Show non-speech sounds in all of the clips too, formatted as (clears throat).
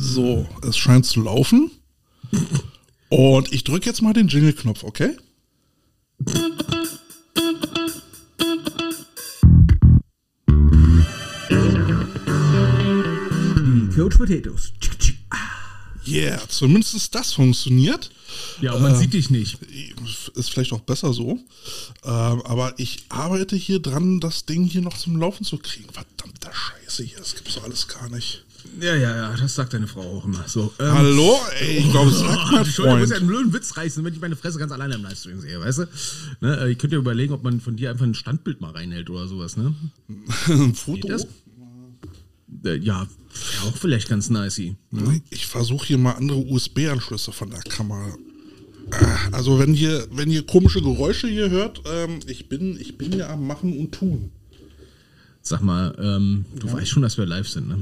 So, es scheint zu laufen. Und ich drücke jetzt mal den Jingle-Knopf, okay? Die Coach Potatoes. Yeah, zumindest das funktioniert. Ja, und man sieht dich nicht. Ist vielleicht auch besser so. Ähm, aber ich arbeite hier dran, das Ding hier noch zum Laufen zu kriegen. Verdammter Scheiße hier, das gibt's doch alles gar nicht. Ja, ja, ja, das sagt deine Frau auch immer. So, ähm, Hallo? Ey, ich glaube, es (laughs) sagt mein Entschuldigung, ich muss ja einen blöden Witz reißen, wenn ich meine Fresse ganz alleine im Livestream sehe, weißt du? Ne, äh, ich könnte ja überlegen, ob man von dir einfach ein Standbild mal reinhält oder sowas, ne? (laughs) Ein Foto? Äh, ja, auch vielleicht ganz nice. Ne? Ich versuche hier mal andere USB-Anschlüsse von der Kamera. Ah, Also wenn ihr, wenn ihr komische Geräusche hier hört, ähm, ich bin, ich bin ja am Machen und Tun. Sag mal, ähm, du weißt schon, dass wir live sind, ne?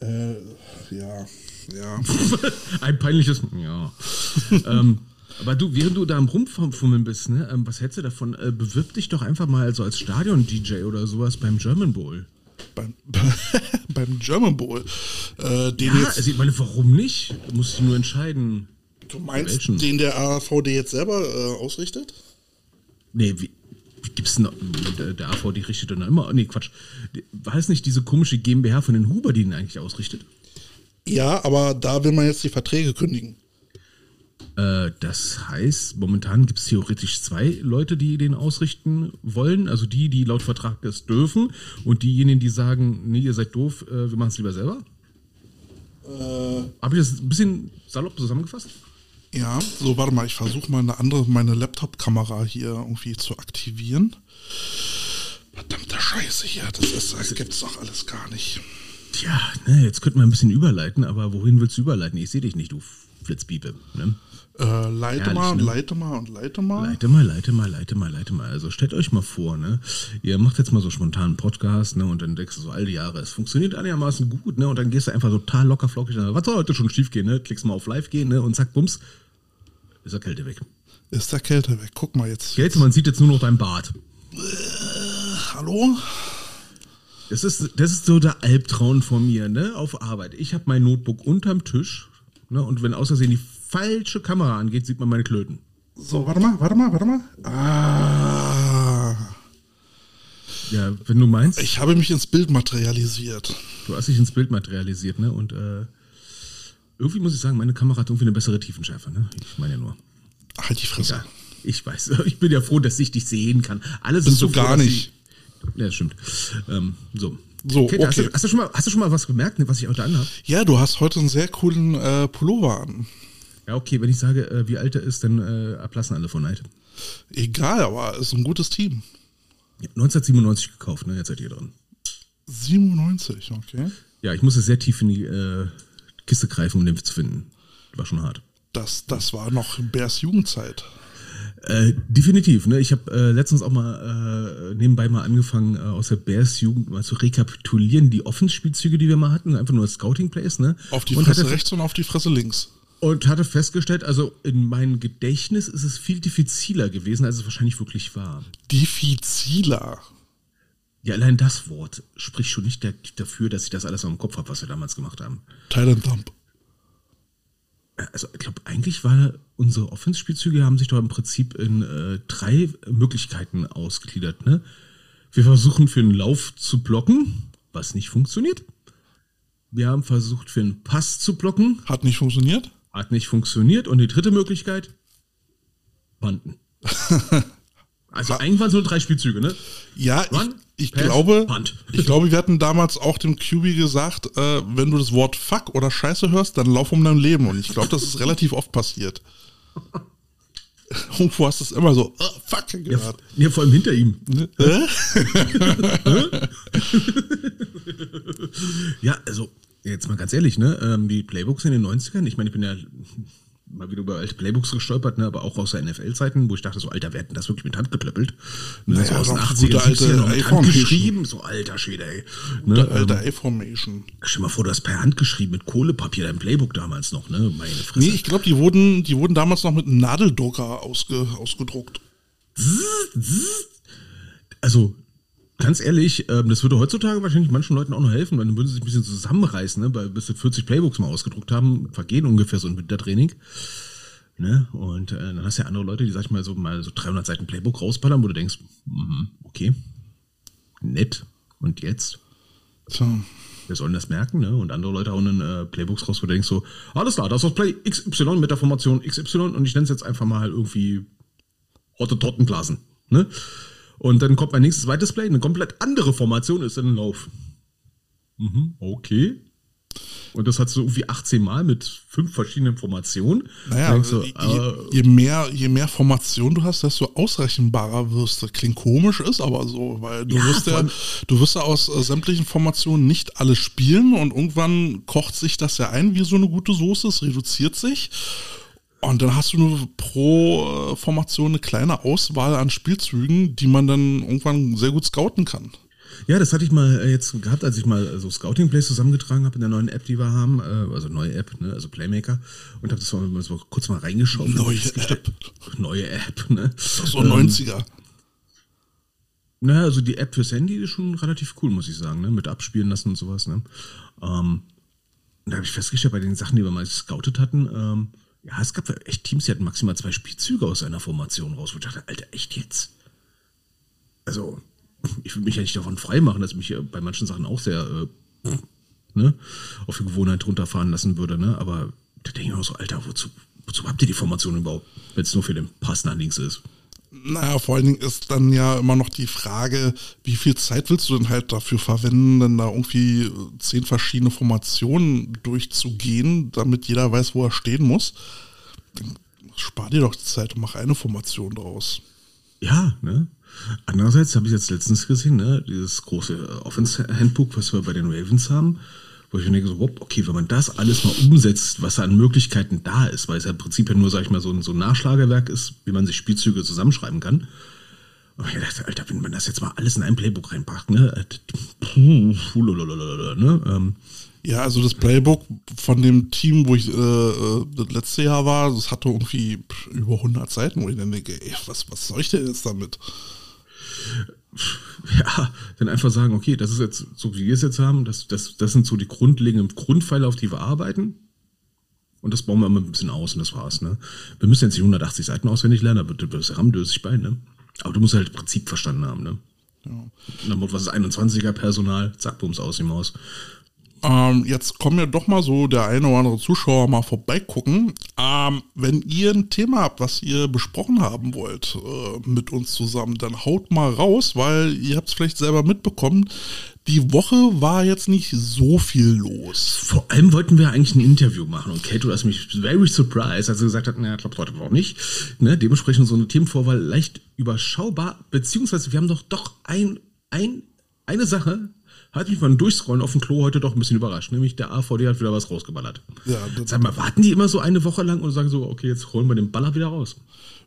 Äh, ja, ja. (laughs) Ein peinliches, ja. ähm, aber du, während du da am Rumfummeln bist, ne, ähm, was hältst du davon? Äh, bewirb dich doch einfach mal so als Stadion-DJ oder sowas beim German Bowl. beim, (laughs) beim German Bowl. Äh, den Ja, jetzt, also ich meine, warum nicht? Da muss ich nur entscheiden. du meinst, welchen? den der AVD jetzt selber äh, ausrichtet? Nee, wie, denn noch, der, der AVD richtet dann immer, nee, Quatsch. War es nicht diese komische GmbH von den Huber, die ihn eigentlich ausrichtet? Ja, aber da will man jetzt die Verträge kündigen. Äh, das heißt, momentan gibt es theoretisch zwei Leute, die den ausrichten wollen. Also die, die laut Vertrag das dürfen und diejenigen, die sagen, nee, ihr seid doof, äh, wir machen es lieber selber. Habe ich das ein bisschen salopp zusammengefasst? Ja, so warte mal, ich versuche mal eine andere, meine Laptop-Kamera hier irgendwie zu aktivieren. Verdammte Scheiße hier, das ist, das gibt's doch alles gar nicht. Tja, ne, jetzt könnten wir ein bisschen überleiten, aber wohin willst du überleiten? Ich sehe dich nicht, du Flitzpiepe. Ne? Äh, leite Herrlich, mal, ne? leite mal und leite mal. Leite mal, leite mal, leite mal, leite mal. Also stellt euch mal vor, ne? Ihr macht jetzt mal so spontan einen Podcast, ne? Und dann denkst du so all die Jahre, es funktioniert einigermaßen gut, ne? Und dann gehst du einfach total locker flockig, ne? was soll heute schon schief gehen, ne? Klickst mal auf Live gehen, ne? Und zack, bums, ist der Kälte weg. Ist der Kälte weg. Guck mal jetzt. Kälte, man sieht jetzt nur noch dein Bart. Hallo? Das ist, das ist so der Albtraum von mir, ne? Auf Arbeit. Ich habe mein Notebook unterm Tisch, ne? Und wenn aus Versehen die falsche Kamera angeht, sieht man meine Klöten. So, warte mal, warte mal, warte mal. Ah. Ja, wenn du meinst. Ich habe mich ins Bild materialisiert. Du hast dich ins Bild materialisiert, ne? Und äh, irgendwie muss ich sagen, meine Kamera hat irgendwie eine bessere Tiefenschärfe, ne? Ich meine ja nur. Halt die Fresse. Ja, ich weiß. (laughs) Ich bin ja froh, dass ich dich sehen kann. Alle sind Bist so du froh, gar nicht. Sie, ja, das stimmt. Ähm, so. So, Kate, Hast, okay. du, hast, du schon mal, hast du schon mal was gemerkt, ne, was ich heute anhabe? Ja, du hast heute einen sehr coolen äh, Pullover an. Ja, okay, wenn ich sage, äh, wie alt er ist, dann äh, ablassen alle von Neid. Egal, aber es ist ein gutes Team. Ja, 1997 gekauft, ne? Jetzt seid ihr dran. 97, okay. Ja, ich musste sehr tief in die äh, Kiste greifen, um den zu finden. War schon hart. Das, das war noch Bärs Jugendzeit. Äh, definitiv, ne? Ich habe äh, letztens auch mal äh, nebenbei mal angefangen, äh, aus der Bears Jugend mal zu rekapitulieren, die Offenspielzüge, die wir mal hatten, einfach nur Scouting Plays, ne? Auf die Fresse rechts und auf die Fresse links. Und hatte festgestellt, also in meinem Gedächtnis ist es viel diffiziler gewesen, als es wahrscheinlich wirklich war. Diffiziler. Ja, allein das Wort spricht schon nicht dafür, dass ich das alles noch im Kopf habe, was wir damals gemacht haben. Thailand Thump. Also ich glaube, eigentlich war unsere Offense-Spielzüge haben sich doch im Prinzip in äh, drei Möglichkeiten ausgegliedert. Ne? Wir versuchen für einen Lauf zu blocken, was nicht funktioniert. Wir haben versucht für einen Pass zu blocken, Hat nicht funktioniert? hat nicht funktioniert. Und die dritte Möglichkeit, Panten. (laughs) Also eigentlich waren es nur drei Spielzüge, ne? Ja, Run, ich, Pass, glaube, Punt. ich glaube, wir hatten damals auch dem QB gesagt, äh, wenn du das Wort Fuck oder Scheiße hörst, dann lauf um dein Leben. Und ich glaube, das ist relativ oft passiert. (laughs) Irgendwo hast du es immer so, äh, Fuck Ja, gehört. ja, vor allem hinter ihm. Äh? (laughs) Ja, also, jetzt mal ganz ehrlich, ne? ähm, Die Playbooks in den 90ern, ich meine, ich bin ja mal wieder über alte Playbooks gestolpert, ne? aber auch aus der NFL-Zeiten, wo ich dachte, so, Alter, wer hat denn das wirklich mit Hand geklöppelt? Ne? Naja, so aus den noch 80er, gute alte 70er noch mit Hand geschrieben, so alter Schwede, ey. Ne? Alte ähm, A-Formation. stell dir mal vor, du hast per Hand geschrieben, mit Kohlepapier, dein Playbook damals noch, ne? Meine Fresse. Nee, ich glaube, die wurden, die wurden damals noch mit einem Nadeldrucker ausge, ausgedruckt. also ganz ehrlich, ähm, das würde heutzutage wahrscheinlich manchen Leuten auch noch helfen, weil dann würden sie sich ein bisschen zusammenreißen, ne? weil bis sie 40 Playbooks mal ausgedruckt haben, vergehen ungefähr so ein Wintertraining. Ne? Und äh, dann hast du ja andere Leute, die, sag ich mal, so mal so 300 Seiten Playbook rausballern, wo du denkst, mm, okay, nett. Und jetzt? Tja. Wir sollen das merken, ne? Und andere Leute hauen dann äh, Playbooks raus, wo du denkst so, alles klar, das ist aus Play XY mit der Formation XY und ich nenne es jetzt einfach mal irgendwie Hotte-Tottenblasen, ne? Und dann kommt mein nächstes zweites Play, eine komplett andere Formation ist dann ein Lauf. Mhm, okay. Und das hat so irgendwie 18 Mal mit fünf verschiedenen Formationen. Naja, je, äh, je, mehr, je mehr Formation du hast, desto ausrechenbarer wirst du. Klingt komisch, ist aber so, weil du Ja, wirst ja, du wirst ja aus äh, sämtlichen Formationen nicht alles spielen und irgendwann kocht sich das ja ein wie so eine gute Soße, es reduziert sich. Und dann hast du nur pro äh, Formation eine kleine Auswahl an Spielzügen, die man dann irgendwann sehr gut scouten kann. Ja, das hatte ich mal äh, jetzt gehabt, als ich mal äh, so Scouting Plays zusammengetragen habe in der neuen App, die wir haben, also neue App, ne, also Playmaker, und habe das mal so kurz mal reingeschaut. Neue festgestellt- Neue App, ne? So 90er. Naja, also die App fürs Handy ist schon relativ cool, muss ich sagen, ne? Mit abspielen lassen und sowas, ne? Ähm, da habe ich festgestellt, bei den Sachen, die wir mal gescoutet hatten, ähm, ja, es gab echt Teams, die hatten maximal zwei Spielzüge aus einer Formation raus, wo ich dachte, Alter, echt jetzt? Also, (laughs) ich würde mich ja nicht davon freimachen, dass mich äh, bei manchen Sachen auch sehr äh, (clears throat) ne, auf die Gewohnheit runterfahren lassen würde, ne? Aber da denke ich mir auch so, Alter, wozu, wozu habt ihr die Formation überhaupt, wenn es nur für den Pass nach links ist? Naja, vor allen Dingen ist dann ja immer noch die Frage, wie viel Zeit willst du denn halt dafür verwenden, denn da irgendwie zehn verschiedene Formationen durchzugehen, damit jeder weiß, wo er stehen muss. Dann spar dir doch die Zeit und mach eine Formation draus. Ja, ne? Andererseits habe ich jetzt letztens gesehen, ne, dieses große Offense-Handbook, was wir bei den Ravens haben, wo ich denke, so, okay, wenn man das alles mal umsetzt, was an Möglichkeiten da ist, weil es ja im Prinzip ja nur, sag ich mal, so ein, so ein Nachschlagewerk ist, wie man sich Spielzüge zusammenschreiben kann. Und ich dachte, Alter, wenn man das jetzt mal alles in ein Playbook reinpackt, ne, äh, puh, ne, ähm, Ja, also das Playbook von dem Team, wo ich äh, äh, das letzte Jahr war, das hatte irgendwie über 100 Seiten, wo ich dann denke, ey, was, was soll ich denn jetzt damit? (laughs) ja, dann einfach sagen, okay, das ist jetzt, so wie wir es jetzt haben, das, das, das sind so die grundlegenden Grundpfeiler, auf die wir arbeiten. Und das bauen wir immer ein bisschen aus und das war's, ne? Wir müssen jetzt die 180 Seiten auswendig lernen, da wird das rammdösig bei, ne? Aber du musst halt das Prinzip verstanden haben, ne? Ja. Dann, was ist 21er Personal? Zack, bums, aus die Maus. Ähm, jetzt kommen ja doch mal so der eine oder andere Zuschauer mal vorbeigucken. Ähm, wenn ihr ein Thema habt, was ihr besprochen haben wollt äh, mit uns zusammen, dann haut mal raus, weil ihr habt es vielleicht selber mitbekommen. Die Woche war jetzt nicht so viel los. Vor allem wollten wir eigentlich ein Interview machen und Kato ist mich very surprised, als er gesagt hat, naja, klappt heute auch nicht. Ne, dementsprechend so eine Themenvorwahl leicht überschaubar, beziehungsweise wir haben doch doch ein, ein, eine Sache, hat mich beim Durchscrollen auf dem Klo heute doch ein bisschen überrascht, nämlich der AVD hat wieder was rausgeballert. Ja, Sag mal, warten die immer so eine Woche lang und sagen so, okay, jetzt holen wir den Baller wieder raus?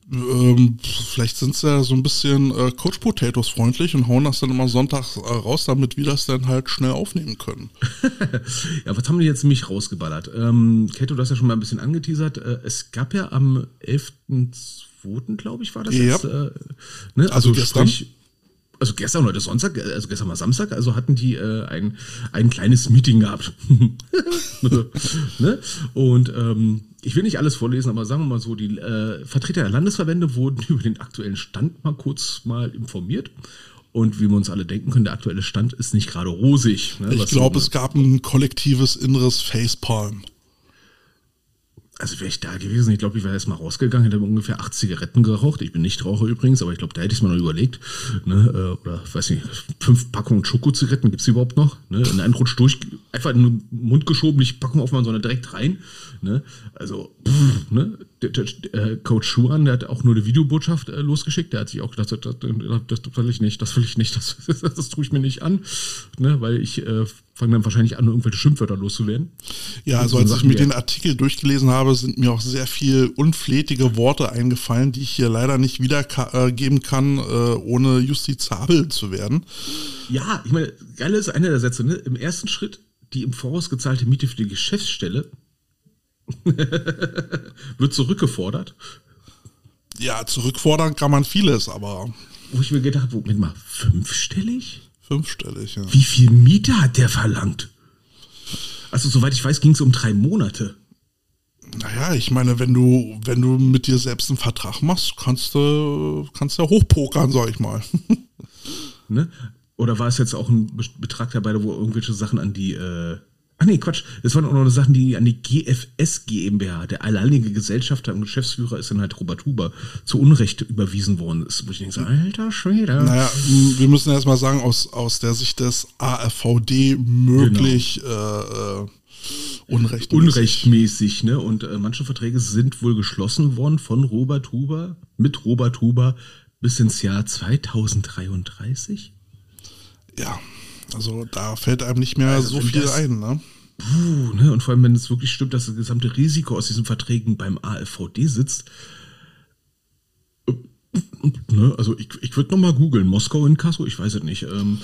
Ähm, vielleicht sind sie ja so ein bisschen äh, Coach Potatoes freundlich und hauen das dann immer sonntags äh, raus, damit wir das dann halt schnell aufnehmen können. (laughs) Ja, was haben die jetzt mich rausgeballert? Ähm, Kato, du hast ja schon mal ein bisschen angeteasert. Äh, es gab ja am 11.2., glaube ich, war das Ja. jetzt. Äh, ne? Also Also, gestern? sprich, also gestern heute Sonntag, also gestern war Samstag, also hatten die äh, ein, ein kleines Meeting gehabt. (laughs) ne? Und ähm, ich will nicht alles vorlesen, aber sagen wir mal so, die äh, Vertreter der Landesverbände wurden (laughs) über den aktuellen Stand mal kurz mal informiert. Und wie wir uns alle denken können, der aktuelle Stand ist nicht gerade rosig. Ne? Ich glaube, so- es gab ein kollektives inneres Facepalm. Also wäre ich da gewesen, ich glaube, ich wäre erst mal rausgegangen, hätte ungefähr acht Zigaretten geraucht. Ich bin nicht Raucher übrigens, aber ich glaube, da hätte ich es mir noch überlegt. Ne? äh, Oder, weiß nicht, fünf Packungen Schokozigaretten gibt es überhaupt noch? Ne? In einen Rutsch durch, einfach in den Mund geschoben, nicht Packung aufmachen, sondern direkt rein. Ne? Also, pff, ne? Der, der, der Coach Schuhan, der hat auch nur eine Videobotschaft äh, losgeschickt. Der hat sich auch gedacht, das, das, das, das will ich nicht, das will ich nicht, das, (laughs) das, das tue ich mir nicht an. Ne? Weil ich äh, fange dann wahrscheinlich an, irgendwelche Schimpfwörter loszuwerden. Ja, also so als ich mir den Artikel durchgelesen habe, sind mir auch sehr viel unflätige Worte eingefallen, die ich hier leider nicht wiedergeben kann, äh, ohne justizabel zu werden. Ja, ich meine, geil ist einer der Sätze, ne? Im ersten Schritt die im Voraus gezahlte Miete für die Geschäftsstelle (laughs) wird zurückgefordert. Ja, zurückfordern kann man vieles, aber wo ich mir gedacht habe, Moment mal, fünfstellig? Fünfstellig, ja. Wie viel Miete hat der verlangt? Also, soweit ich weiß, ging es um drei Monate. Naja, ich meine, wenn du, wenn du mit dir selbst einen Vertrag machst, kannst du, kannst du ja hochpokern, sag ich mal. (laughs) Ne? Oder war es jetzt auch ein Be- Betrag dabei, wo irgendwelche Sachen an die, äh, ach nee, Quatsch, es waren auch noch Sachen, die an die GFS GmbH, der alleinige Gesellschafter und Geschäftsführer ist dann halt Robert Huber, zu Unrecht überwiesen worden ist. Wo ich denke, alter Schwede. Naja, wir müssen erstmal sagen, aus, aus der Sicht des AFVD möglich äh, äh, unrechtmäßig. Unrechtmäßig, ne? Und äh, manche Verträge sind wohl geschlossen worden von Robert Huber, mit Robert Huber bis ins Jahr 2033. Ja, also da fällt einem nicht mehr Also so viel das- ein, ne? Puh, ne? Und vor allem, wenn es wirklich stimmt, dass das gesamte Risiko aus diesen Verträgen beim AfVD sitzt. äh, Ne? Also ich, ich würde nochmal googeln, Moskau in Kasso, ich weiß es nicht. Ähm,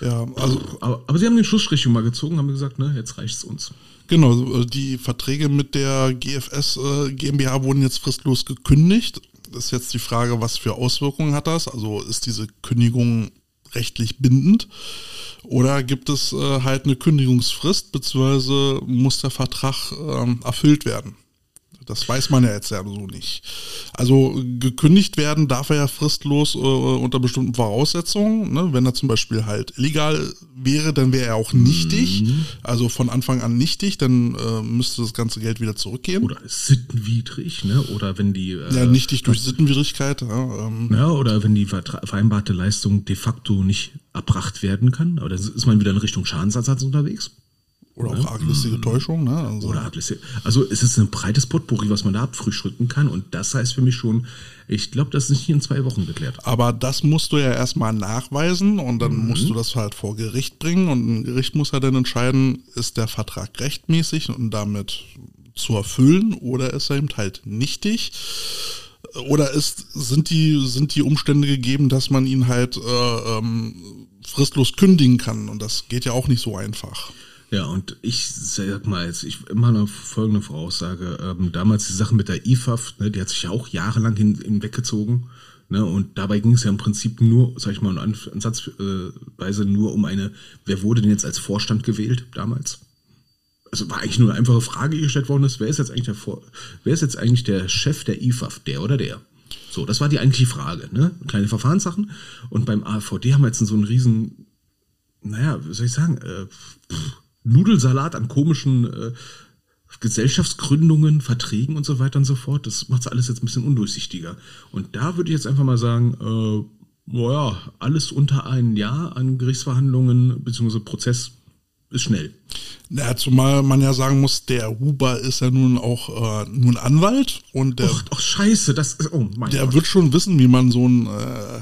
Ja, also aber, aber sie haben den Schlussstrich schon mal gezogen, haben gesagt, ne, jetzt reicht's uns. Genau, die Verträge mit der GFS äh, GmbH wurden jetzt fristlos gekündigt. Das ist jetzt die Frage, was für Auswirkungen hat das? Also ist diese Kündigung rechtlich bindend? Oder gibt es äh, halt eine Kündigungsfrist, beziehungsweise muss der Vertrag ähm, erfüllt werden? Das weiß man ja jetzt ja so nicht. Also gekündigt werden darf er ja fristlos äh, unter bestimmten Voraussetzungen. Ne? Wenn er zum Beispiel halt illegal wäre, dann wäre er auch nichtig. Also von Anfang an nichtig, dann äh, müsste das ganze Geld wieder zurückgehen. Oder ist sittenwidrig, ne? Oder wenn die äh, ja, nichtig durch Sittenwidrigkeit. Ja, ähm, Ja, oder wenn die vereinbarte Leistung de facto nicht erbracht werden kann, aber dann ist man wieder in Richtung Schadensersatz unterwegs. Oder auch arglistige Täuschung. Ne? Also, Oder Arglisse. Also es ist ein breites Potpourri, was man da abfrühstücken kann. Und das heißt für mich schon, ich glaube, das ist nicht in zwei Wochen geklärt. Aber das musst du ja erstmal nachweisen und dann musst du das halt vor Gericht bringen und ein Gericht muss ja dann entscheiden, ist der Vertrag rechtmäßig und damit zu erfüllen oder ist er eben halt nichtig. Oder ist, sind, die, sind die Umstände gegeben, dass man ihn halt äh, ähm, fristlos kündigen kann und das geht ja auch nicht so einfach. Ja, und ich sag mal jetzt, ich immer eine folgende Voraussage. Ähm, damals die Sache mit der IFAF, ne, die hat sich ja auch jahrelang hin, hinweggezogen. Ne, und dabei ging es ja im Prinzip nur, sag ich mal, in Ansatzweise nur um eine, wer wurde denn jetzt als Vorstand gewählt damals? Also war eigentlich nur eine einfache Frage, die gestellt worden ist, wer ist jetzt eigentlich der Vor wer ist jetzt eigentlich der Chef der IFAF, der oder der? So, das war die eigentliche Frage, ne? Kleine Verfahrenssachen. Und beim AVD haben wir jetzt so einen riesen, naja, wie soll ich sagen, äh, pff, Nudelsalat an komischen äh, Gesellschaftsgründungen, Verträgen und so weiter und so fort. Das macht alles jetzt ein bisschen undurchsichtiger. Und da würde ich jetzt einfach mal sagen, äh, naja, alles unter ein Jahr an Gerichtsverhandlungen bzw. Prozess ist schnell. Ja, zumal man ja sagen muss, der Huber ist ja nun auch äh, nun Anwalt und der Ach, ach scheiße, das ist, oh mein Der Gott. wird schon wissen, wie man so einen äh,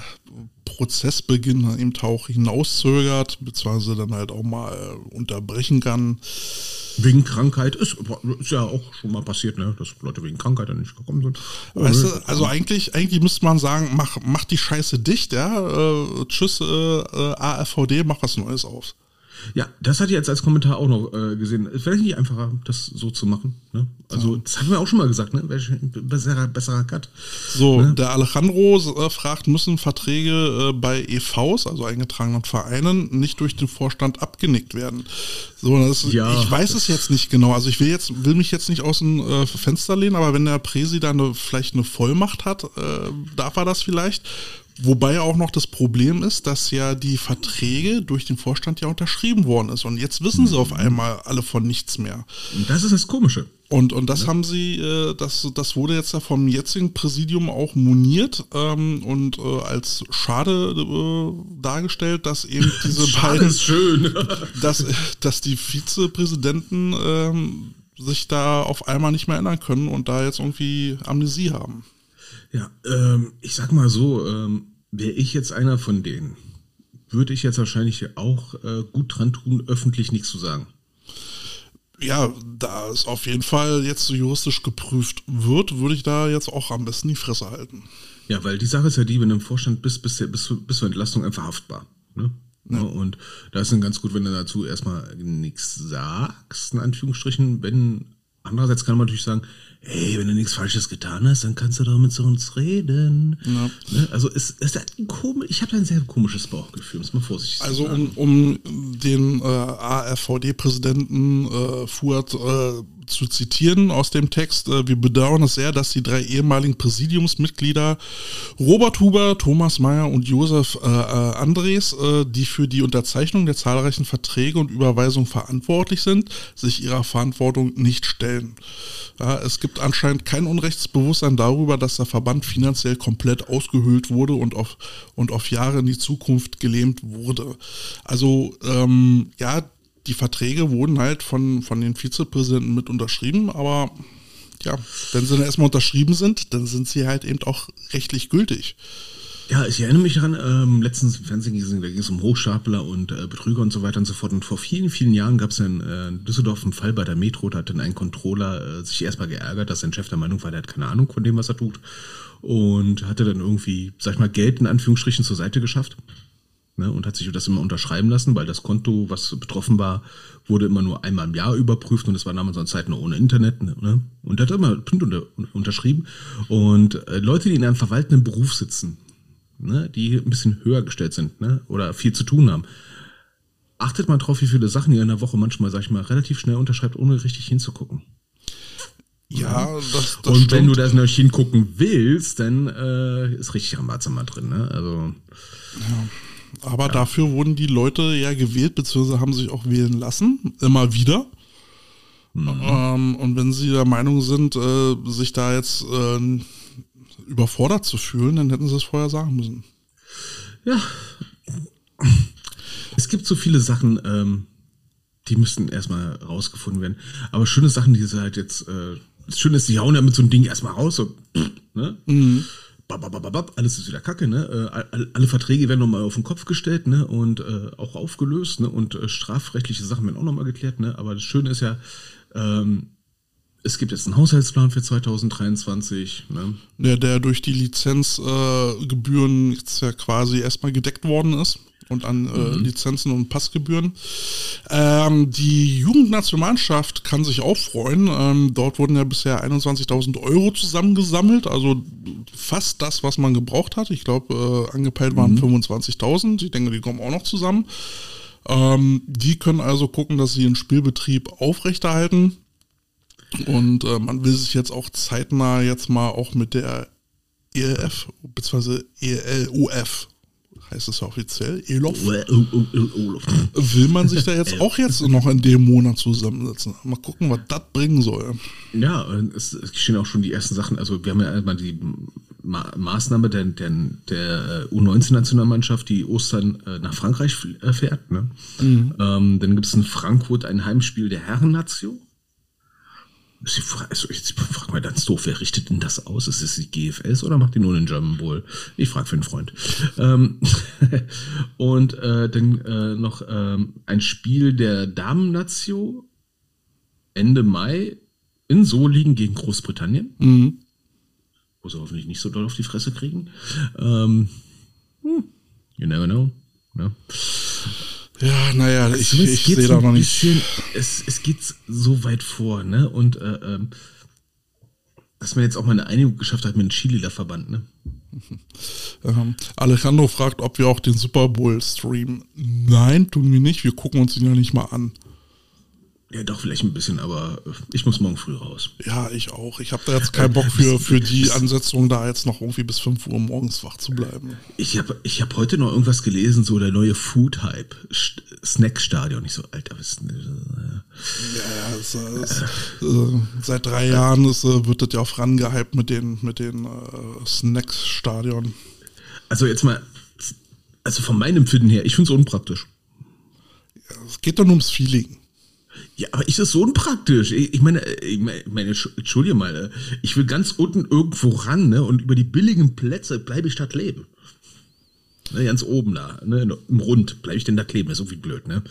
Prozessbeginn eben auch hinauszögert, beziehungsweise dann halt auch mal äh, unterbrechen kann. Wegen Krankheit ist, ist ja auch schon mal passiert, ne, dass Leute wegen Krankheit dann nicht gekommen sind. Weißt du, also eigentlich, eigentlich müsste man sagen, mach, mach die Scheiße dicht, ja. Äh, tschüss, äh, äh, AFVD, mach was Neues auf. Ja, das hatte ich jetzt als Kommentar auch noch äh, gesehen. Vielleicht nicht einfacher, das so zu machen. Ne? Also, das haben wir auch schon mal gesagt, ne? Besserer, besserer Cut. So, der Alejandro äh, fragt, müssen Verträge äh, bei EVs, also eingetragenen Vereinen, nicht durch den Vorstand abgenickt werden? So, das, Ja, ich weiß es jetzt nicht genau. Also ich will jetzt, will mich jetzt nicht aus dem äh, Fenster lehnen, aber wenn der Präsi da eine, vielleicht eine Vollmacht hat, äh, darf er das vielleicht. Wobei auch noch das Problem ist, dass ja die Verträge durch den Vorstand ja unterschrieben worden ist. Und jetzt wissen sie auf einmal alle von nichts mehr. Und das ist das Komische. Und, und das haben sie, äh, das, das wurde jetzt ja vom jetzigen Präsidium auch moniert ähm, und äh, als schade äh, dargestellt, dass eben (laughs) diese beiden, ist schön. (laughs) dass, dass die Vizepräsidenten ähm, sich da auf einmal nicht mehr erinnern können und da jetzt irgendwie Amnesie haben. Ja, ähm, ich sag mal so, ähm, wäre ich jetzt einer von denen, würde ich jetzt wahrscheinlich auch äh, gut dran tun, öffentlich nichts zu sagen. Ja, da es auf jeden Fall jetzt so juristisch geprüft wird, würde ich da jetzt auch am besten die Fresse halten. Ja, weil die Sache ist ja die, wenn du im Vorstand bist, bist du bis, bis zur Entlastung einfach haftbar. Ne? Ja. Und da ist dann ganz gut, wenn du dazu erstmal nichts sagst, in Anführungsstrichen, wenn Andererseits kann man natürlich sagen, hey, wenn du nichts Falsches getan hast, dann kannst du doch mit uns reden. Ja. Ne? Also es, es ein komisch, ich habe ein sehr komisches Bauchgefühl, muss man vorsichtig sagen. Also um, um den äh, AfVD-Präsidenten äh, Fuhrt äh, zu zitieren aus dem Text, äh, wir bedauern es sehr, dass die drei ehemaligen Präsidiumsmitglieder Robert Huber, Thomas Mayer und Josef äh, äh, Andres, äh, die für die Unterzeichnung der zahlreichen Verträge und Überweisungen verantwortlich sind, sich ihrer Verantwortung nicht stellen. Ja, es gibt anscheinend kein Unrechtsbewusstsein darüber, dass der Verband finanziell komplett ausgehöhlt wurde und auf, und auf Jahre in die Zukunft gelähmt wurde. Also ähm, ja, die Verträge wurden halt von, von den Vizepräsidenten mit unterschrieben, aber ja, wenn sie dann erstmal unterschrieben sind, dann sind sie halt eben auch rechtlich gültig. Ja, ich erinnere mich daran, ähm, letztens im Fernsehen ging es um Hochstapler und äh, Betrüger und so weiter und so fort. Und vor vielen, vielen Jahren gab es in äh, Düsseldorf einen Fall bei der Metro, da hat dann ein Controller äh, sich erstmal geärgert, dass sein Chef der Meinung war, der hat keine Ahnung von dem, was er tut. Und hatte dann irgendwie, sag ich mal, Geld in Anführungsstrichen zur Seite geschafft ne, und hat sich das immer unterschreiben lassen, weil das Konto, was betroffen war, wurde immer nur einmal im Jahr überprüft und das war damals Zeit nur ohne Internet. Ne, und er hat immer unter, unterschrieben. Und äh, Leute, die in einem verwaltenden Beruf sitzen, ne, die ein bisschen höher gestellt sind ne, oder viel zu tun haben, achtet mal drauf, wie viele Sachen ihr in der Woche manchmal, sag ich mal, relativ schnell unterschreibt, ohne richtig hinzugucken. Ja, das, das Und stimmt. wenn du das noch hingucken willst, dann äh, ist richtig Rambazamba drin. Ne? Also, ja. Aber ja. dafür wurden die Leute ja gewählt, beziehungsweise haben sich auch wählen lassen, immer wieder. Mhm. Ähm, und wenn sie der Meinung sind, äh, sich da jetzt äh, überfordert zu fühlen, dann hätten sie es vorher sagen müssen. Ja. Es gibt so viele Sachen, ähm, die müssten erstmal rausgefunden werden. Aber schöne Sachen, die sie halt jetzt, äh, das Schöne ist, die hauen ja mit so einem Ding erstmal raus, so, ne? Mhm babababab, alles ist wieder Kacke, ne? Äh, alle Verträge werden nochmal auf den Kopf gestellt, ne? Und äh, auch aufgelöst, ne? Und äh, strafrechtliche Sachen werden auch nochmal geklärt, ne? Aber das Schöne ist ja, ähm, es gibt jetzt einen Haushaltsplan für 2023, ne? Der, der durch die Lizenzgebühren äh, jetzt ja quasi erstmal gedeckt worden ist und an äh, mhm. Lizenzen und Passgebühren. Ähm, die Jugendnationalmannschaft kann sich auch freuen. Ähm, dort wurden ja bisher 21.000 Euro zusammengesammelt, also fast das, was man gebraucht hat. Ich glaube, äh, angepeilt waren mhm. 25.000. Ich denke, die kommen auch noch zusammen. Ähm, die können also gucken, dass sie ihren Spielbetrieb aufrechterhalten. Und äh, man will sich jetzt auch zeitnah jetzt mal auch mit der ELF bzw. ELUF heißt es offiziell, Elof, will man sich da jetzt auch jetzt noch in dem Monat zusammensetzen. Mal gucken, was das bringen soll. Ja, es, geschehen auch schon die ersten Sachen. Also wir haben ja einmal die Ma Maßnahme der, der, der U19-Nationalmannschaft, die Ostern äh, nach Frankreich äh, fährt. Ne? Mhm. Ähm, dann gibt es in Frankfurt ein Heimspiel der Herren-Nation. Also ich frage mal ganz doof, wer richtet denn das aus? Ist es die GFS oder macht die nur den German Bowl? Ich frage für einen Freund. Ähm, (laughs) und äh, dann äh, noch ähm, ein Spiel der Damen-Nazio Ende Mai in Solingen gegen Großbritannien. Mhm. Wo sie hoffentlich nicht so doll auf die Fresse kriegen. Ähm, hm, you never know. Ne? Ja, naja, ich, ich sehe da noch nicht. Bisschen, es, es geht so weit vor, ne? Und äh, ähm, dass man jetzt auch mal eine Einigung geschafft hat mit dem Chile-Verband, ne? (laughs) Ähm, Alejandro fragt, ob wir auch den Super Bowl streamen. Nein, tun wir nicht. Wir gucken uns ihn ja nicht mal an. Ja, doch, vielleicht ein bisschen, aber ich muss morgen früh raus. Ja, ich auch. Ich habe da jetzt keinen Bock für, für die Ansetzung, da jetzt noch irgendwie bis 5 Uhr morgens wach zu bleiben. Ich habe ich hab heute noch irgendwas gelesen, so der neue Food-Hype, Snack-Stadion. Ich so, Alter, was ist denn? Ja, ja, es, es, äh, seit drei Jahren ist, äh, wird das ja auch rangehypt mit den, mit den äh, Snack-Stadion. Also jetzt mal, also von meinem Empfinden her, ich finde es unpraktisch. Ja, es geht nur ums Feeling. Ja, aber ist das so unpraktisch? Ich meine, ich meine, entschuldige mal, äh, ich will ganz unten irgendwo ran, ne? Und über die billigen Plätze bleibe ich statt leben. Ne, ganz oben da, ne? Im Rund bleibe ich denn da kleben, das ist irgendwie blöd, ne?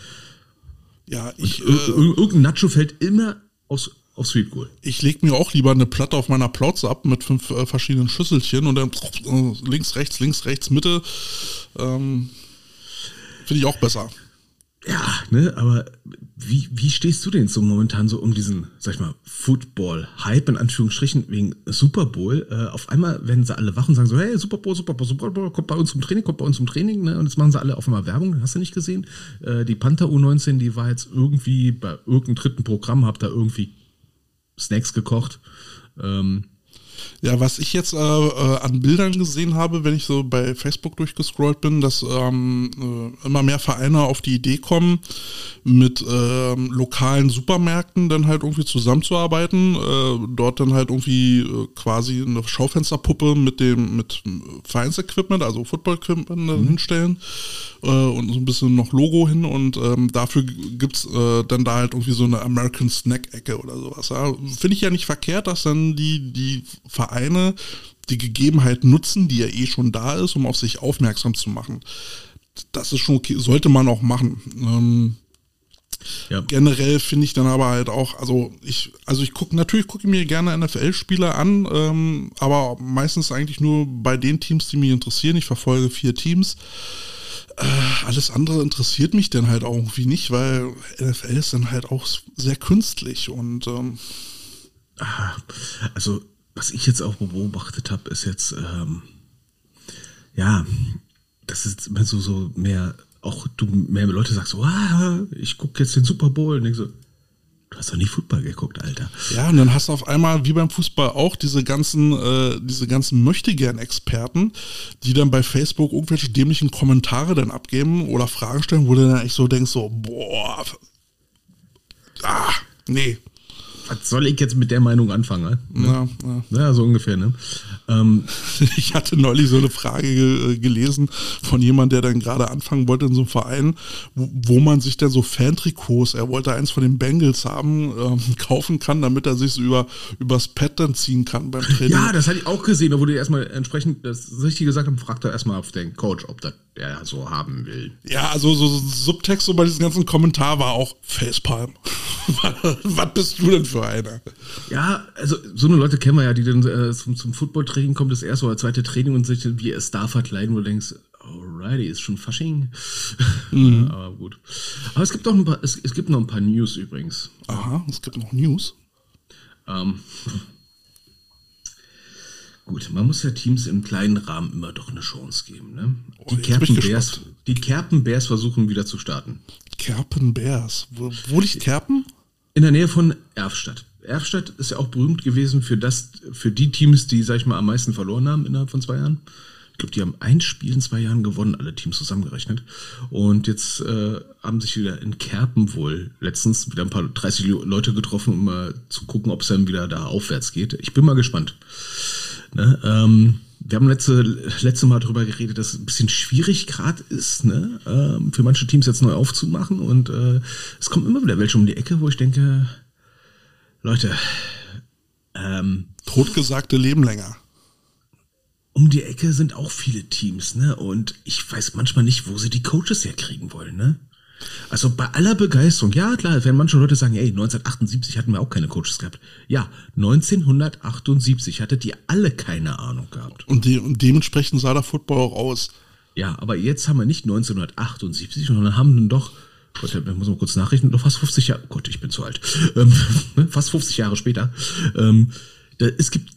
Ja, ich. Äh, irgendein Nacho fällt immer aus, auf Sweet Goal. Ich lege mir auch lieber eine Platte auf meiner Plauze ab mit fünf äh, verschiedenen Schüsselchen und dann äh, links, rechts, links, rechts, Mitte. Ähm, Finde ich auch besser. Ja, ne, aber wie, wie stehst du denn so momentan so um diesen, sag ich mal, Football-Hype in Anführungsstrichen wegen Super Bowl? Äh, auf einmal werden sie alle wach und sagen so, hey, Super Bowl, Super Bowl, Super Bowl, kommt bei uns zum Training, kommt bei uns zum Training, ne? Und jetzt machen sie alle auf einmal Werbung, hast du nicht gesehen? Äh, die Panther U19, die war jetzt irgendwie bei irgendeinem dritten Programm, hab da irgendwie Snacks gekocht. Ähm, Ja, was ich jetzt äh, äh, an Bildern gesehen habe, wenn ich so bei Facebook durchgescrollt bin, dass ähm, äh, immer mehr Vereine auf die Idee kommen, mit ähm, lokalen Supermärkten dann halt irgendwie zusammenzuarbeiten, äh, dort dann halt irgendwie äh, quasi eine Schaufensterpuppe mit dem mit Vereinsequipment, also Football-Equipment dann hinstellen äh, und so ein bisschen noch Logo hin und ähm, dafür gibt's äh, dann da halt irgendwie so eine American Snack-Ecke oder sowas. Ja. Finde ich ja nicht verkehrt, dass dann die, die Vereine die Gegebenheit nutzen, die ja eh schon da ist, um auf sich aufmerksam zu machen. Das ist schon okay, sollte man auch machen. Ähm, ja. generell finde ich dann aber halt auch, also ich, also ich gucke, natürlich gucke ich mir gerne NFL-Spiele an, ähm, aber meistens eigentlich nur bei den Teams, die mich interessieren. Ich verfolge vier Teams. Äh, alles andere interessiert mich dann halt auch irgendwie nicht, weil NFL ist dann halt auch sehr künstlich und ähm, Also, was ich jetzt auch beobachtet habe, ist jetzt, ähm, ja, das ist immer so, so mehr, auch du mehr Leute sagst so, ah, ich gucke jetzt den Super Bowl und denk so, du hast doch nie Football geguckt, Alter. Ja, und dann hast du auf einmal, wie beim Fußball auch, diese ganzen, äh, diese ganzen Möchtegern-Experten, die dann bei Facebook irgendwelche dämlichen Kommentare dann abgeben oder Fragen stellen, wo du dann echt so denkst, so, boah, ah, nee. Was soll ich jetzt mit der Meinung anfangen? Ne? Ja, ja. Ja, so ungefähr, ne? Ähm, (laughs) Ich hatte neulich so eine Frage ge äh, gelesen von jemand, der dann gerade anfangen wollte in so einem Verein, wo, wo man sich dann so Fantrikots, er wollte eins von den Bengals haben, ähm, (laughs) kaufen kann, damit er sich so über, übers Pad dann ziehen kann beim Training. ja, das hatte ich auch gesehen, da wurde erstmal entsprechend das richtig gesagt haben, fragt er erstmal auf den Coach, ob das der so haben will. Ja, also so so Subtext so bei diesem ganzen Kommentar war auch Facepalm. (laughs) Was bist du denn für einer? Ja, also so eine Leute kennen wir ja, die dann äh, zum, zum Football-Training kommen, das erste oder zweite Training und sich dann wie Star verkleiden, wo du denkst, alrighty, ist schon Fasching. (laughs) Ja, aber gut. Aber es gibt auch ein paar, es, es gibt noch ein paar News übrigens. Aha, es gibt noch News. Ähm, gut, man muss ja Teams im kleinen Rahmen immer doch eine Chance geben. Ne? Oh, Die Kerpenbärs, gespannt. die Kerpenbärs versuchen wieder zu starten. Kerpenbärs. Wo, wo liegt Kerpen? In der Nähe von Erfstadt. Erfstadt ist ja auch berühmt gewesen für das, für die Teams, die, sag ich mal, am meisten verloren haben innerhalb von zwei Jahren. Ich glaube, die haben ein Spiel in zwei Jahren gewonnen, alle Teams zusammengerechnet. Und jetzt äh, haben sich wieder in Kerpen wohl letztens wieder ein paar 30 Leute getroffen, um mal zu gucken, ob es dann wieder da aufwärts geht. Ich bin mal gespannt. Ne? Ähm, wir haben letzte, letzte Mal darüber geredet, dass es ein bisschen schwierig gerade ist, ne? ähm, für manche Teams jetzt neu aufzumachen. Und äh, es kommen immer wieder welche um die Ecke, wo ich denke, Leute, ähm, Totgesagte leben länger. um die Ecke sind auch viele Teams, ne? Und ich weiß manchmal nicht, wo sie die Coaches herkriegen wollen, ne? Also bei aller Begeisterung, ja klar, wenn manche Leute sagen, ey, 1978 hatten wir auch keine Coaches gehabt. Ja, 1978 hattet ihr alle keine Ahnung gehabt. Und, de und dementsprechend sah der Football auch aus. Ja, aber jetzt haben wir nicht 1978, sondern haben dann doch, Gott, ich muss mal kurz nachrechnen, noch fast 50 Jahre, Gott, ich bin zu alt, ähm, (laughs) fast 50 Jahre später. Ähm, da, es gibt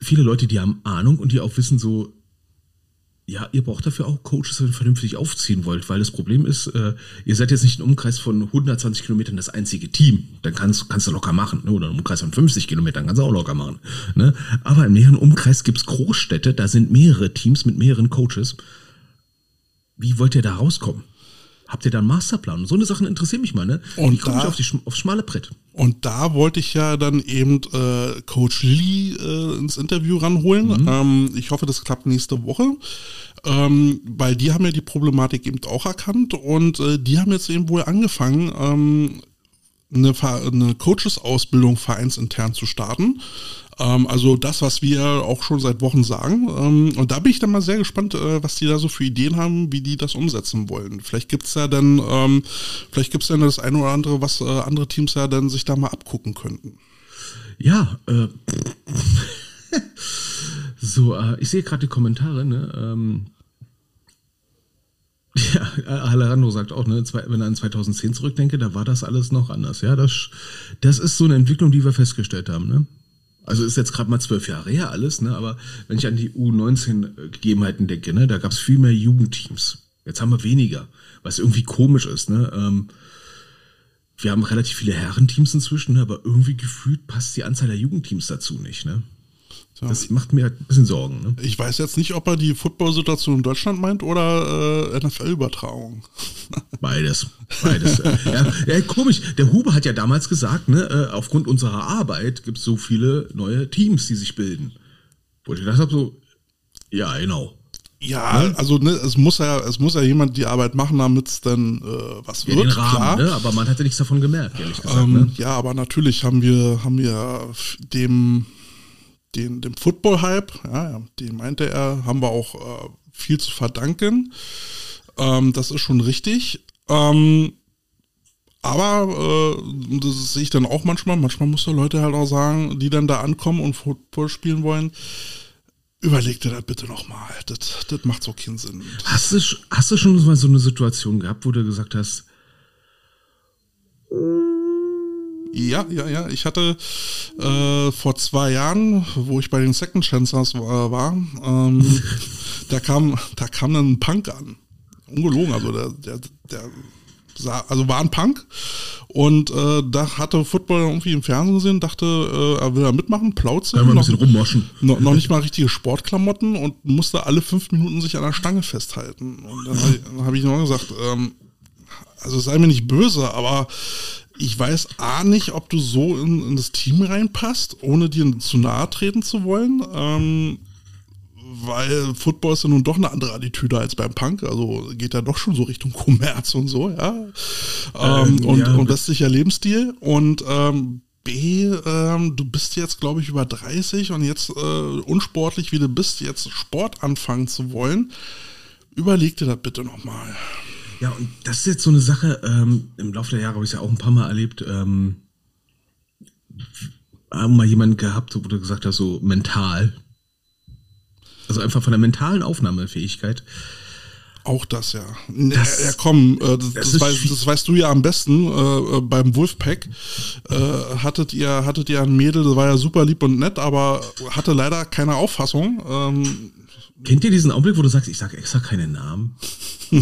viele Leute, die haben Ahnung und die auch wissen so, ja, ihr braucht dafür auch Coaches, wenn ihr vernünftig aufziehen wollt, weil das Problem ist, äh, ihr seid jetzt nicht im Umkreis von 120 Kilometern das einzige Team. Dann kannst, kannst du locker machen. Ne? Oder im Umkreis von 50 Kilometern kannst du auch locker machen. Ne? Aber im näheren Umkreis gibt's Großstädte, da sind mehrere Teams mit mehreren Coaches. Wie wollt ihr da rauskommen? Habt ihr da einen Masterplan? Und so eine Sachen interessieren mich mal, ne? Und komme ich da- auf die, aufs schmale Brett? Und da wollte ich ja dann eben äh, Coach Lee äh, ins Interview ranholen. Ähm, ich hoffe, das klappt nächste Woche. Ähm, weil die haben ja die Problematik eben auch erkannt und äh, die haben jetzt eben wohl angefangen, ähm, eine, eine Coaches-Ausbildung vereinsintern zu starten. Ähm, also das, was wir auch schon seit Wochen sagen. Ähm, und da bin ich dann mal sehr gespannt, äh, was die da so für Ideen haben, wie die das umsetzen wollen. Vielleicht gibt's ja dann, ähm, vielleicht gibt's dann das eine oder andere, was äh, andere Teams ja dann sich da mal abgucken könnten. Ja, äh, (laughs) so, äh, ich sehe gerade die Kommentare, ne? Ähm, (laughs) Ja, Alejandro sagt auch, ne, wenn er an 2010 zurückdenke, da war das alles noch anders. Ja, das, das ist so eine Entwicklung, die wir festgestellt haben. Ne? Also ist jetzt gerade mal zwölf Jahre her alles, ne? aber wenn ich an die U19-Gegebenheiten denke, ne, da gab es viel mehr Jugendteams. Jetzt haben wir weniger, was irgendwie komisch ist. Ne? Ähm, wir haben relativ viele Herrenteams inzwischen, ne? aber irgendwie gefühlt passt die Anzahl der Jugendteams dazu nicht. Ne? Ja. Das macht mir ein bisschen Sorgen. Ne? Ich weiß jetzt nicht, ob er die Football-Situation in Deutschland meint oder äh, NFL-Übertragung. (laughs) Beides. Beides. ja, ja, komisch. Der Huber hat ja damals gesagt, ne, äh, aufgrund unserer Arbeit gibt es so viele neue Teams, die sich bilden. Wo ich gedacht habe, so, ja, genau. Ja, ne? also ne, es muss ja, es muss ja jemand die Arbeit machen, damit es dann äh, was ja, wird. Den Rahmen, klar. Ne? Aber man hat ja nichts davon gemerkt, ehrlich gesagt. Ähm, ne? Ja, aber natürlich haben wir, haben wir dem den, dem Football-Hype, ja, den meinte er, haben wir auch äh, viel zu verdanken. Ähm, das ist schon richtig. Ähm, aber äh, das sehe ich dann auch manchmal. Manchmal muss der Leute halt auch sagen, die dann da ankommen und Football spielen wollen. Überleg dir das bitte nochmal. Das, das macht so keinen Sinn. Hast du, hast du schon mal so eine Situation gehabt, wo du gesagt hast, ja, ja, ja. Ich hatte äh, vor zwei Jahren, wo ich bei den Second Chancers war, war ähm, (laughs) da kam, da kam dann ein Punk an. Ungelogen, also der, der, der sah, also war ein Punk und äh, da hatte Football irgendwie im Fernsehen gesehen, dachte, äh, er will da mitmachen, Plauze. Ja, mal ein bisschen rummoschen. Noch, noch nicht mal richtige Sportklamotten und musste alle fünf Minuten sich an der Stange festhalten. Und dann habe ich, hab ich noch gesagt, ähm, also sei mir nicht böse, aber ich weiß A nicht, ob du so in, in, das Team reinpasst, ohne dir zu nahe treten zu wollen. Ähm, weil Football ist ja nun doch eine andere Attitüde als beim Punk. Also geht ja doch schon so Richtung Kommerz und so, ja. Ähm, ähm, und, ja. und westlicher Lebensstil. Und ähm, B, ähm, du bist jetzt, glaube ich, über 30 und jetzt äh, unsportlich wie du bist, jetzt Sport anfangen zu wollen. Überleg dir das bitte nochmal. Ja, und das ist jetzt so eine Sache, ähm, im Laufe der Jahre habe ich es ja auch ein paar Mal erlebt, ähm, haben mal jemanden gehabt, wo du gesagt hast, so mental. Also einfach von der mentalen Aufnahmefähigkeit. Auch das, ja. Das, ja, komm, äh, das, das, weißt, das, weißt, du ja am besten. Äh, beim Wolfpack äh, hattet ihr hattet ihr ein Mädel, das war ja super lieb und nett, aber hatte leider keine Auffassung. Ähm, Kennt ihr diesen Augenblick, wo du sagst, ich sage extra keine Namen? (laughs)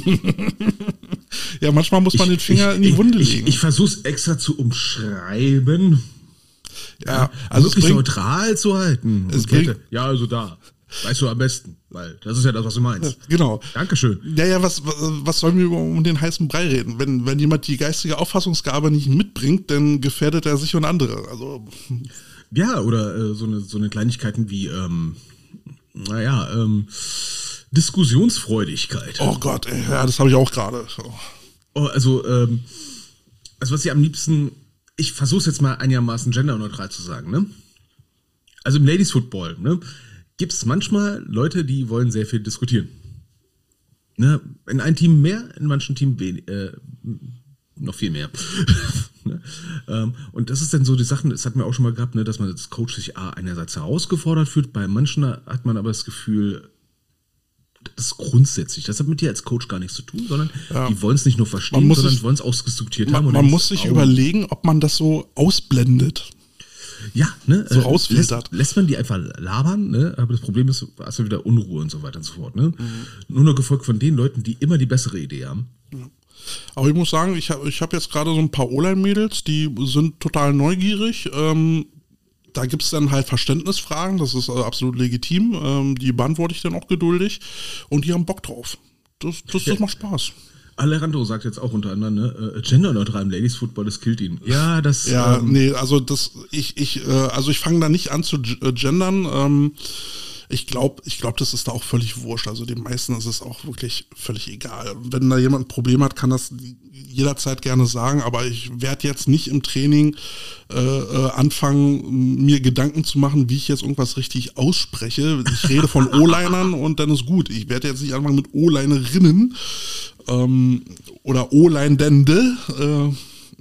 ja, manchmal muss man ich, den Finger ich, in die Wunde legen. Ich, ich versuche es extra zu umschreiben. Ja, also wirklich bringt, neutral zu halten. Es bringt, ja, also da. Weißt du am besten, weil das ist ja das, was du meinst. Genau. Dankeschön. Ja, ja, was, was sollen wir um den heißen Brei reden? Wenn, wenn jemand die geistige Auffassungsgabe nicht mitbringt, dann gefährdet er sich und andere. Also. Ja, oder äh, so, eine, so eine Kleinigkeiten wie, ähm, naja, ähm, Diskussionsfreudigkeit. Oh Gott, ey, ja, das habe ich auch gerade. Oh, also, ähm, also was ich am liebsten, ich versuche es jetzt mal einigermaßen genderneutral zu sagen, ne? Also im Ladies Football, ne, gibt es manchmal Leute, die wollen sehr viel diskutieren. Ne? In einem Team mehr, in manchen Team äh, noch viel mehr. (laughs) ne? ähm, und das ist dann so die Sachen, das hat man auch schon mal gehabt, ne, dass man als Coach sich A, einerseits herausgefordert fühlt, bei manchen hat man aber das Gefühl, das ist grundsätzlich. Das hat mit dir als Coach gar nichts zu tun, sondern ja. die wollen es nicht nur verstehen, sondern wollen es ausdiskutiert man, haben. man muss sich überlegen, ob man das so ausblendet. Ja, ne? So rausfiltert. Lässt, lässt, man die einfach labern, ne? Aber das Problem ist, hast du wieder Unruhe und so weiter und so fort, ne? Mhm. Nur noch gefolgt von den Leuten, die immer die bessere Idee haben. Ja. Aber ich muss sagen, ich habe ich hab jetzt gerade so ein paar Online-Mädels, die sind total neugierig. Ähm, da gibt es dann halt Verständnisfragen, das ist also absolut legitim. Ähm, die beantworte ich dann auch geduldig. Und die haben Bock drauf. Das, das, das macht Spaß. Alejandro sagt jetzt auch unter anderem, ne, äh, genderneutral im Ladies Football, das killt ihn. Ja, das. Ja, ähm, nee, also das, ich, ich, äh, also ich fange da nicht an zu äh, gendern. Ähm, ich glaube, ich glaube, das ist da auch völlig wurscht. Also den meisten ist es auch wirklich völlig egal. Wenn da jemand ein Problem hat, kann das jederzeit gerne sagen, aber ich werde jetzt nicht im Training äh, äh, anfangen, mir Gedanken zu machen, wie ich jetzt irgendwas richtig ausspreche. Ich rede von (laughs) O-Linern und dann ist gut. Ich werde jetzt nicht anfangen mit O-Linerinnen ähm, oder O-Line-Dende. Äh,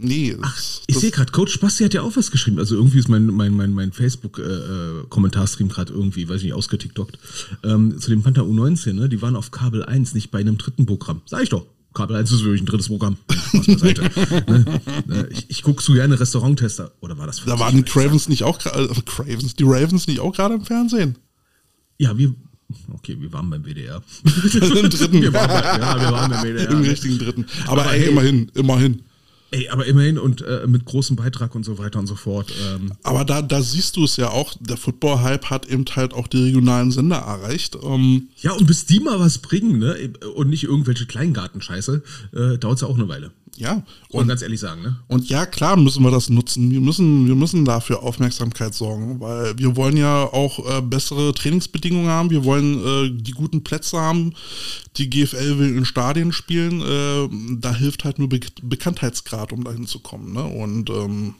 Nee. Ach, ich sehe gerade, Coach Basti hat ja auch was geschrieben. Also irgendwie ist mein, mein, mein, mein Facebook-Kommentarstream äh, gerade irgendwie, weiß ich nicht, ausgetiktokt. Ähm, zu dem Panther U19, ne? Die waren auf Kabel 1, nicht bei einem dritten Programm. Sag ich doch. Kabel 1 ist wirklich ein drittes Programm. (laughs) ne? Ne? Ich, ich gucke so gerne Restauranttester. Oder war das Da waren die Cravens nicht auch gerade, äh, Cravens, die Ravens nicht auch gerade im Fernsehen? Ja, wir, okay, wir waren beim WDR. Im dritten. Wir waren, bei, ja, wir waren beim WDR. Im richtigen dritten. Aber, Aber ey, hey. immerhin, immerhin. Ey, aber immerhin und äh, mit großem Beitrag und so weiter und so fort. Ähm, Aber da, da siehst du es ja auch, der Football-Hype hat eben halt auch die regionalen Sender erreicht. Ähm, ja, und bis die mal was bringen, ne? Und nicht irgendwelche Kleingartenscheiße, äh, dauert es ja auch eine Weile. Ja, und, ganz ehrlich sagen, ne? und ja, klar müssen wir das nutzen. Wir müssen, wir müssen dafür Aufmerksamkeit sorgen, weil wir wollen ja auch äh, bessere Trainingsbedingungen haben. Wir wollen äh, die guten Plätze haben. Die GFL will in Stadien spielen. Äh, da hilft halt nur Be Bekanntheitsgrad, um dahin zu kommen. Ne? Und ähm,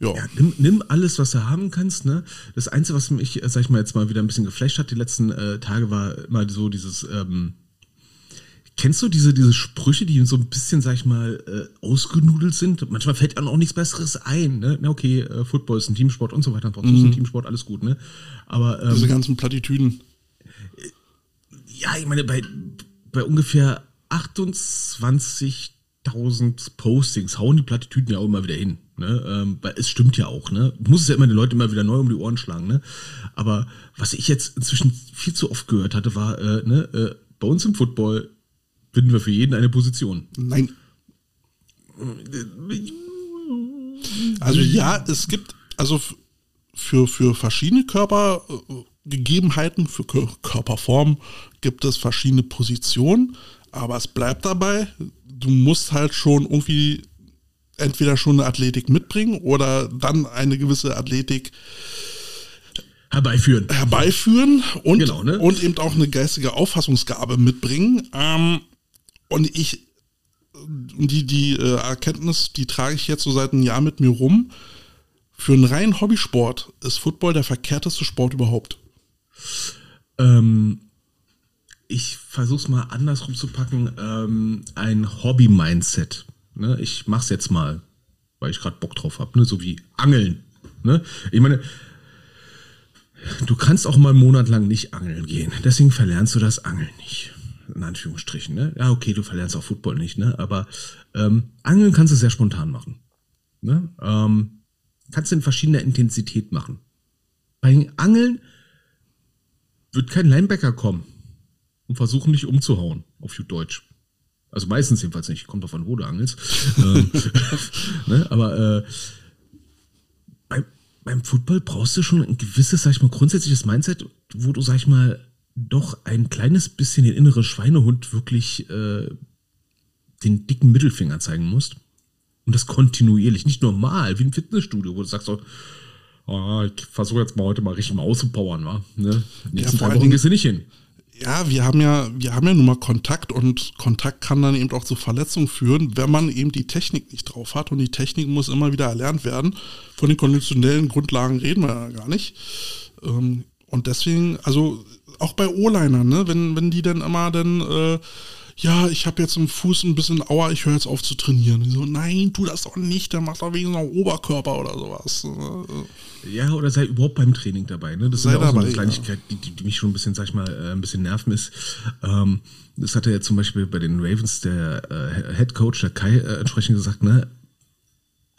ja. Ja, nimm, nimm alles, was du haben kannst, ne? Das Einzige, was mich, äh, sag ich mal, jetzt mal wieder ein bisschen geflasht hat, die letzten äh, Tage, war immer so dieses, ähm, Kennst du diese, diese Sprüche, die so ein bisschen, sag ich mal, äh, ausgenudelt sind? Manchmal fällt einem auch nichts Besseres ein. Ne? Na okay, äh, Football ist ein Teamsport und so weiter. Trotzdem ist ein Teamsport, alles gut. Ne? Aber ähm, Diese ganzen Plattitüden. ja, ich meine, bei, bei ungefähr 28.000 Postings hauen die Plattitüden ja auch immer wieder hin. Ne? Ähm, weil es stimmt ja auch. Ne? Du musst es ja immer den Leuten immer wieder neu um die Ohren schlagen. Ne? Aber was ich jetzt inzwischen viel zu oft gehört hatte, war, äh, ne, äh, bei uns im Football finden wir für jeden eine Position. Nein. Also ja, es gibt also für, für verschiedene Körpergegebenheiten, für Kör Körperformen gibt es verschiedene Positionen, aber es bleibt dabei, du musst halt schon irgendwie entweder schon eine Athletik mitbringen oder dann eine gewisse Athletik Herbeiführen. herbeiführen und, Genau, ne? und eben auch eine geistige Auffassungsgabe mitbringen. Ähm, und ich, die, die äh, Erkenntnis, die trage ich jetzt so seit einem Jahr mit mir rum. Für einen reinen Hobbysport ist Football der verkehrteste Sport überhaupt. Ähm, ich versuch's mal andersrum zu packen. Ähm, ein Hobby-Mindset. Ne? Ich mach's jetzt mal, weil ich gerade Bock drauf habe. Ne? So wie Angeln. Ne? Ich meine, du kannst auch mal einen Monat lang nicht angeln gehen. Deswegen verlernst du das Angeln nicht. In Anführungsstrichen. Ne? Ja, okay, du verlernst auch Football nicht. Ne? Aber ähm, Angeln kannst du sehr spontan machen. Ne? Ähm, kannst du in verschiedener Intensität machen. Bei Angeln wird kein Linebacker kommen und versuchen, dich umzuhauen, auf gut Deutsch. Also meistens jedenfalls nicht, kommt davon, wo du angelst. (laughs) ähm, (laughs) ne? Aber äh, beim, beim Football brauchst du schon ein gewisses, sag ich mal, grundsätzliches Mindset, wo du, sag ich mal, doch ein kleines bisschen den inneren Schweinehund wirklich äh, den dicken Mittelfinger zeigen musst. Und das kontinuierlich, nicht normal, wie ein Fitnessstudio, wo du sagst so, ah, ich versuche jetzt mal heute mal richtig mal auszupowern, wa? Ne? Nächsten vor drei Wochen gehst du nicht hin. Ja, wir haben ja, wir haben ja nun mal Kontakt und Kontakt kann dann eben auch zu Verletzungen führen, wenn man eben die Technik nicht drauf hat und die Technik muss immer wieder erlernt werden. Von den konditionellen Grundlagen reden wir ja gar nicht. Ähm, Und deswegen, also auch bei O-Linern, ne, wenn, wenn die dann immer dann, äh, ja, ich habe jetzt im Fuß ein bisschen Aua, ich höre jetzt auf zu trainieren. So, nein, tu das doch nicht, dann mach doch wegen noch Oberkörper oder sowas. Äh, Ja, oder sei überhaupt beim Training dabei. Ne? Das Sei ist ja auch so dabei, eine Kleinigkeit, die, die, die mich schon ein bisschen, sag ich mal, äh, ein bisschen nerven ist. Ähm, das hatte ja zum Beispiel bei den Ravens der äh, Head Coach, der Kai, äh, entsprechend gesagt, ne,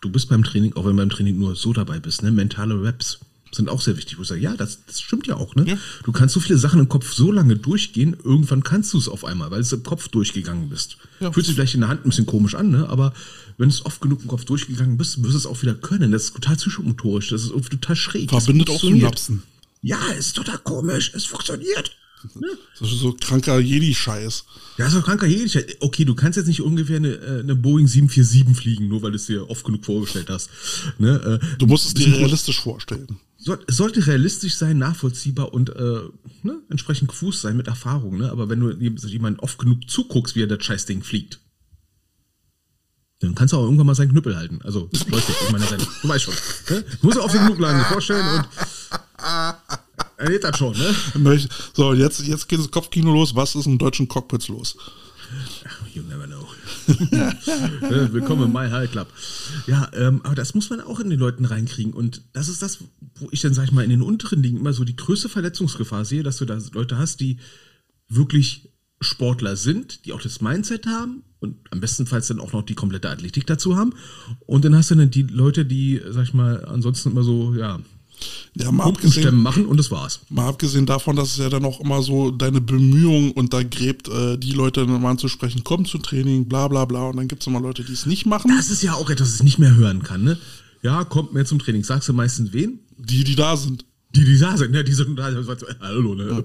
du bist beim Training, auch wenn du beim Training nur so dabei bist, ne, mentale Raps sind auch sehr wichtig. Wo ich sage, ja, das, das stimmt ja auch, ne? Ja. Du kannst so viele Sachen im Kopf so lange durchgehen, irgendwann kannst du es auf einmal, weil du im Kopf durchgegangen bist. Ja. Fühlt sich vielleicht in der Hand ein bisschen komisch an, ne? Aber wenn du es oft genug im Kopf durchgegangen bist, wirst du es auch wieder können. Das ist total psychomotorisch, das ist irgendwie total schräg. Das verbindet auch. Synapsen. Ja, ist total komisch, es funktioniert. Das ist so kranker Jedi-Scheiß. Ja, ist doch kranker Jährlichkeit. Okay, du kannst jetzt nicht ungefähr eine, äh, eine Boeing 747 fliegen, nur weil du es dir oft genug vorgestellt hast. Ne? äh, Du musst es dir realistisch vorstellen. es sollte realistisch sein, nachvollziehbar und äh, ne, entsprechend gefußt sein mit Erfahrung. Ne? Aber wenn du jemanden oft genug zuguckst, wie er das Scheißding fliegt, dann kannst du auch irgendwann mal seinen Knüppel halten. Also, ich meine, du weißt schon. Ne? Muss oft genug lang vorstellen und er geht das schon, ne? (laughs) So, jetzt, jetzt geht das Kopfkino los. Was ist im deutschen Cockpits los? You never know. (laughs) Äh, Willkommen im My High Club. Ja, ähm, aber das muss man auch in den Leuten reinkriegen. Und das ist das, wo ich dann, sag ich mal, in den unteren Ligen immer so die größte Verletzungsgefahr sehe, dass du da Leute hast, die wirklich Sportler sind, die auch das Mindset haben und am bestenfalls dann auch noch die komplette Athletik dazu haben. Und dann hast du dann die Leute, die, sag ich mal, ansonsten immer so, ja, Ja, mal Pumpenstämme abgesehen, machen und das war's. mal abgesehen davon, dass es ja dann auch immer so deine Bemühungen untergräbt, äh, die Leute dann mal anzusprechen, komm zum Training, bla bla bla. Und dann gibt es immer Leute, die es nicht machen. Das ist ja auch etwas, das ich nicht mehr hören kann, ne? Ja, kommt mehr zum Training. Sagst du meistens wen? Die, die da sind. Die, die da sind, ne? Die sind da. Hallo, ne?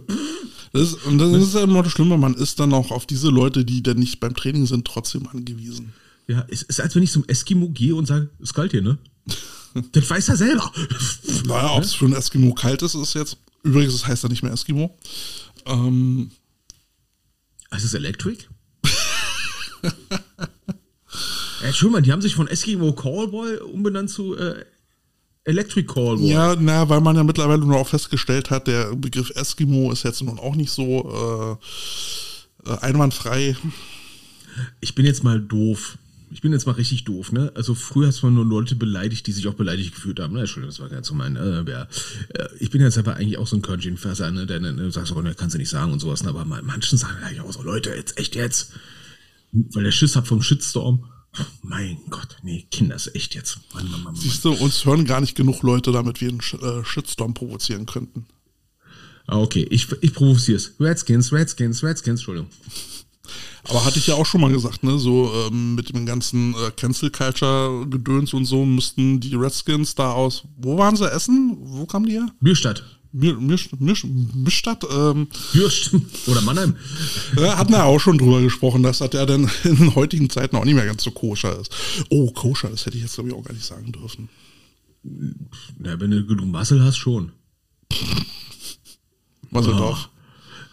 Das ist, und das ist ja immer das Schlimme, man ist dann auch auf diese Leute, die dann nicht beim Training sind, trotzdem angewiesen. Ja, es ist, als wenn ich zum Eskimo gehe und sage, ist kalt hier, ne? (laughs) das weiß er selber. Naja, ob es für ein Eskimo kalt ist, ist jetzt. Übrigens, es heißt ja nicht mehr Eskimo. Ähm, Ist es Electric? (laughs) Entschuldigung, die haben sich von Eskimo Callboy umbenannt zu äh, Electric Callboy. ja, na, weil man ja mittlerweile nur auch festgestellt hat, der Begriff Eskimo ist jetzt nun auch nicht so äh, äh, einwandfrei. Ich bin jetzt mal doof. Ich bin jetzt mal richtig doof, ne? Also früher hast man nur Leute beleidigt, die sich auch beleidigt gefühlt haben. Ne? Entschuldigung, das war ganz so mein. Äh, ja. Äh, Ich bin jetzt aber eigentlich auch so ein Körnchen-Fasser, ne? Der, ne, sagt so, ne, kannst du nicht sagen und sowas. Ne? Aber man- manchen sagen ja auch so, Leute, jetzt echt jetzt. Weil der Schiss hat vom Shitstorm. Mein Gott, nee, Kinder, ist echt jetzt. Mann, Mann, Mann, Mann. Siehst du, uns hören gar nicht genug Leute, damit wir einen Sh äh, Shitstorm provozieren könnten. Ah, okay, ich, ich provoziere es. Redskins, Redskins, Redskins, Entschuldigung. Aber hatte ich ja auch schon mal gesagt, ne? So ähm, mit dem ganzen äh, Cancel Culture Gedöns und so müssten die Redskins da aus. Wo waren sie essen? Wo kamen die her? Mir, Mischstadt, ähm, Bürst. Oder Mannheim. da hatten wir auch schon drüber gesprochen, dass das ja dann (laughs) in den heutigen Zeiten auch nicht mehr ganz so koscher ist. Oh, koscher, das hätte ich jetzt glaube ich auch gar nicht sagen dürfen. Ja, wenn du genug Muscle hast, schon. Was Oh. auch.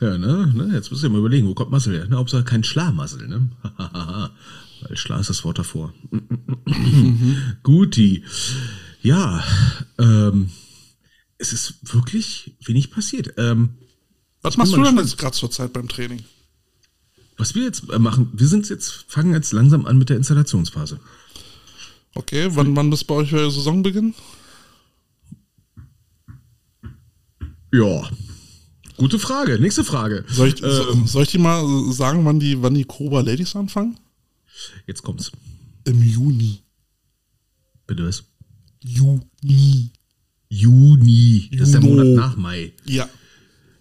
Ja, ne, ne? Jetzt musst du dir mal überlegen, wo kommt Muscle her? Ne, Hauptsache kein Schlafmuscle, ne? (laughs) Weil Schla ist das Wort davor. (laughs) Guti. Ja, ähm, es ist wirklich wenig passiert. Ähm, Was machst du denn jetzt gerade zur Zeit beim Training? was wir jetzt äh, machen, wir sind jetzt, fangen jetzt langsam an mit der Installationsphase. Okay, wann, wann ist bei euch euer Saisonbeginn? Ja. Gute Frage. Nächste Frage. Soll ich, Ähm, soll ich dir mal sagen, wann die, wann die Cobra Ladies anfangen? jetzt kommt's. Im Juni. Bitte was? Juni. Juni. Das ist der Juno. Monat nach Mai. Ja.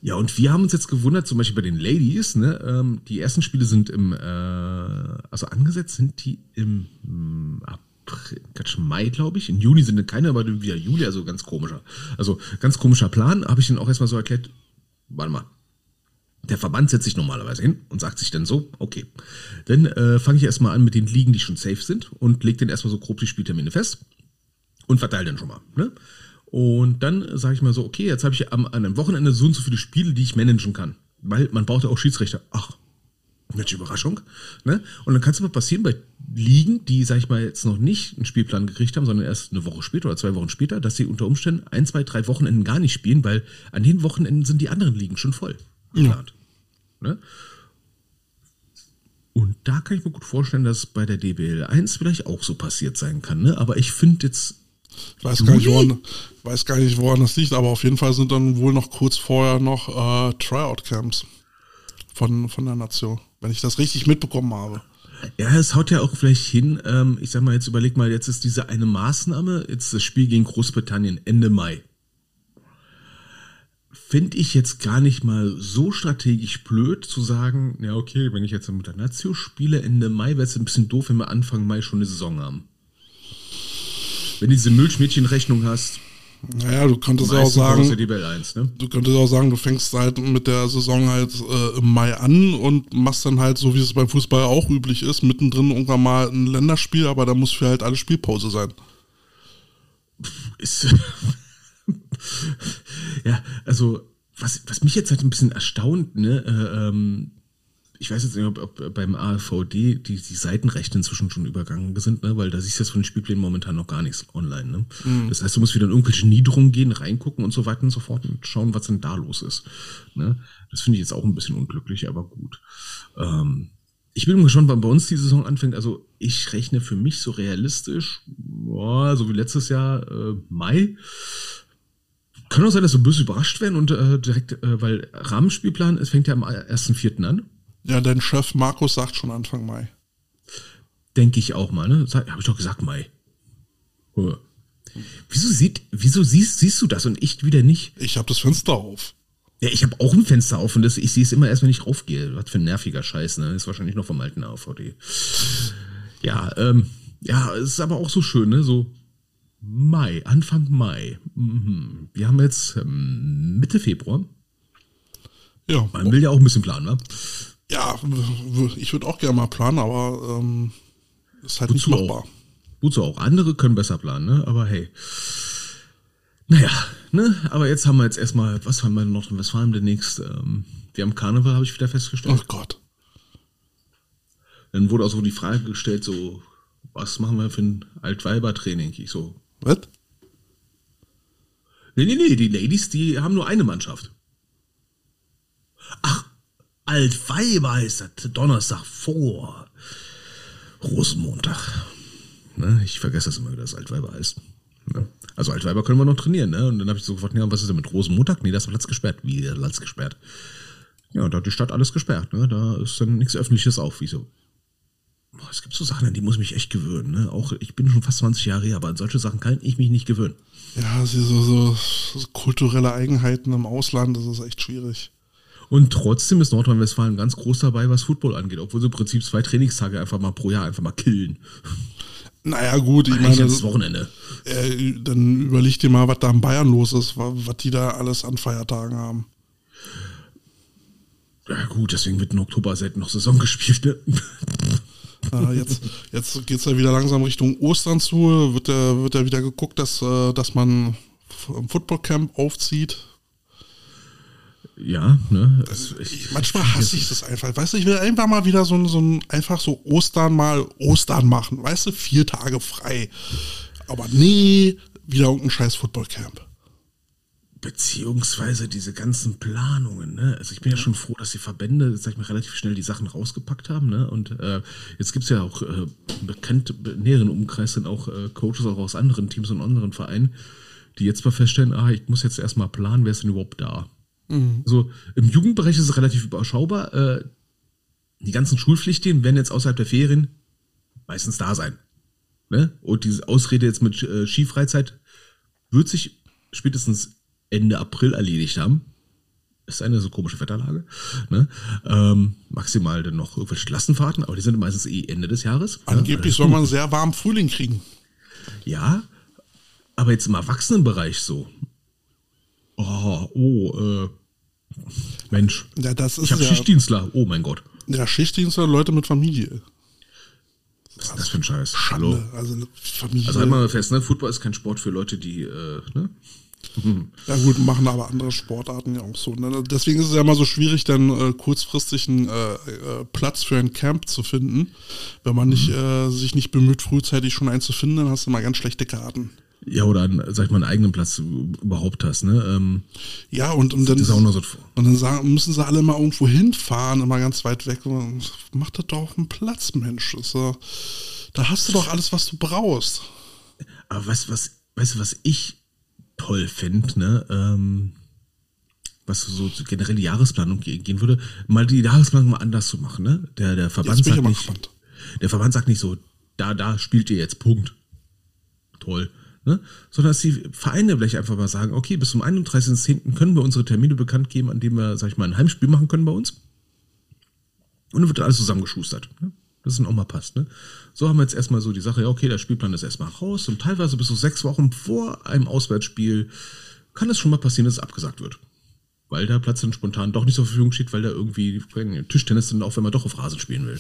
Ja, und wir haben uns jetzt gewundert, zum Beispiel bei den Ladies, ne, ähm, die ersten Spiele sind im, äh, also angesetzt sind die im mm, April, Quatsch, Mai, glaube ich. In Juni sind keine, aber wieder Juli, also ganz komischer. Also ganz komischer Plan, habe ich dann auch erstmal so erklärt, warte mal. Der Verband setzt sich normalerweise hin und sagt sich dann so, okay, dann äh, fange ich erstmal an mit den Ligen, die schon safe sind und leg dann erstmal so grob die Spieltermine fest und verteile dann schon mal. Ne? Und dann sage ich mal so, okay, jetzt habe ich am, an einem Wochenende so und so viele Spiele, die ich managen kann. Weil man braucht ja auch Schiedsrichter. Ach, welche Überraschung. Ne? Und dann kann es aber passieren bei Ligen, die, sag ich mal, jetzt noch nicht einen Spielplan gekriegt haben, sondern erst eine Woche später oder zwei Wochen später, dass sie unter Umständen ein, zwei, drei Wochenenden gar nicht spielen, weil an den Wochenenden sind die anderen Ligen schon voll. Geplant. Ne? Und da kann ich mir gut vorstellen, dass bei der DBL 1 vielleicht auch so passiert sein kann. Ne? Aber ich finde jetzt Ich weiß gar, nicht, woran, weiß gar nicht, woran das liegt, aber auf jeden Fall sind dann wohl noch kurz vorher noch äh, Tryout-Camps von, von der Nation, wenn ich das richtig mitbekommen habe. Ja, es haut ja auch vielleicht hin. Ähm, ich sag mal, jetzt überleg mal, jetzt ist diese eine Maßnahme, jetzt das Spiel gegen Großbritannien Ende Mai. Finde ich jetzt gar nicht mal so strategisch blöd zu sagen, ja, okay, wenn ich jetzt mit der Nazio spiele Ende Mai, wäre es ein bisschen doof, wenn wir Anfang Mai schon eine Saison haben. Wenn du diese Milchmädchenrechnung hast, Naja, du könntest ja auch sagen, 1, ne? du könntest auch sagen, du fängst halt mit der Saison halt äh, im Mai an und machst dann halt, so wie es beim Fußball auch üblich ist, mittendrin irgendwann mal ein Länderspiel, aber da muss für halt alle Spielpause sein. ist. (laughs) ja, also, was, was mich jetzt halt ein bisschen erstaunt, ne, äh, ähm, ich weiß jetzt nicht, ob, ob beim AVD die, die Seitenrechte inzwischen schon übergangen sind, ne, weil da siehst du jetzt von den Spielplänen momentan noch gar nichts online. Ne? Das heißt, du musst wieder in irgendwelche Niederungen gehen, reingucken und so weiter und so fort und schauen, was denn da los ist. Ne? Das finde ich jetzt auch ein bisschen unglücklich, aber gut. Ähm, Ich bin gespannt, wann bei uns die Saison anfängt. Also ich rechne für mich so realistisch, boah, so wie letztes Jahr, äh, Mai. Kann auch sein, dass wir böse überrascht werden und äh, direkt, äh, weil Rahmenspielplan, es fängt ja am 1.4. an. Ja, dein Chef Markus sagt schon Anfang Mai. Denke ich auch mal, ne? Habe ich doch gesagt, Mai. Wieso, sieht, wieso siehst, siehst du das und ich wieder nicht? Ich habe das Fenster auf. Ja, ich habe auch ein Fenster auf und das, ich sehe es immer erst, wenn ich raufgehe. Was für ein nerviger Scheiß, ne? Ist wahrscheinlich noch vom alten AVD. Ja, ähm, ja, es ist aber auch so schön, ne? So Mai, Anfang Mai. Mhm. Wir haben jetzt ähm, Mitte Februar. Ja. Man will ja auch ein bisschen planen, ne? Ja, ich würde auch gerne mal planen, aber ähm, ist halt Wozu nicht machbar. Auch? Wozu auch? Andere können besser planen, ne? Aber hey. Naja, ne? Aber jetzt haben wir jetzt erstmal, was haben wir in Nordrhein-Westfalen demnächst? Ähm, wir haben Karneval, habe ich wieder festgestellt. Oh Gott. Dann wurde auch so die Frage gestellt, so, was machen wir für ein Altweiber-Training? Ich so, Was? nee, nee, nee, die Ladies, die haben nur eine Mannschaft. Ach, Altweiber ist das Donnerstag vor Rosenmontag. Ne? Ich vergesse das immer, wie das Altweiber heißt. Ne? Also Altweiber können wir noch trainieren, ne? Und dann habe ich so gefragt, ja, was ist denn mit Rosenmontag? Nee, da ist Platz gesperrt. Wie, der Platz gesperrt? Ja, da hat die Stadt alles gesperrt, ne? Da ist dann nichts Öffentliches auf. Wieso? Es gibt so Sachen, an die muss ich mich echt gewöhnen, ne? Auch ich bin schon fast 20 Jahre her, aber an solche Sachen kann ich mich nicht gewöhnen. Ja, so, so, so kulturelle Eigenheiten im Ausland, das ist echt schwierig. Und trotzdem ist Nordrhein-Westfalen ganz groß dabei, was Football angeht, obwohl sie im Prinzip zwei Trainingstage einfach mal pro Jahr einfach mal killen. Naja, gut, ich meine, das Wochenende. äh, dann überleg dir mal, was da in Bayern los ist, wa- was die da alles an Feiertagen haben. Ja gut, deswegen wird im Oktober selten noch Saison (laughs) gespielt, ne? Ja, jetzt jetzt geht es ja wieder langsam Richtung Ostern zu. Wird ja, wird ja wieder geguckt, dass, äh, dass man ein Footballcamp aufzieht. Ja, ne? Also Ich, manchmal hasse ich das einfach. Weißt du, ich will einfach mal wieder so, ein- so ein, einfach so Ostern mal Ostern machen. Weißt du, vier Tage frei. Aber nee, wieder irgendein scheiß Footballcamp. Beziehungsweise diese ganzen Planungen, ne? Also ich bin ja schon froh, dass die Verbände, sag ich mal, relativ schnell die Sachen rausgepackt haben, ne? Und äh, jetzt gibt's ja auch äh, bekannt, näheren Umkreis sind auch äh, Coaches auch aus anderen Teams und anderen Vereinen, die jetzt mal feststellen, ah, ich muss jetzt erstmal planen, wer ist denn überhaupt da? Also im Jugendbereich ist es relativ überschaubar. Äh, die ganzen Schulpflichtigen werden jetzt außerhalb der Ferien meistens da sein. Ne? Und diese Ausrede jetzt mit äh, Skifreizeit wird sich spätestens Ende April erledigt haben. Ist eine so komische Wetterlage. Ne? Ähm, maximal dann noch irgendwelche Klassenfahrten, aber die sind meistens eh Ende des Jahres. ne? Angeblich soll man einen sehr warmen Frühling kriegen. Ja, aber jetzt im Erwachsenenbereich so. Oh, oh, äh, Mensch. Ja, das Ich ist habe ja, Schichtdienstler. Oh mein Gott. ja Schichtdienst oder Leute mit Familie. Was ist das für ein Scheiß? Schande. Also Familie. Also einmal fest, ne? Football ist kein Sport für Leute, die, äh, ne? (laughs) Ja gut, machen aber andere Sportarten ja auch so. Ne? Deswegen ist es ja immer so schwierig, dann äh, kurzfristig einen äh, äh, Platz für ein Camp zu finden. Wenn man nicht, äh, sich nicht bemüht, frühzeitig schon einen zu finden, dann hast du mal ganz schlechte Karten. Ja, oder einen, sag ich mal, einen eigenen Platz überhaupt hast, ne? Ähm, Ja, und, und dann, so. und dann sagen, müssen sie alle mal irgendwo hinfahren, immer ganz weit weg. Und mach das doch auf einen Platz, Mensch. Äh, da hast du doch alles, was du brauchst. Aber weißt du, was, weißt was ich toll finde, ne? Ähm, was so generell die Jahresplanung ge- gehen würde, mal die Jahresplanung mal anders zu machen, ne? Der, der Verband sagt nicht, gespannt. der Verband sagt nicht so, da, da spielt ihr jetzt Punkt. Toll. Ne? Sondern dass die Vereine vielleicht einfach mal sagen, okay, bis zum 31.10. können wir unsere Termine bekannt geben, an denen wir, sag ich mal, ein Heimspiel machen können bei uns. Und dann wird alles zusammengeschustert. Ne? Das dann auch mal passt. Ne? So haben wir jetzt erstmal so die Sache, ja, okay, der Spielplan ist erstmal raus und teilweise bis zu sechs Wochen vor einem Auswärtsspiel kann es schon mal passieren, dass es abgesagt wird. Weil der Platz dann spontan doch nicht zur Verfügung steht, weil da irgendwie Tischtennis dann auch, wenn man doch auf Rasen spielen will.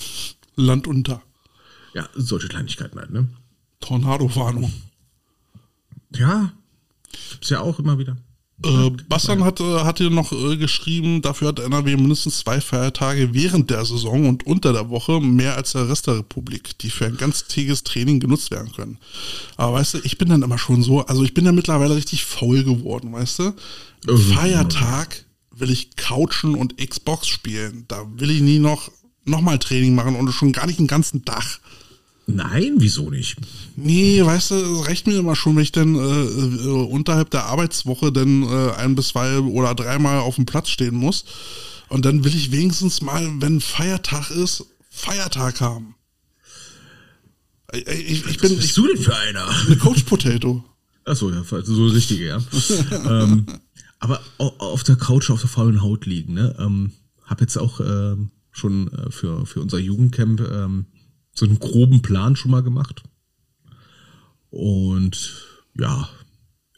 Land unter. Ja, solche Kleinigkeiten halt, ne? Tornado-Warnung. Ja, gibt's ja auch immer wieder. Äh, Bastian hat, äh, hat hier noch äh, geschrieben, dafür hat NRW mindestens zwei Feiertage während der Saison und unter der Woche mehr als der Rest der Republik, die für ein ganztägiges Training genutzt werden können. Aber weißt du, ich bin dann immer schon so, also ich bin ja mittlerweile richtig faul geworden, weißt du? Oh, Feiertag will ich couchen und Xbox spielen. Da will ich nie noch nochmal Training machen und schon gar nicht den ganzen Tag. Nein, wieso nicht? Nee, weißt du, es reicht mir immer schon, wenn ich dann äh, äh, unterhalb der Arbeitswoche dann äh, ein bis zwei oder dreimal auf dem Platz stehen muss. Und dann will ich wenigstens mal, wenn Feiertag ist, Feiertag haben. Ich, ich, ich bin, Was bist ich du denn für einer? bin Coach Potato. Achso, ja, so richtige, ja. (laughs) ähm, aber au- auf der Couch, auf der faulen Haut liegen, ne? Ähm, hab jetzt auch ähm, schon äh, für, für unser Jugendcamp ähm, so einen groben Plan schon mal gemacht. Und ja,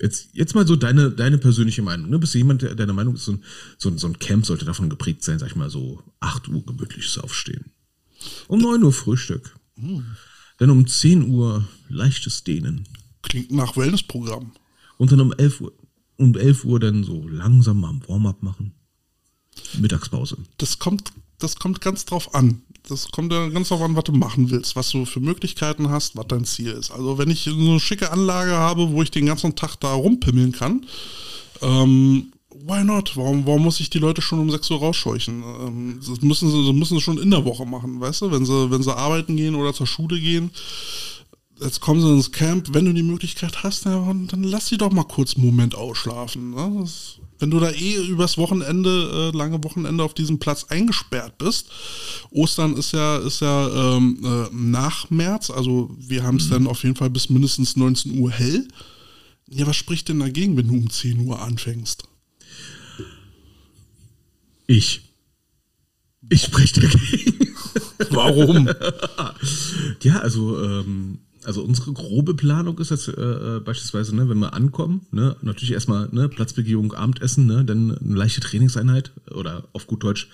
jetzt, jetzt mal so deine, deine persönliche Meinung. Ne? Bist du jemand, der deiner Meinung ist, so ein, so, ein, so ein Camp sollte davon geprägt sein, sag ich mal, so 8 Uhr gemütliches Aufstehen. Um 9 Uhr Frühstück. Dann um 10 Uhr leichtes Dehnen. Klingt nach Wellnessprogramm. Und dann um 11 Uhr, um 11 Uhr dann so langsam mal ein Warm-up machen. Mittagspause. Das kommt, das kommt ganz drauf an. Das kommt ja ganz drauf an, was du machen willst, was du für Möglichkeiten hast, was dein Ziel ist. Also wenn ich so eine schicke Anlage habe, wo ich den ganzen Tag da rumpimmeln kann, ähm, why not? Warum, warum muss ich die Leute schon um 6 Uhr rausscheuchen? Ähm, das müssen sie, müssen sie schon in der Woche machen, weißt du? Wenn sie, wenn sie arbeiten gehen oder zur Schule gehen, jetzt kommen sie ins Camp, wenn du die Möglichkeit hast, na, dann lass sie doch mal kurz einen Moment ausschlafen. Ne? Das, wenn du da eh übers Wochenende, äh, lange Wochenende auf diesem Platz eingesperrt bist, Ostern ist ja, ist ja ähm, äh, nach März, also wir haben es dann auf jeden Fall bis mindestens 19 Uhr hell. Ja, was spricht denn dagegen, wenn du um 10 Uhr anfängst? Ich. Ich spreche dagegen. Warum? (laughs) Ja, also, ähm, also unsere grobe Planung ist jetzt äh, äh, beispielsweise, ne, wenn wir ankommen, ne, natürlich erstmal ne, Platzbegehung, Abendessen, ne, dann eine leichte Trainingseinheit oder auf gut Deutsch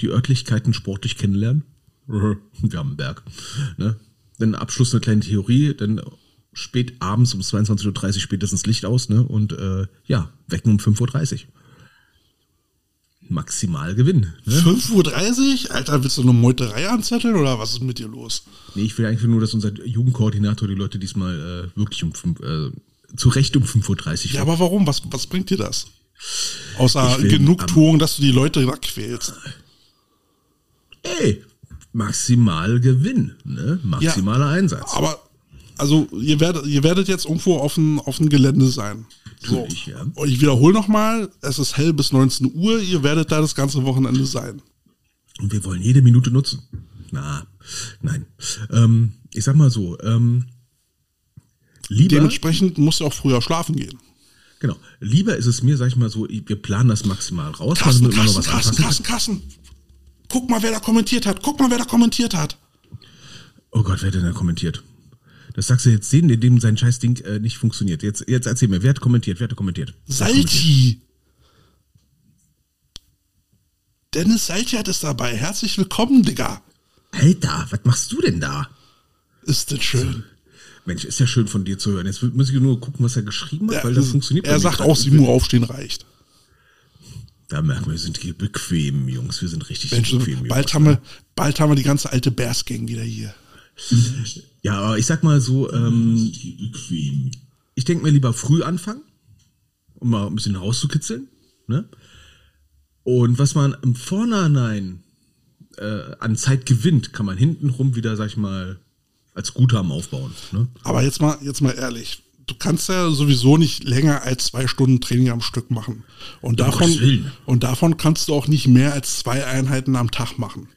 die Örtlichkeiten sportlich kennenlernen. (laughs) Wir haben einen Berg. Ne? Dann Abschluss eine kleine Theorie, dann spät abends um 22.30 Uhr spätestens Licht aus ne? und äh, ja, wecken um 5.30 Uhr. Maximal Gewinn. Ne? 5.30 Uhr? Alter, willst du eine Meuterei anzetteln oder was ist mit dir los? Nee, ich will eigentlich nur, dass unser Jugendkoordinator die Leute diesmal äh, wirklich um fünf, äh, zu Recht um 5.30 Uhr Ja, aber warum? Was, was bringt dir das? Außer will Genugtuung, dass du die Leute quälst. Ey, maximal Gewinn, ne? Maximaler Einsatz. Aber, also, ihr werdet, ihr werdet jetzt irgendwo auf dem, auf dem Gelände sein. So. Natürlich, ja. Und ich wiederhole nochmal, es ist hell bis 19 Uhr, ihr werdet da das ganze Wochenende sein. Und wir wollen jede Minute nutzen. Na, nein. Ähm, ich sag mal so, ähm, lieber, Dementsprechend musst du auch früher schlafen gehen. genau, lieber ist es mir, sag ich mal so, wir planen das maximal raus, Kassen, noch Kassen, was Kassen, Kassen. Kassen. Guck mal, wer da kommentiert hat. Guck mal, wer da kommentiert hat. Oh Gott, wer hat denn da kommentiert? Das sagst du jetzt denen, dem sein scheiß Ding äh, nicht funktioniert. Jetzt, jetzt erzähl mir, wer hat kommentiert? Wer hat kommentiert? Hat? Salti. Dennis Saltiat ist dabei. Herzlich willkommen, Digga. Alter, was machst du denn da? Ist das schön. Mensch, ist ja schön von dir zu hören. Jetzt muss ich nur gucken, was er geschrieben hat, Ja, weil das funktioniert. bei er sagt auch, 7 Uhr aufstehen reicht. Da merken wir, wir sind hier bequem, Jungs. Wir sind richtig Mensch, bequem, bald Jungs. haben, wir, bald haben wir die ganze alte Bears-Gang wieder hier. Ja, aber ich sag mal so, ähm, ich denke mir lieber früh anfangen, um mal ein bisschen rauszukitzeln. Ne? Und was man im Vornherein äh, an Zeit gewinnt, kann man hintenrum wieder, sag ich mal, als Guthaben aufbauen. Ne? Aber jetzt mal, jetzt mal ehrlich. Du kannst ja sowieso nicht länger als zwei Stunden Training am Stück machen. Und davon, und davon kannst du auch nicht mehr als zwei Einheiten am Tag machen.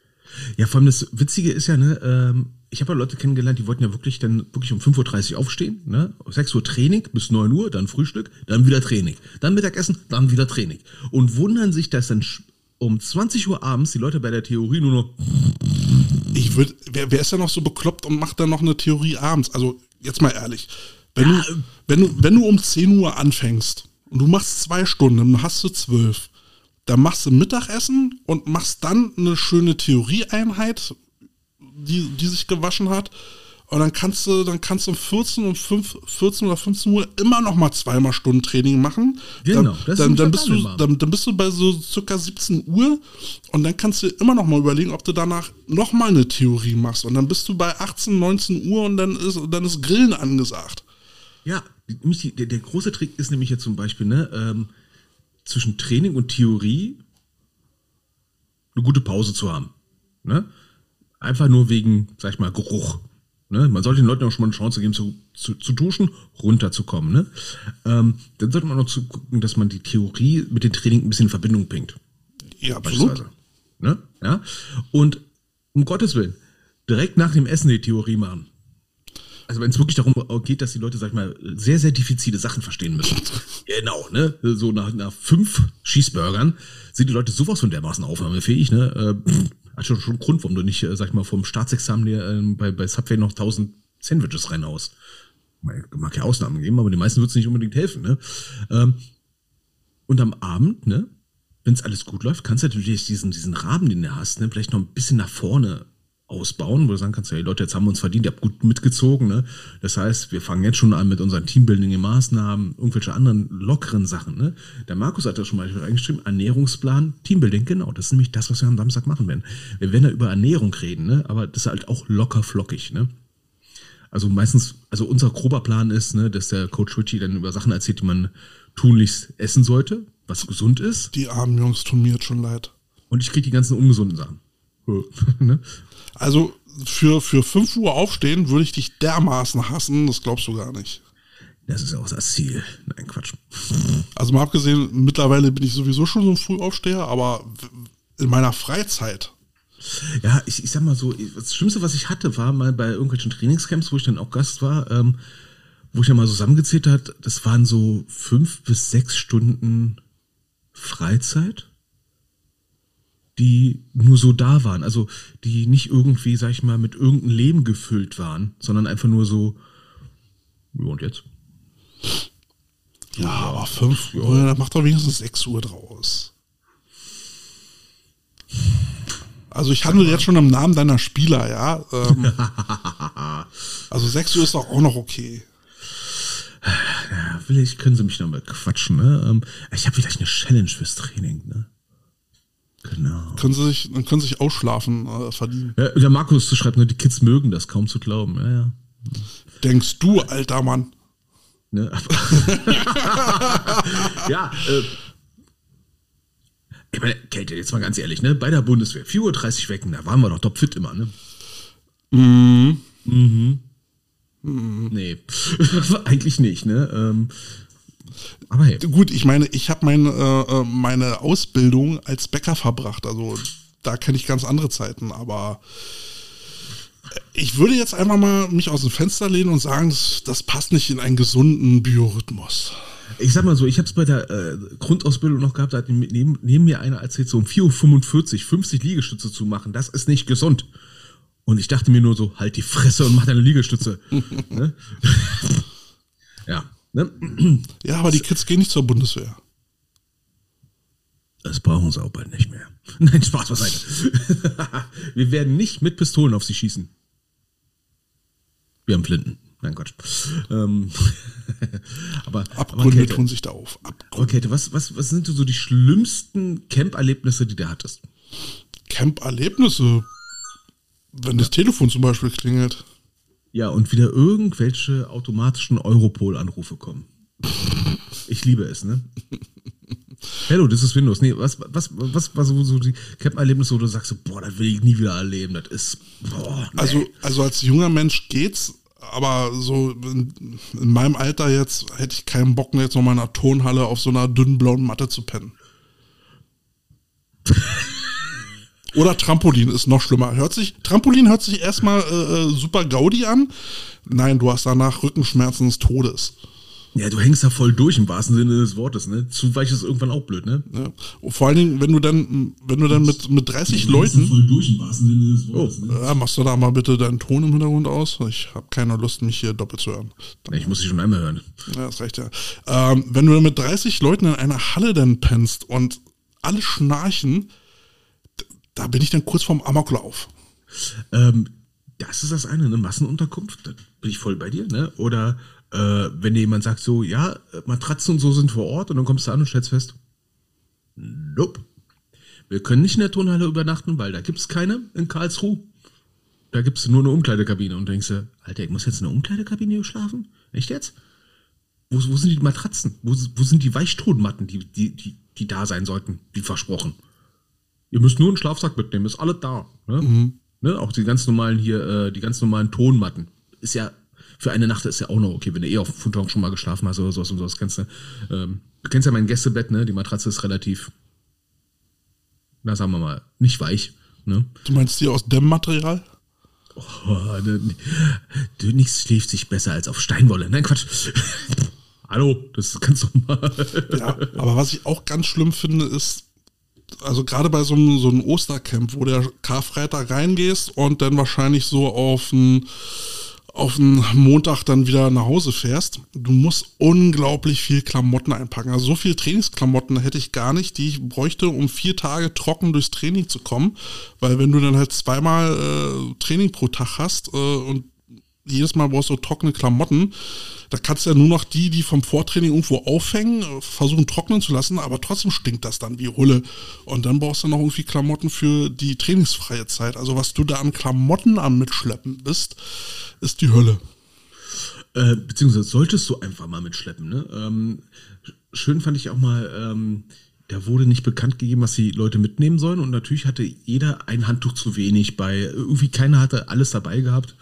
Ja, vor allem das Witzige ist ja, ne, ähm, ich habe ja Leute kennengelernt, die wollten ja wirklich dann wirklich um 5.30 Uhr aufstehen, ne? 6 Uhr Training bis 9 Uhr, dann Frühstück, dann wieder Training, dann Mittagessen, dann wieder Training. Und wundern sich, dass dann um 20 Uhr abends die Leute bei der Theorie nur noch, Ich würde, wer, wer ist da noch so bekloppt und macht dann noch eine Theorie abends? Also, jetzt mal ehrlich. Wenn, Ja, du, wenn, du, wenn du um 10 Uhr anfängst und du machst zwei Stunden, dann hast du zwölf. Dann machst du Mittagessen und machst dann eine schöne Theorieeinheit, die, die sich gewaschen hat. Und dann kannst du, dann kannst du um 14 und 5, 14 oder 15 Uhr immer noch mal zweimal Stunden Training machen. Genau, dann, das dann, ist dann, bist du, dann, dann bist du bei so circa 17 Uhr und dann kannst du immer noch mal überlegen, ob du danach noch mal eine Theorie machst. Und dann bist du bei 18, 19 Uhr und dann ist, dann ist Grillen angesagt. ja, der, der große Trick ist nämlich jetzt zum Beispiel, ne, ähm, zwischen Training und Theorie eine gute Pause zu haben. Ne? Einfach nur wegen, sag ich mal, Geruch. Ne? Man sollte den Leuten auch schon mal eine Chance geben, zu, zu, zu duschen, runterzukommen. Ne? Ähm, dann sollte man auch gucken, dass man die Theorie mit dem Training ein bisschen in Verbindung bringt. Ja, absolut. Ne? Ja? Und um Gottes Willen, direkt nach dem Essen die Theorie machen. Also wenn es wirklich darum geht, dass die Leute, sag ich mal, sehr, sehr diffizile Sachen verstehen müssen. (laughs) genau, ne? So nach, nach fünf Schießburgern sind die Leute sowas von dermaßen aufnahmefähig, ne? Äh, hat schon, schon Grund, warum du nicht, äh, sag ich mal, vom Staatsexamen dir äh, bei, bei Subway noch tausend Sandwiches reinhaust. Mag ja Ausnahmen geben, aber den meisten wird es nicht unbedingt helfen, ne? Ähm, und am Abend, ne? Wenn es alles gut läuft, kannst du natürlich diesen, diesen Rahmen, den du hast, ne, vielleicht noch ein bisschen nach vorne ausbauen, wo du sagen kannst, hey Leute, jetzt haben wir uns verdient, ihr habt gut mitgezogen. Ne? Das heißt, wir fangen jetzt schon an mit unseren Teambuilding-Maßnahmen, irgendwelche anderen lockeren Sachen. Ne? Der Markus hat ja schon mal reingeschrieben, Ernährungsplan, Teambuilding, genau, das ist nämlich das, was wir am Samstag machen werden. Wir werden da über Ernährung reden, ne? aber das ist halt auch locker flockig. Ne? Also meistens, also unser grober Plan ist, ne, dass der Coach Richie dann über Sachen erzählt, die man tunlichst essen sollte, was gesund ist. Die armen Jungs tun mir jetzt schon leid. Und ich kriege die ganzen ungesunden Sachen. (laughs) ne? Also für, für 5 Uhr aufstehen würde ich dich dermaßen hassen, das glaubst du gar nicht. Das ist auch das Ziel. Nein, Quatsch. Also mal abgesehen, mittlerweile bin ich sowieso schon so ein Frühaufsteher, aber in meiner Freizeit. Ja, ich, ich sag mal so, das Schlimmste, was ich hatte, war mal bei irgendwelchen Trainingscamps, wo ich dann auch Gast war, ähm, wo ich dann mal zusammengezählt hat, das waren so fünf bis sechs Stunden Freizeit die nur so da waren. Also die nicht irgendwie, sag ich mal, mit irgendeinem Leben gefüllt waren, sondern einfach nur so, ja und jetzt? Ja, aber 5 Uhr, ja. da macht doch wenigstens 6 Uhr draus. Also ich handle jetzt schon im Namen deiner Spieler, ja. Ähm, (laughs) also 6 Uhr ist doch auch noch okay. Ja, vielleicht können sie mich noch mal quatschen, ne? Ähm, ich habe vielleicht eine Challenge fürs Training, ne? Genau. Können sie sich, dann können sie sich Ausschlafen äh, verdienen. Ja, der Markus schreibt nur, die Kids mögen das kaum zu glauben. Ja, ja. Denkst du, alter Mann? Ne? (laughs) ja, äh, ich meine, Kälte, jetzt mal ganz ehrlich, ne? Bei der Bundeswehr, 4.30 Uhr wecken, da waren wir doch topfit immer, ne? Mhm. Mhm. mhm. Nee, (laughs) eigentlich nicht, ne? Ähm, aber hey. Gut, ich meine, ich habe meine, äh, äh, meine Ausbildung als Bäcker verbracht. Also da kenne ich ganz andere Zeiten. Aber ich würde jetzt einfach mal mich aus dem Fenster lehnen und sagen, das, das passt nicht in einen gesunden Biorhythmus. Ich sag mal so, ich habe es bei der äh, Grundausbildung noch gehabt, da hat neben, neben mir einer erzählt, so um 4.45 Uhr 50 Liegestütze zu machen. Das ist nicht gesund. Und ich dachte mir nur so, halt die Fresse und mach deine Liegestütze. (laughs) ne? (laughs) ja. Ne? (clears throat) Ja, aber die Kids gehen nicht zur Bundeswehr. Das brauchen sie auch bald nicht mehr. (laughs) Nein, Spaß beiseite. (laughs) Wir werden nicht mit Pistolen auf sie schießen. Wir haben Flinten. Nein, Gott. Ähm, (laughs) aber Abgründe aber tun sich da auf. Abgründe. Okay, was, was, was sind so die schlimmsten Camp-Erlebnisse, die du hattest? Camp-Erlebnisse? Wenn ja. das Telefon zum Beispiel klingelt. Ja, und wieder irgendwelche automatischen Europol-Anrufe kommen. Ich liebe es, ne? Hello, das ist Windows. Nee, was, was, was war so, so die Camp-Erlebnisse, wo du sagst, boah, das will ich nie wieder erleben. Das ist, boah, nee. Also, also als junger Mensch geht's, aber so in, in, meinem Alter jetzt hätte ich keinen Bock, jetzt noch mal in einer Tonhalle auf so einer dünnen blauen Matte zu pennen. (laughs) Oder Trampolin ist noch schlimmer. Hört sich, Trampolin hört sich erstmal äh, äh, super Gaudi an. Nein, du hast danach Rückenschmerzen des Todes. Ja, du hängst da voll durch im wahrsten Sinne des Wortes, ne? Zu weich ist irgendwann auch blöd, ne? Ja. Vor allen Dingen, wenn du dann, wenn du dann mit, mit 30 ja, Leuten. Voll durch im wahrsten Sinne des Wortes, oh, ne? Ja, machst du da mal bitte deinen Ton im Hintergrund aus? Ich habe keine Lust, mich hier doppelt zu hören. Dann, ich muss dich schon einmal hören. Ja, das reicht ja. Ähm, wenn du dann mit 30 Leuten in einer Halle dann pennst und alle schnarchen, da bin ich dann kurz vorm Amoklauf. Ähm, das ist das eine, eine Massenunterkunft, da bin ich voll bei dir, ne? Oder äh, wenn dir jemand sagt so, ja, Matratzen und so sind vor Ort und dann kommst du an und stellst fest, nope. Wir können nicht in der Turnhalle übernachten, weil da gibt es keine in Karlsruhe. Da gibt es nur eine Umkleidekabine und denkst du, Alter, ich muss jetzt in einer Umkleidekabine schlafen? Echt jetzt? Wo, wo sind die Matratzen? Wo, wo sind die Weichtonmatten, die, die, die, die da sein sollten, wie versprochen? Ihr müsst nur einen Schlafsack mitnehmen, ist alles da. Ne? Mhm. Ne? Auch die ganz normalen hier, äh, die ganz normalen Tonmatten. Ist ja, für eine Nacht ist ja auch noch okay, wenn du eh auf dem Futon schon mal geschlafen hast oder sowas und sowas. Kennst du, ähm, du kennst ja mein Gästebett, ne? Die Matratze ist relativ, na sagen wir mal, nicht weich. Ne? Du meinst die aus Dämmmaterial? Oh, ne, du, nichts schläft sich besser als auf Steinwolle. Nein, Quatsch. (laughs) Hallo, das ist ganz normal. Ja, aber was ich auch ganz schlimm finde, ist, also gerade bei so einem, so einem Ostercamp, wo der Karfreitag reingehst und dann wahrscheinlich so auf ein auf den Montag dann wieder nach Hause fährst, du musst unglaublich viel Klamotten einpacken. Also so viel Trainingsklamotten hätte ich gar nicht, die ich bräuchte, um vier Tage trocken durchs Training zu kommen. Weil wenn du dann halt zweimal äh, Training pro Tag hast äh, und jedes Mal brauchst du trockene Klamotten. Da kannst du ja nur noch die, die vom Vortraining irgendwo aufhängen, versuchen trocknen zu lassen, aber trotzdem stinkt das dann wie Hulle. Und dann brauchst du noch irgendwie Klamotten für die trainingsfreie Zeit. Also was du da an Klamotten am Mitschleppen bist, ist die Hölle. Äh, beziehungsweise solltest du einfach mal mitschleppen. Ne? Ähm, schön fand ich auch mal, ähm, da wurde nicht bekannt gegeben, was die Leute mitnehmen sollen. Und natürlich hatte jeder ein Handtuch zu wenig bei. Irgendwie keiner hatte alles dabei gehabt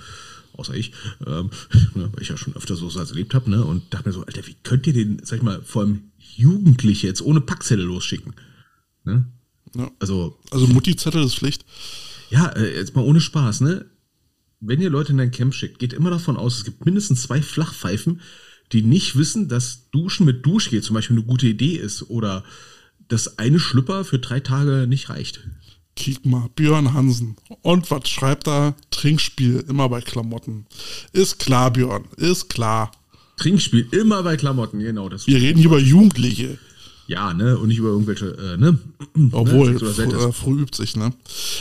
außer ich, ähm, (laughs) ne, weil ich ja schon öfter so was erlebt habe, ne, und dachte mir so, Alter, wie könnt ihr den, sag ich mal, vor allem Jugendliche jetzt ohne Packzettel losschicken? Ne? Ja. Also, also Mutti-Zettel ist Pflicht. Ja, äh, jetzt mal ohne Spaß, ne? Wenn ihr Leute in dein Camp schickt, geht immer davon aus, es gibt mindestens zwei Flachpfeifen, die nicht wissen, dass Duschen mit Duschgel zum Beispiel eine gute Idee ist oder dass eine Schlüpper für drei Tage nicht reicht. Kick mal, Björn Hansen. Und was schreibt er? Trinkspiel, immer bei Klamotten. Ist klar, Björn, ist klar. Trinkspiel, immer bei Klamotten, genau. Das Wir reden hier über Jugendliche. Ja, ne? Und nicht über irgendwelche, äh, ne? (clears throat) Obwohl, ne? Früh, früh übt sich, ne?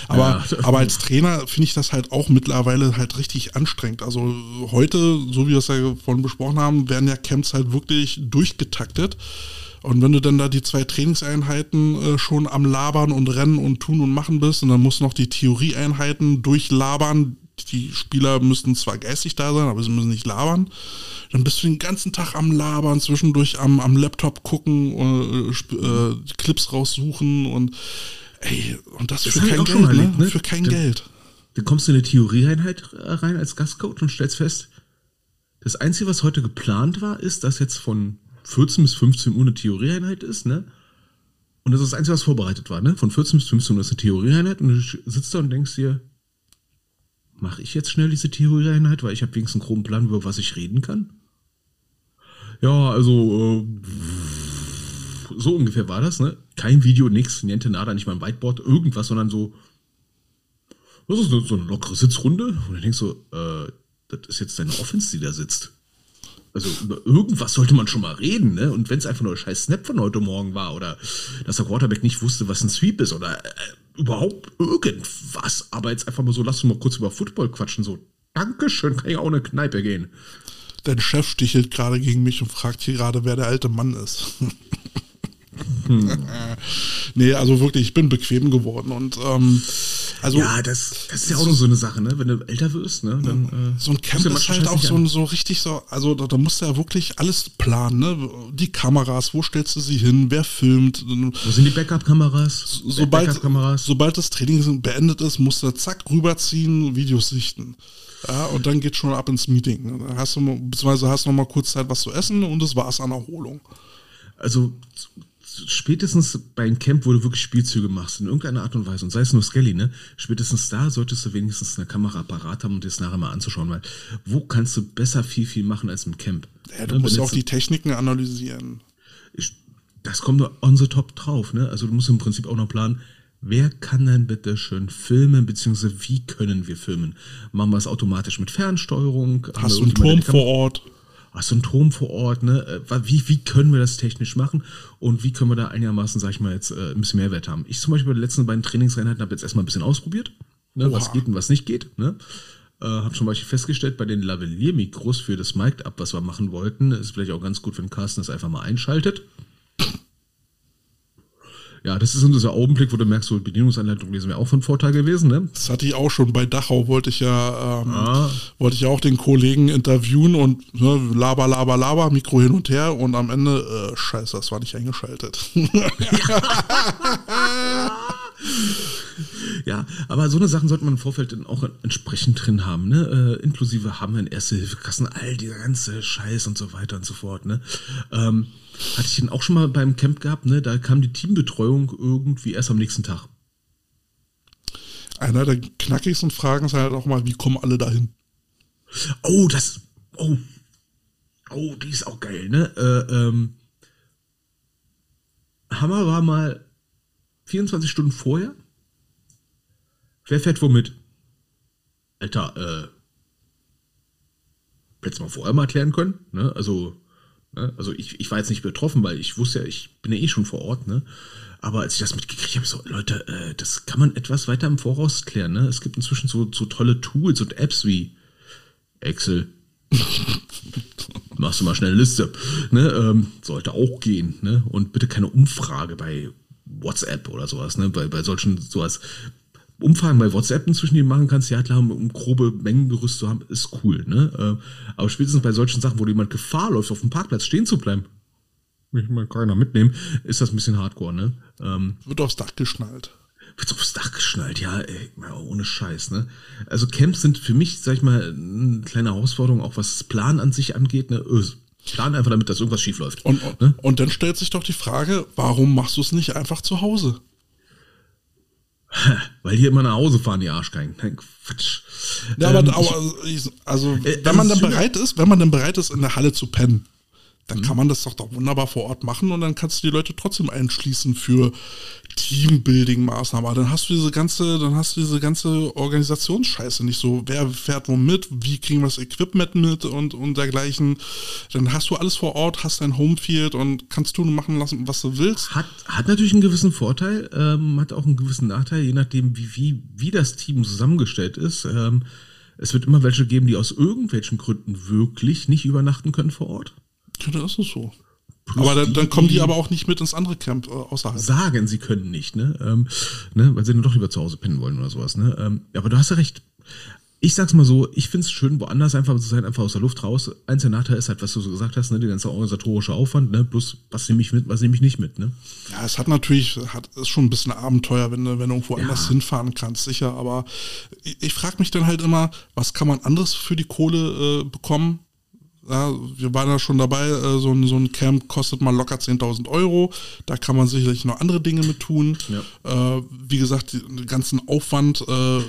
Aber, ja. (laughs) aber als Trainer finde ich das halt auch mittlerweile halt richtig anstrengend. Also heute, so wie wir es ja vorhin besprochen haben, werden ja Camps halt wirklich durchgetaktet. Und wenn du dann da die zwei Trainingseinheiten äh, schon am Labern und Rennen und Tun und Machen bist und dann musst du noch die Theorieeinheiten durchlabern, die Spieler müssten zwar geistig da sein, aber sie müssen nicht labern. Dann bist du den ganzen Tag am Labern, zwischendurch am, am Laptop gucken, äh, äh, Clips raussuchen und ey, und das, das für kein Geld, erlebt, ne? ne? Für kein dann, Geld. Dann kommst du in eine Theorieeinheit rein als Gastcoach und stellst fest, das Einzige, was heute geplant war, ist, dass jetzt von 14 bis 15 Uhr eine Theorieeinheit ist, ne? Und das ist das Einzige, was vorbereitet war, ne? Von 14 bis 15 Uhr ist eine Theorieeinheit und du sitzt da und denkst dir, mache ich jetzt schnell diese Theorieeinheit, weil ich habe wenigstens einen groben Plan, über was ich reden kann? Ja, also äh, so ungefähr war das, ne? Kein Video, nix, niente nada, nicht mal ein Whiteboard, irgendwas, sondern so, das ist so eine lockere Sitzrunde und du denkst so, äh, das ist jetzt deine Offense, die da sitzt. Also über irgendwas sollte man schon mal reden, ne? Und wenn es einfach nur ein scheiß Snap von heute Morgen war oder dass der Quarterback nicht wusste, was ein Sweep ist oder äh, überhaupt irgendwas, aber jetzt einfach mal so, lass uns mal kurz über Football quatschen, so, Dankeschön, kann ich auch in eine Kneipe gehen. Dein Chef stichelt gerade gegen mich und fragt hier gerade, wer der alte Mann ist. Hm. (laughs) nee, also wirklich, ich bin bequem geworden und ähm, also. Ja, das, das ist ja auch noch so eine Sache, ne? Wenn du älter wirst, ne? Dann, äh, so ein Camp ist halt auch so, so richtig so, also da, da musst du ja wirklich alles planen, ne? Die Kameras, wo stellst du sie hin, wer filmt? Wo sind die Backup-Kameras? Sobald, Backup sobald das Training beendet ist, musst du zack rüberziehen, Videos sichten. Ja, und dann geht schon ab ins Meeting. Dann hast du, beziehungsweise hast du noch mal kurz Zeit, was zu essen und das war's an Erholung. Also spätestens bei einem Camp, wo du wirklich Spielzüge machst, in irgendeiner Art und Weise, und sei es nur Skelly, ne, spätestens da solltest du wenigstens eine Kamera parat haben, um dir das nachher mal anzuschauen, weil wo kannst du besser viel, viel machen als im Camp? Ja, du ne? musst auch die Techniken analysieren. Ich, das kommt nur on the top drauf, ne? Also du musst im Prinzip auch noch planen, Wer kann denn bitte schön filmen, beziehungsweise wie können wir filmen? Machen wir es automatisch mit Fernsteuerung? Hast du einen Turm vor Ort? Turm vor Ort, ne? Äh, wie, wie können wir das technisch machen und wie können wir da einigermaßen, sag ich mal, jetzt äh, ein bisschen Mehrwert haben? Ich zum Beispiel bei den letzten beiden Trainingseinheiten habe jetzt erstmal ein bisschen ausprobiert, ne? was geht und was nicht geht, ne? Äh, habe zum Beispiel festgestellt, bei den Lavalier-Mikros für das Mic-Up, was wir machen wollten, ist vielleicht auch ganz gut, wenn Carsten das einfach mal einschaltet ja, das ist unser Augenblick, wo du merkst, so Bedienungsanleitung lesen wäre auch von Vorteil gewesen. Ne? Das hatte ich auch schon bei Dachau, wollte ich ja, ähm, ah. wollte ich ja auch den Kollegen interviewen und ne, laber, laber, laber, Mikro hin und her und am Ende, äh, scheiße, das war nicht eingeschaltet. (laughs) (laughs) (laughs) Ja, (laughs) aber so eine Sachen sollte man im Vorfeld dann auch entsprechend drin haben, ne? Äh, inklusive haben wir in Erste-Hilfe-Kassen, all dieser ganze Scheiß und so weiter und so fort, ne? Ähm, hatte ich den auch schon mal beim Camp gehabt, ne? Da kam die Teambetreuung irgendwie erst am nächsten Tag. Einer der knackigsten Fragen ist halt auch mal, wie kommen alle dahin? Oh, das. Oh. Oh, die ist auch geil, ne? Äh, ähm, Hammer war mal 24 Stunden vorher. Wer fährt womit? Alter, äh. Hättest mal vorher mal erklären können, ne? Also, ne? also ich, ich war jetzt nicht betroffen, weil ich wusste ja, ich bin ja eh schon vor Ort, ne? Aber als ich das mitgekriegt habe, so, Leute, äh, das kann man etwas weiter im Voraus klären, ne? Es gibt inzwischen so, so tolle Tools und Apps wie Excel. (laughs) Machst du mal schnell eine Liste. Ne? Ähm, sollte auch gehen. Ne? Und bitte keine Umfrage bei WhatsApp oder sowas. Ne? Bei, bei solchen sowas. Umfragen bei WhatsApp inzwischen, die machen kannst, ja klar, um grobe Mengengerüst zu haben, ist cool. Ne? Ähm, aber spätestens bei solchen Sachen, wo jemand Gefahr läuft, auf dem Parkplatz stehen zu bleiben, will ich mal keiner mitnehmen, ist das ein bisschen hardcore. Ne? Ähm, Wird aufs Dach geschnallt wird aufs Dach geschnallt, ja, ey, ohne Scheiß, ne? Also Camps sind für mich, sag ich mal, eine kleine Herausforderung, auch was das Plan an sich angeht, ne? Plan einfach damit, dass irgendwas schief läuft. Und, ne? und dann stellt sich doch die Frage, warum machst du es nicht einfach zu Hause? (laughs) Weil hier immer nach Hause fahren, die Arschgeigen. Nein, Quatsch. Ja, ähm, aber, aber also, äh, wenn man dann bereit ist, wenn man dann bereit ist, in der Halle zu pennen, dann mhm. kann man das doch, doch wunderbar vor Ort machen und dann kannst du die Leute trotzdem einschließen für Teambuilding-Maßnahmen. Aber dann hast du diese ganze, dann hast du diese ganze Organisationsscheiße nicht so. Wer fährt wo mit? Wie kriegen wir das Equipment mit und, und dergleichen? Dann hast du alles vor Ort, hast dein Homefield und kannst tun und machen lassen, was du willst. Hat, hat natürlich einen gewissen Vorteil, ähm, hat auch einen gewissen Nachteil, je nachdem, wie, wie, wie das Team zusammengestellt ist. Ähm, es wird immer welche geben, die aus irgendwelchen Gründen wirklich nicht übernachten können vor Ort. Ja, das ist so. aber dann, dann, kommen die aber auch nicht mit ins andere Camp äh, außerhalb. Sagen, sie können nicht, ne? Ähm, ne? Weil sie dann doch lieber zu Hause pennen wollen oder sowas, ne? Ähm, aber du hast ja recht. Ich sag's mal so, ich find's schön, woanders einfach zu sein, einfach aus der Luft raus. Eins der Nachteile ist halt, was du so gesagt hast, ne, der ganze organisatorische Aufwand, ne, plus was nehme ich mit, was nehme ich nicht mit, ne? Ja, es hat natürlich, hat, ist schon ein bisschen Abenteuer, wenn du, wenn du irgendwo ja. anders hinfahren kannst, sicher, aber ich, ich frage mich dann halt immer, was kann man anderes für die Kohle äh, bekommen? Ja, wir waren ja schon dabei, äh, so, ein, so ein Camp kostet mal locker 10.000 Euro. Da kann man sicherlich noch andere Dinge mit tun. Ja. Äh, wie gesagt, den ganzen Aufwand äh,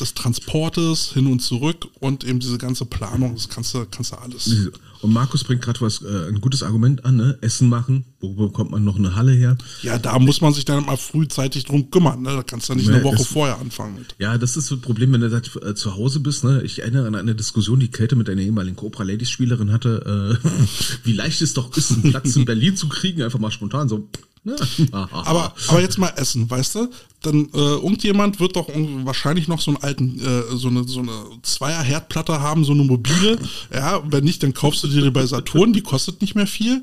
des Transportes hin und zurück und eben diese ganze Planung, das kannst du, kannst du alles. Und Markus bringt gerade was, äh, ein gutes Argument an, ne? Essen machen. Wo bekommt man noch eine Halle her? Ja, da muss man sich dann mal frühzeitig drum kümmern, ne? Da kannst du nicht eine Woche vorher anfangen mit. Ja, das ist das Problem, wenn du da äh, zu Hause bist, ne? Ich erinnere an eine Diskussion, die Kälte mit einer ehemaligen Cobra Ladies Spielerin hatte, äh, (laughs) wie leicht es doch ist, einen Platz in Berlin zu kriegen, einfach mal spontan so, aber, aber jetzt mal essen, weißt du? Dann äh, irgendjemand wird doch wahrscheinlich noch so einen alten, äh, so eine, so eine Zweier-Herdplatte haben, so eine mobile. Ja, wenn nicht, dann kaufst du dir die bei Saturn, die kostet nicht mehr viel.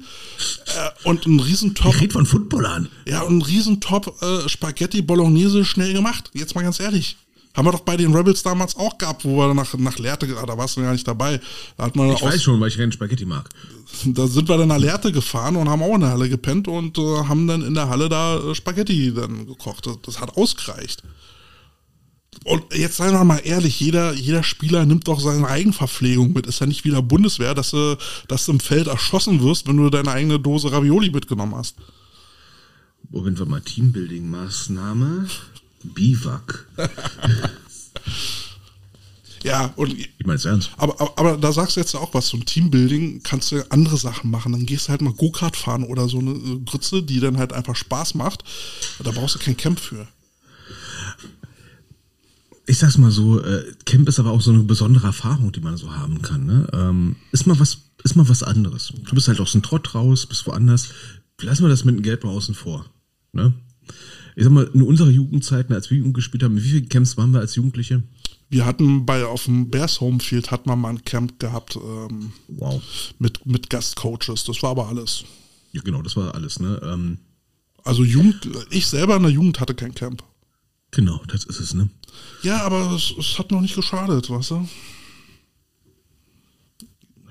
Äh, und ein Riesentop. Ich von Footballern. Ja, und ein Riesentop äh, Spaghetti Bolognese schnell gemacht. Jetzt mal ganz ehrlich. Haben wir doch bei den Rebels damals auch gehabt, wo wir nach, nach Lehrte, ah, da warst du gar nicht dabei. Da hat man ich weiß schon, weil ich keinen Spaghetti mag. Da sind wir dann nach Lehrte gefahren und haben auch in der Halle gepennt und äh, haben dann in der Halle da äh, Spaghetti dann gekocht. Das, das, hat ausgereicht. Und jetzt seien wir mal ehrlich, jeder, jeder Spieler nimmt doch seine Eigenverpflegung mit. Ist ja nicht wie der Bundeswehr, dass du, dass du im Feld erschossen wirst, wenn du deine eigene Dose Ravioli mitgenommen hast. Moment wir mal, Teambuilding-Maßnahme. Biwak. (laughs) ja, und. Ich meine es ernst. Aber, aber, aber, da sagst du jetzt auch was. zum Teambuilding kannst du andere Sachen machen. Dann gehst du halt mal Go-Kart fahren oder so eine äh, Grütze, die dann halt einfach Spaß macht. Da brauchst du kein Camp für. Ich sag's mal so, äh, Camp ist aber auch so eine besondere Erfahrung, die man so haben kann. Ne? Ähm, ist mal was, ist mal was anderes. Du bist halt aus dem Trott raus, bist woanders. Lassen wir das mit dem Geld mal außen vor. Ne? ich sag mal, in unserer Jugendzeiten, als wir Jugend gespielt haben, wie viele Camps waren wir als Jugendliche? Wir hatten bei auf dem Bears Homefield hat man mal ein Camp gehabt ähm, wow. mit, mit Gastcoaches. Das war aber alles. Ja, genau, das war alles, ne? Ähm, also Jugend, ich selber in der Jugend hatte kein Camp. Genau, das ist es, ne? Ja, aber es, es hat noch nicht geschadet, weißt du?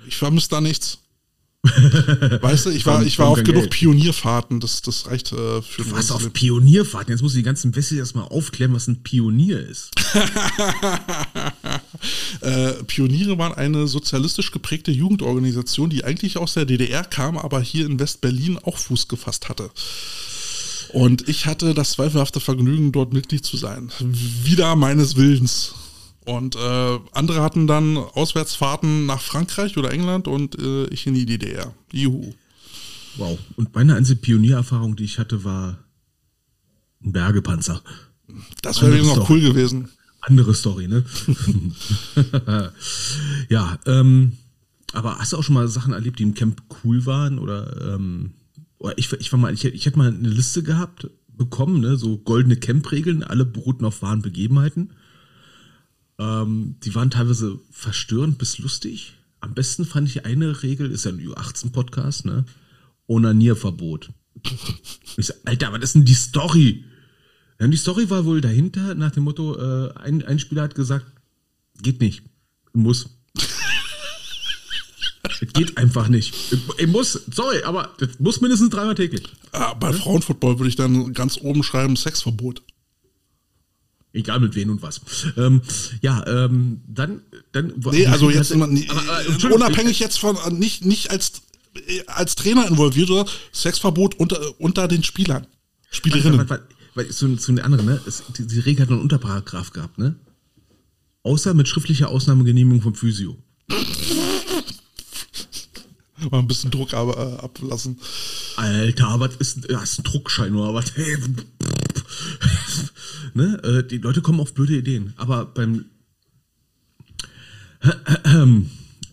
Ich vermisse da nichts. (laughs) weißt du, ich war, ich war auf genug Geld. Pionierfahrten, das, das reicht äh, für Du warst auf Pionierfahrten, jetzt muss ich die ganzen Wessis erstmal aufklären, was ein Pionier ist. (laughs) äh, Pioniere waren eine sozialistisch geprägte Jugendorganisation, die eigentlich aus der DDR kam, aber hier in West-Berlin auch Fuß gefasst hatte. Und ich hatte das zweifelhafte Vergnügen, dort Mitglied zu sein. Wieder meines Willens. Und äh, andere hatten dann Auswärtsfahrten nach Frankreich oder England und äh, ich in die DDR. Juhu. Wow. Und meine einzige Pioniererfahrung, die ich hatte, war ein Bergepanzer. Das wäre eben noch cool gewesen. Andere Story, ne? (laughs) ja, ähm, aber hast du auch schon mal Sachen erlebt, die im Camp cool waren? Oder ähm, ich, ich war mal, ich, ich hätte mal eine Liste gehabt, bekommen, ne? So goldene Camp-Regeln, alle beruhten auf wahren Begebenheiten. Ähm, die waren teilweise verstörend bis lustig. Am besten fand ich eine Regel, ist ja ein Ü18-Podcast, ne? Onanierverbot. (laughs) Ich so, Alter, was ist denn die Story? Ja, die Story war wohl dahinter, nach dem Motto, äh, ein, ein Spieler hat gesagt, geht nicht. Muss. Geht einfach nicht. Ich muss, sorry, aber das muss mindestens dreimal täglich. Ah, bei Frauenfootball würde ich dann ganz oben schreiben, Sexverbot. Egal mit wem und was. Ähm, ja, ähm, dann, dann. Nee, also jetzt hatte, nie, aber, äh, unabhängig jetzt von äh, nicht nicht als äh, als Trainer involviert oder Sexverbot unter unter den Spielern, Spielerinnen. Warte, warte, warte, zu, zu den anderen, ne? Es, die, die Regel hat einen Unterparagraph gehabt, ne? Außer mit schriftlicher Ausnahmegenehmigung vom Physio. Mal ein bisschen Druck aber, äh, ablassen. Alter, was ist, ja, ist ein Druckschein oder was? (laughs) Hey, ne? Äh, die Leute kommen auf blöde Ideen. Aber beim. (clears throat)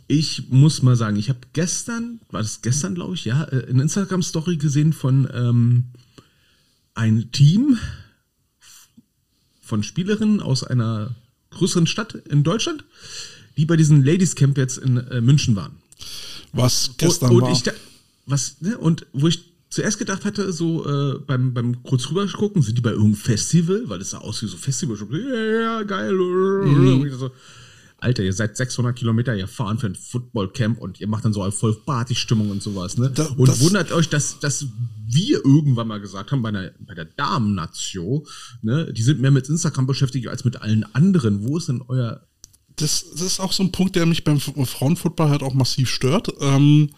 Ich muss mal sagen, ich habe gestern, war das gestern, glaube ich, ja, äh, eine Instagram-Story gesehen von ähm, einem Team von Spielerinnen aus einer größeren Stadt in Deutschland, die bei diesem Ladies Camp jetzt in äh, München waren. Was gestern und, und war. Ich, was, ne, und wo ich zuerst gedacht hatte, so äh, beim, beim kurz rüber gucken, sind die bei irgendeinem Festival, weil es sah aus wie so Festival. Ja, ja, geil. Mhm. So, Alter, ihr seid 600 Kilometer, ihr fahren für ein Footballcamp und ihr macht dann so eine voll Party-Stimmung und sowas, ne? Da, und wundert euch, dass, dass wir irgendwann mal gesagt haben, bei, einer, bei der Damen-Natio, ne, die sind mehr mit Instagram beschäftigt als mit allen anderen. Wo ist denn euer. Das, das ist auch so ein Punkt, der mich beim Frauenfootball halt auch massiv stört. Ähm,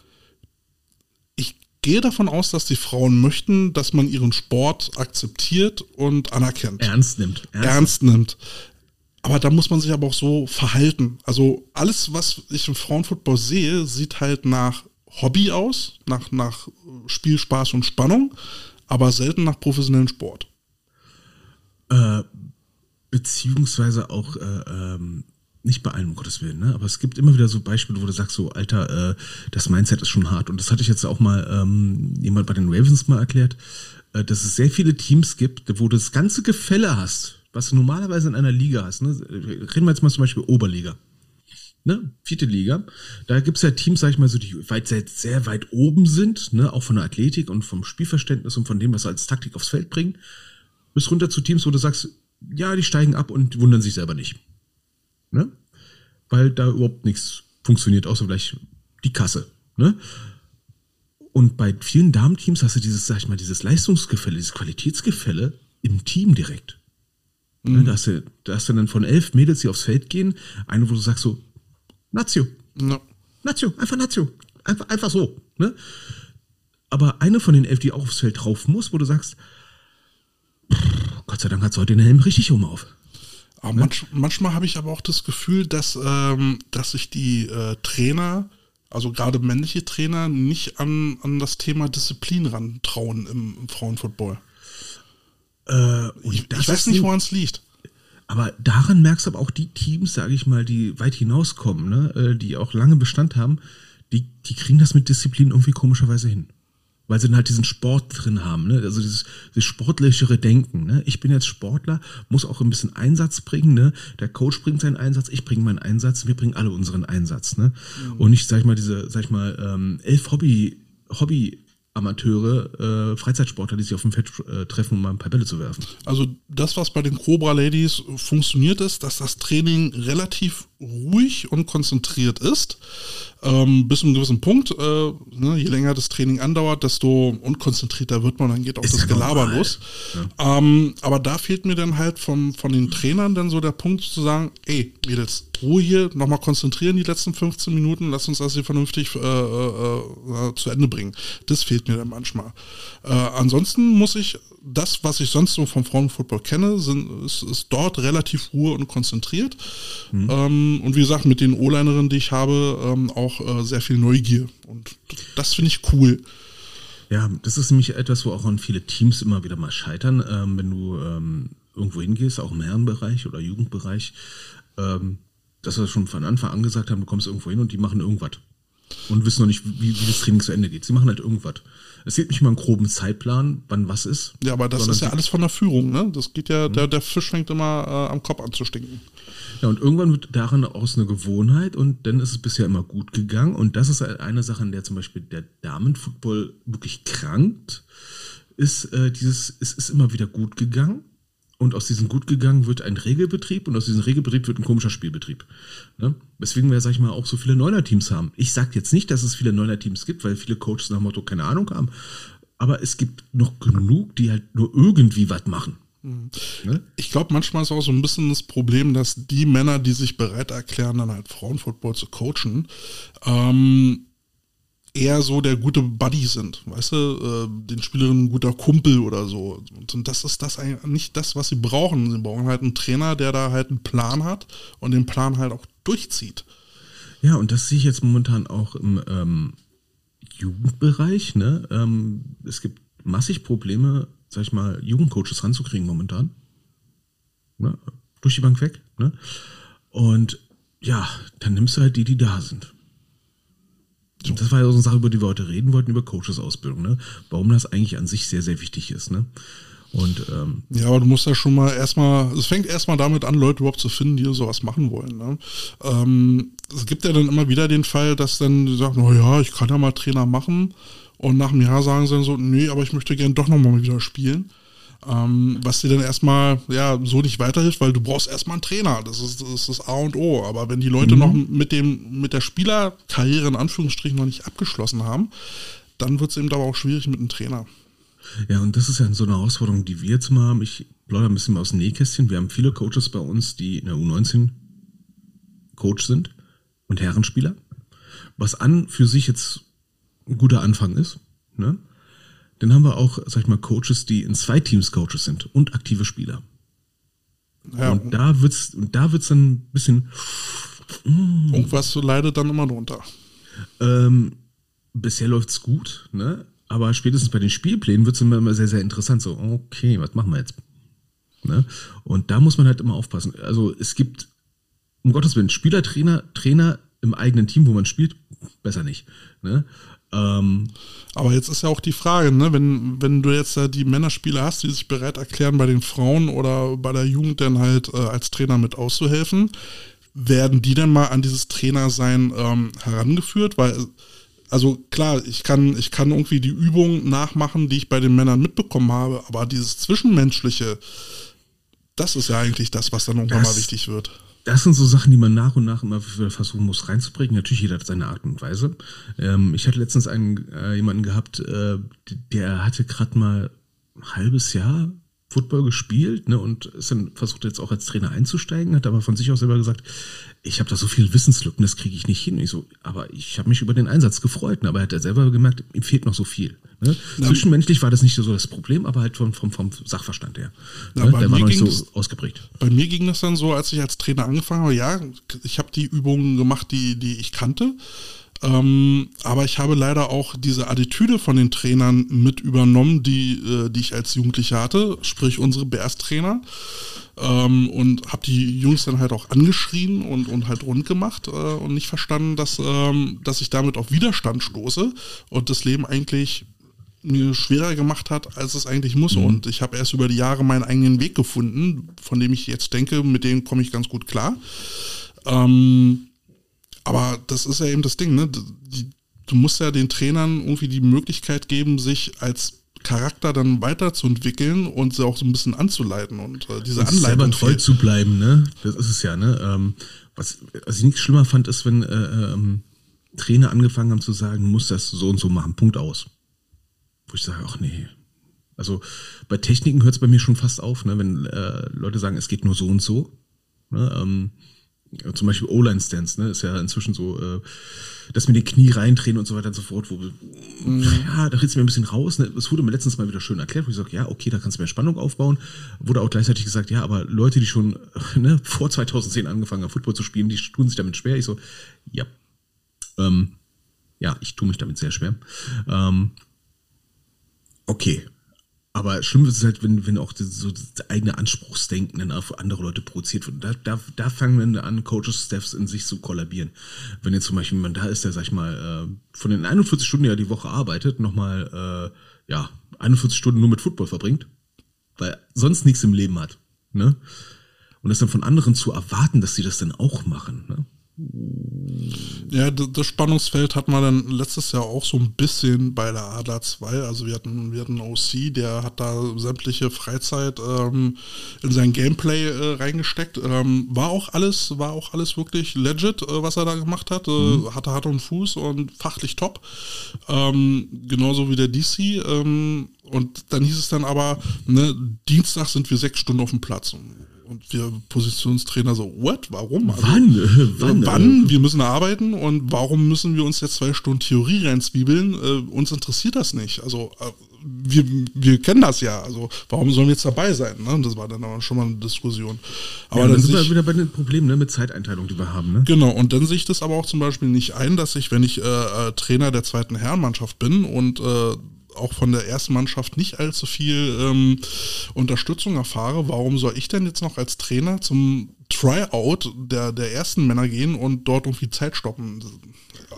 gehe davon aus, dass die Frauen möchten, dass man ihren Sport akzeptiert und anerkennt. Ernst nimmt. Ernst, Ernst nimmt. Aber da muss man sich aber auch so verhalten. Also alles, was ich im Frauenfootball sehe, sieht halt nach Hobby aus, nach, nach Spiel, Spaß und Spannung, aber selten nach professionellem Sport. Äh, beziehungsweise auch äh, ähm, nicht bei allen, um Gottes Willen, ne? aber es gibt immer wieder so Beispiele, wo du sagst, so, Alter, äh, das Mindset ist schon hart. Und das hatte ich jetzt auch mal ähm, jemand bei den Ravens mal erklärt, äh, dass es sehr viele Teams gibt, wo du das ganze Gefälle hast, was du normalerweise in einer Liga hast. Ne? Reden wir jetzt mal zum Beispiel Oberliga. Ne? Vierte Liga. Da gibt es ja Teams, sag ich mal, so, die weit, sehr, sehr weit oben sind, ne? auch von der Athletik und vom Spielverständnis und von dem, was sie als Taktik aufs Feld bringen, bis runter zu Teams, wo du sagst, ja, die steigen ab und wundern sich selber nicht. Ne? Weil da überhaupt nichts funktioniert, außer vielleicht die Kasse. Ne? Und bei vielen Damenteams hast du dieses, sag ich mal, dieses Leistungsgefälle, dieses Qualitätsgefälle im Team direkt. Ne, mhm. Ne, da, hast du, da hast du dann von elf Mädels, die aufs Feld gehen, eine, wo du sagst so, Nazio. No. Nazio, einfach Nazio. Einfach, einfach so. Ne? Aber eine von den elf, die auch aufs Feld drauf muss, wo du sagst, Gott sei Dank hat sie heute den Helm richtig um auf. Aber ne? manch, manchmal habe ich aber auch das Gefühl, dass, ähm, dass sich die äh, Trainer, also gerade männliche Trainer, nicht an, an das Thema Disziplin rantrauen im, im Frauenfootball. Äh, ich, ich weiß nicht, woran es liegt. Aber daran merkst du aber auch die Teams, sage ich mal, die weit hinauskommen, ne? Äh, die auch lange Bestand haben, die, die kriegen das mit Disziplin irgendwie komischerweise hin weil sie dann halt diesen Sport drin haben, ne? also dieses, dieses sportlichere Denken. Ne? Ich bin jetzt Sportler, muss auch ein bisschen Einsatz bringen. Ne? Der Coach bringt seinen Einsatz, ich bringe meinen Einsatz, wir bringen alle unseren Einsatz. Ne? Mhm. Und nicht, sag ich mal, diese, sag ich mal, ähm, elf Hobby, Hobby Amateure, äh, Freizeitsportler, die sich auf dem Feld äh, treffen, um mal ein paar Bälle zu werfen. Also das, was bei den Cobra Ladies funktioniert, ist, dass das Training relativ ruhig und konzentriert ist. Ähm, bis zu einem gewissen Punkt. Äh, ne, je länger das Training andauert, desto unkonzentrierter wird man, dann geht auch ist das ja Gelaber normal. los. Ja. Ähm, aber da fehlt mir dann halt vom, von den Trainern dann so der Punkt zu sagen, ey, Mädels, Ruhe hier, nochmal konzentrieren die letzten 15 Minuten, lass uns das hier vernünftig äh, äh, äh, zu Ende bringen. Das fehlt mir dann manchmal. Äh, ansonsten muss ich das, was ich sonst so vom Frauenfootball kenne, sind, ist, ist dort relativ ruhe und konzentriert. Mhm. Ähm, und wie gesagt, mit den O-Linerinnen, die ich habe, ähm, auch äh, sehr viel Neugier. Und das finde ich cool. Ja, das ist nämlich etwas, wo auch an viele Teams immer wieder mal scheitern, ähm, wenn du ähm, irgendwo hingehst, auch im Herrenbereich oder Jugendbereich, ähm, dass wir schon von Anfang an gesagt haben, du kommst irgendwo hin und die machen irgendwas. Und wissen noch nicht, wie, wie das Training zu Ende geht. Sie machen halt irgendwas. Es gibt nicht mal einen groben Zeitplan, wann was ist. Ja, aber das ist ja alles von der Führung, ne? Das geht ja, mhm. der, der Fisch fängt immer äh, am Kopf an zu stinken. Ja, und irgendwann wird daran aus eine Gewohnheit und dann ist es bisher immer gut gegangen. Und das ist eine Sache, an der zum Beispiel der Damenfootball wirklich krankt, ist äh, dieses, es ist immer wieder gut gegangen. Und aus diesem gut gegangen wird ein Regelbetrieb und aus diesem Regelbetrieb wird ein komischer Spielbetrieb. Ne? Weswegen wir, sag ich mal, auch so viele Neuner-Teams haben. Ich sage jetzt nicht, dass es viele Neuner-Teams gibt, weil viele Coaches nach dem Motto keine Ahnung haben. Aber es gibt noch genug, die halt nur irgendwie was machen. Mhm. Ne? Ich glaube, manchmal ist auch so ein bisschen das Problem, dass die Männer, die sich bereit erklären, dann halt Frauenfootball zu coachen, ähm, eher so der gute Buddy sind, weißt du, äh, den Spielerinnen ein guter Kumpel oder so. Und das ist das eigentlich nicht das, was sie brauchen. Sie brauchen halt einen Trainer, der da halt einen Plan hat und den Plan halt auch durchzieht. Ja, und das sehe ich jetzt momentan auch im ähm, Jugendbereich. Ne? Ähm, es gibt massig Probleme, sag ich mal, Jugendcoaches ranzukriegen momentan. Ne? Durch die Bank weg. Ne? Und ja, dann nimmst du halt die, die da sind. Das war ja so eine Sache, über die wir heute reden wollten, über Coaches-Ausbildung, ne? Warum das eigentlich an sich sehr, sehr wichtig ist, ne? Und, ähm, ja, aber du musst ja schon mal erstmal, es fängt erstmal damit an, Leute überhaupt zu finden, die sowas machen wollen. Ne? Ähm, es gibt ja dann immer wieder den Fall, dass dann die sagen, oh ja, ich kann ja mal Trainer machen. Und nach einem Jahr sagen sie dann so, nee, aber ich möchte gerne doch nochmal wieder spielen. Ähm, was dir dann erstmal ja so nicht weiterhilft, weil du brauchst erstmal einen Trainer. Das ist, das ist das A und O. Aber wenn die Leute mhm. noch mit dem, mit der Spielerkarriere in Anführungsstrichen noch nicht abgeschlossen haben, dann wird es eben aber auch schwierig mit einem Trainer. Ja, und das ist ja so eine Herausforderung, die wir jetzt mal haben. Ich plaudere ein bisschen aus dem Nähkästchen. Wir haben viele Coaches bei uns, die in der U19 Coach sind und Herrenspieler. Was an für sich jetzt ein guter Anfang ist. Ne? Dann haben wir auch, sag ich mal, Coaches, die in zwei Teams Coaches sind und aktive Spieler. Ja. Und da wird's, und da wird's dann ein bisschen. Mm. Irgendwas leidet dann immer drunter. Ähm, bisher läuft's gut, ne? Aber spätestens bei den Spielplänen wird es immer, immer sehr, sehr interessant. So, okay, was machen wir jetzt? Ne? Und da muss man halt immer aufpassen. Also es gibt, um Gottes Willen, Spieler, Trainer, Trainer im eigenen Team, wo man spielt, besser nicht. Ne? Ähm, aber jetzt ist ja auch die Frage, ne, wenn, wenn du jetzt äh, die Männerspieler hast, die sich bereit erklären, bei den Frauen oder bei der Jugend dann halt äh, als Trainer mit auszuhelfen, werden die dann mal an dieses Trainersein ähm, herangeführt? Weil, also klar, ich kann, ich kann irgendwie die Übungen nachmachen, die ich bei den Männern mitbekommen habe, aber dieses Zwischenmenschliche, das ist ja eigentlich das, was dann irgendwann das, mal wichtig wird das sind so Sachen, die man nach und nach immer versuchen muss reinzubringen. Natürlich jeder hat seine Art und Weise. Ähm, ich hatte letztens einen äh, jemanden gehabt, äh, der hatte gerade mal ein halbes Jahr Football gespielt ne, und ist dann versucht jetzt auch als Trainer einzusteigen, hat aber von sich aus selber gesagt, ich habe da so viele Wissenslücken, das kriege ich nicht hin. Ich so, aber ich habe mich über den Einsatz gefreut, ne, aber er hat er selber gemerkt, ihm fehlt noch so viel. Ne? Ja. Zwischenmenschlich war das nicht so das Problem, aber halt vom, vom, vom Sachverstand her. Ja, ne? Der war noch nicht so das, ausgeprägt. Bei mir ging das dann so, als ich als Trainer angefangen habe, ja, ich habe die Übungen gemacht, die, die ich kannte. Ähm, aber ich habe leider auch diese Attitüde von den Trainern mit übernommen, die, äh, die ich als Jugendlicher hatte, sprich unsere BS-Trainer. Ähm, und habe die Jungs dann halt auch angeschrien und, und halt rund gemacht äh, und nicht verstanden, dass, ähm, dass ich damit auf Widerstand stoße und das Leben eigentlich mir schwerer gemacht hat, als es eigentlich muss. Mhm. Und ich habe erst über die Jahre meinen eigenen Weg gefunden, von dem ich jetzt denke, mit dem komme ich ganz gut klar. Ähm, aber das ist ja eben das Ding, ne? Du musst ja den Trainern irgendwie die Möglichkeit geben, sich als Charakter dann weiterzuentwickeln und sie auch so ein bisschen anzuleiten und äh, diese und Anleitung. selber treu fehlt. zu bleiben, ne? Das ist es ja, ne? Ähm, was, was ich nicht schlimmer fand, ist, wenn äh, ähm, Trainer angefangen haben zu sagen, muss das so und so machen, Punkt aus. Wo ich sage, ach nee. Also bei Techniken hört es bei mir schon fast auf, ne? wenn äh, Leute sagen, es geht nur so und so. Ne? Ähm, zum Beispiel O-Line-Stance, ne, ist ja inzwischen so, äh, dass mir die Knie reindrehen und so weiter und so fort, wo, mhm. ja, da red's mir ein bisschen raus. Ne? Es wurde mir letztens mal wieder schön erklärt, wo ich sage, ja, okay, da kannst du mehr Spannung aufbauen. Wurde auch gleichzeitig gesagt, ja, aber Leute, die schon (laughs) ne, vor 2010 angefangen haben, Football zu spielen, die tun sich damit schwer. Ich so, ja, ähm, ja, ich tue mich damit sehr schwer. Ähm, okay, aber schlimm ist es halt, wenn, wenn auch das, so das eigene Anspruchsdenken dann auf andere Leute projiziert wird. Da, da, da fangen dann an, Coaches, Staffs in sich zu kollabieren. Wenn jetzt zum Beispiel jemand da ist, der, sag ich mal, äh, von den 41 Stunden, die er die Woche arbeitet, nochmal, äh, ja, 41 Stunden nur mit Football verbringt, weil sonst nichts im Leben hat, ne? Und das dann von anderen zu erwarten, dass sie das dann auch machen, ne? Ja, das Spannungsfeld hat man dann letztes Jahr auch so ein bisschen bei der Adler 2. Also wir hatten, wir hatten OC, der hat da sämtliche Freizeit ähm, in sein Gameplay äh, reingesteckt. Ähm, war auch alles, war auch alles wirklich legit, äh, was er da gemacht hat. Äh, mhm. Hatte Hand und Fuß und fachlich top. Ähm, genauso wie der DC. Ähm, und dann hieß es dann aber, ne, Dienstag sind wir sechs Stunden auf dem Platz. Und wir Positionstrainer so, what? Warum? Also, wann? wann? Wann? Wir müssen arbeiten und warum müssen wir uns jetzt zwei Stunden Theorie reinzwiebeln? Äh, uns interessiert das nicht. Also äh, wir, wir kennen das ja. Also warum sollen wir jetzt dabei sein? Ne? Das war dann aber schon mal eine Diskussion. Aber ja, dann sind wir wieder bei den Problemen ne? mit Zeiteinteilung, die wir haben. Ne? Genau, und dann sehe ich das aber auch zum Beispiel nicht ein, dass ich, wenn ich äh, äh Trainer der zweiten Herrenmannschaft bin und äh, auch von der ersten Mannschaft nicht allzu viel ähm, Unterstützung erfahre, warum soll ich denn jetzt noch als Trainer zum Tryout der, der ersten Männer gehen und dort irgendwie Zeit stoppen?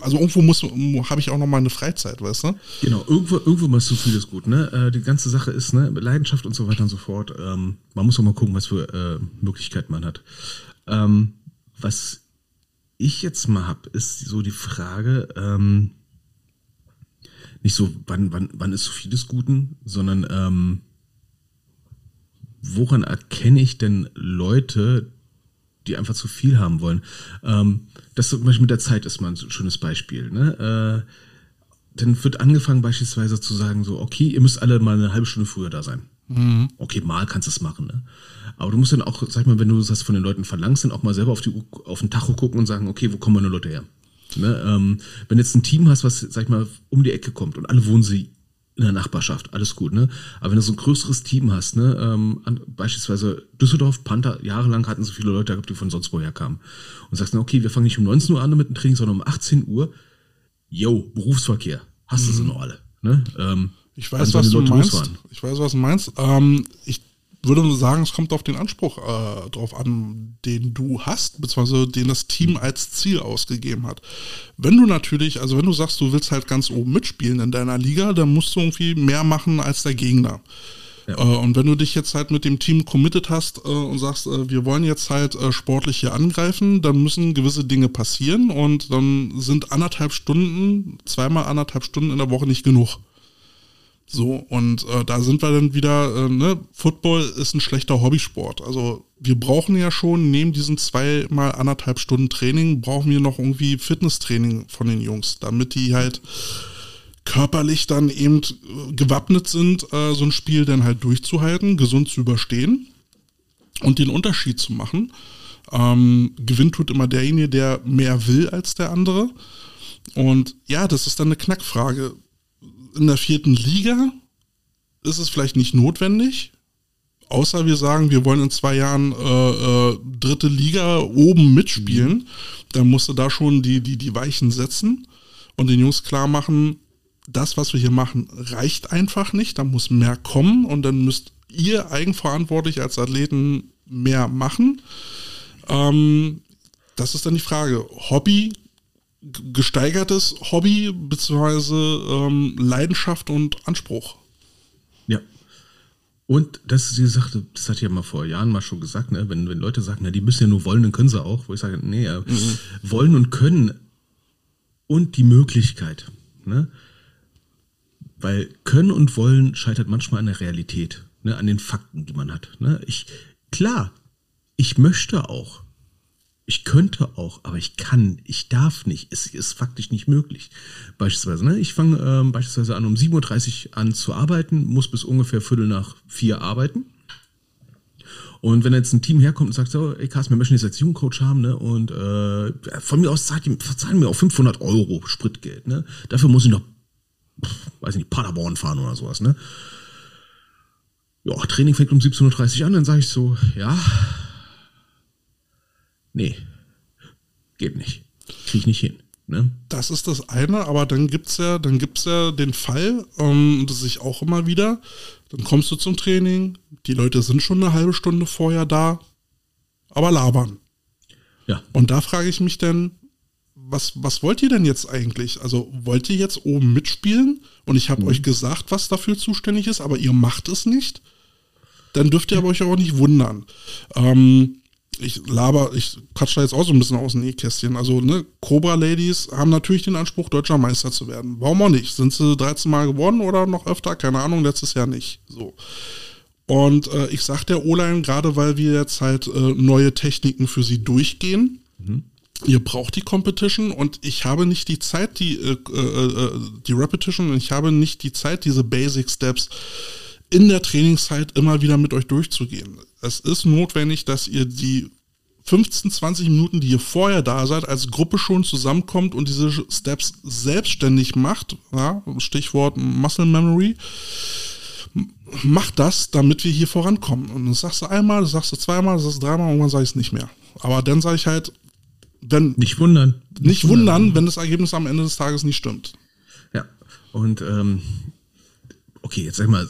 Also irgendwo muss habe ich auch noch mal eine Freizeit, weißt du? Genau, irgendwo, irgendwo mal zu viel ist gut, ne? Äh, die ganze Sache ist, ne, Leidenschaft und so weiter und so fort. Ähm, man muss auch mal gucken, was für äh, Möglichkeiten man hat. Ähm, was ich jetzt mal habe, ist so die Frage, ähm, nicht so, wann, wann, wann ist so viel des Guten, sondern ähm, woran erkenne ich denn Leute, die einfach zu viel haben wollen? Ähm, das zum Beispiel mit der Zeit ist mal ein schönes Beispiel. Ne? Äh, dann wird angefangen beispielsweise zu sagen, so, okay, ihr müsst alle mal eine halbe Stunde früher da sein. Mhm. Okay, mal kannst du es machen, ne? Aber du musst dann auch, sag mal, wenn du das von den Leuten verlangst, dann auch mal selber auf, die, auf den Tacho gucken und sagen, okay, wo kommen meine Leute her? Ne, ähm, wenn jetzt ein Team hast, was, sag ich mal, um die Ecke kommt und alle wohnen sie in der Nachbarschaft, alles gut, ne? Aber wenn du so ein größeres Team hast, ne, ähm, an, beispielsweise Düsseldorf, Panther, jahrelang hatten so viele Leute gehabt, die von sonst woher kamen. Und sagst, na, okay, wir fangen nicht um 19 Uhr an mit dem Training, sondern um 18 Uhr. Yo, Berufsverkehr, hast mhm. du sie noch alle, ne? Ähm, ich weiß, was du meinst. Ich weiß, was du meinst. Ähm, ich würde sagen, es kommt auf den Anspruch äh, drauf an, den du hast, beziehungsweise den das Team als Ziel ausgegeben hat. Wenn du natürlich, also wenn du sagst, du willst halt ganz oben mitspielen in deiner Liga, dann musst du irgendwie mehr machen als der Gegner. Ja. Äh, und wenn du dich jetzt halt mit dem Team committed hast äh, und sagst, äh, wir wollen jetzt halt äh, sportlich hier angreifen, dann müssen gewisse Dinge passieren und dann sind anderthalb Stunden, zweimal anderthalb Stunden in der Woche nicht genug. So, und äh, da sind wir dann wieder, äh, ne, Football ist ein schlechter Hobbysport. Also wir brauchen ja schon, neben diesen zweimal anderthalb Stunden Training, brauchen wir noch irgendwie Fitnesstraining von den Jungs, damit die halt körperlich dann eben äh, gewappnet sind, äh, so ein Spiel dann halt durchzuhalten, gesund zu überstehen und den Unterschied zu machen. Ähm, gewinnt tut immer derjenige, der mehr will als der andere. Und ja, das ist dann eine Knackfrage in der vierten Liga ist es vielleicht nicht notwendig, außer wir sagen, wir wollen in zwei Jahren äh, äh, dritte Liga oben mitspielen, mhm. dann musst du da schon die, die, die Weichen setzen und den Jungs klar machen, das, was wir hier machen, reicht einfach nicht, da muss mehr kommen und dann müsst ihr eigenverantwortlich als Athleten mehr machen. Ähm, das ist dann die Frage. Hobby gesteigertes Hobby bzw. Ähm, Leidenschaft und Anspruch. Ja. Und das ist die Sache, das hatte ich ja mal vor Jahren mal schon gesagt, ne? wenn, wenn Leute sagen, na, die müssen ja nur wollen, dann können sie auch, wo ich sage, nee, mhm. wollen und können und die Möglichkeit. Ne? Weil können und wollen scheitert manchmal an der Realität, ne? an den Fakten, die man hat. Ne? Ich, klar, ich möchte auch. Ich könnte auch, aber ich kann, ich darf nicht. Es ist faktisch nicht möglich. Beispielsweise, ne? ich fange ähm, beispielsweise an, um 7.30 Uhr an zu arbeiten, muss bis ungefähr Viertel nach vier arbeiten. Und wenn jetzt ein Team herkommt und sagt so, ey Carsten, wir möchten jetzt als Jugendcoach haben, ne, und äh, von mir aus zahlen, zahlen mir auch 500 Euro Spritgeld, ne, dafür muss ich noch, weiß ich nicht, Paderborn fahren oder sowas, ne. Ja, Training fängt um 17.30 Uhr an, dann sage ich so, ja, nee, geht nicht, kriege ich nicht hin. Ne? Das ist das eine, aber dann gibt's ja, dann gibt's ja den Fall, ähm, das ich auch immer wieder, dann kommst du zum Training, die Leute sind schon eine halbe Stunde vorher da, aber labern. Ja. Und da frage ich mich dann, was, was wollt ihr denn jetzt eigentlich? Also wollt ihr jetzt oben mitspielen? Und ich habe mhm. euch gesagt, was dafür zuständig ist, aber ihr macht es nicht? Dann dürft ihr aber euch auch nicht wundern. Ähm, ich laber, ich quatsch da jetzt auch so ein bisschen aus dem Nähkästchen. Also, ne, Cobra Ladies haben natürlich den Anspruch, deutscher Meister zu werden. Warum auch nicht? Sind sie 13 Mal gewonnen oder noch öfter? Keine Ahnung, letztes Jahr nicht. So. Und äh, ich sag der O-Line, gerade weil wir jetzt halt äh, neue Techniken für sie durchgehen, mhm. ihr braucht die Competition und ich habe nicht die Zeit, die, äh, äh, äh die Repetition, ich habe nicht die Zeit, diese Basic Steps in der Trainingszeit immer wieder mit euch durchzugehen. Es ist notwendig, dass ihr die 15, 20 Minuten, die ihr vorher da seid, als Gruppe schon zusammenkommt und diese Steps selbstständig macht. Ja, Stichwort Muscle Memory. Macht das, damit wir hier vorankommen. Und das sagst du einmal, das sagst du zweimal, das sagst du dreimal, und irgendwann sage ich es nicht mehr. Aber dann sage ich halt, wenn. Nicht wundern. Nicht, nicht wundern, wundern, wenn das Ergebnis am Ende des Tages nicht stimmt. Ja. Und ähm, okay, jetzt sag ich mal,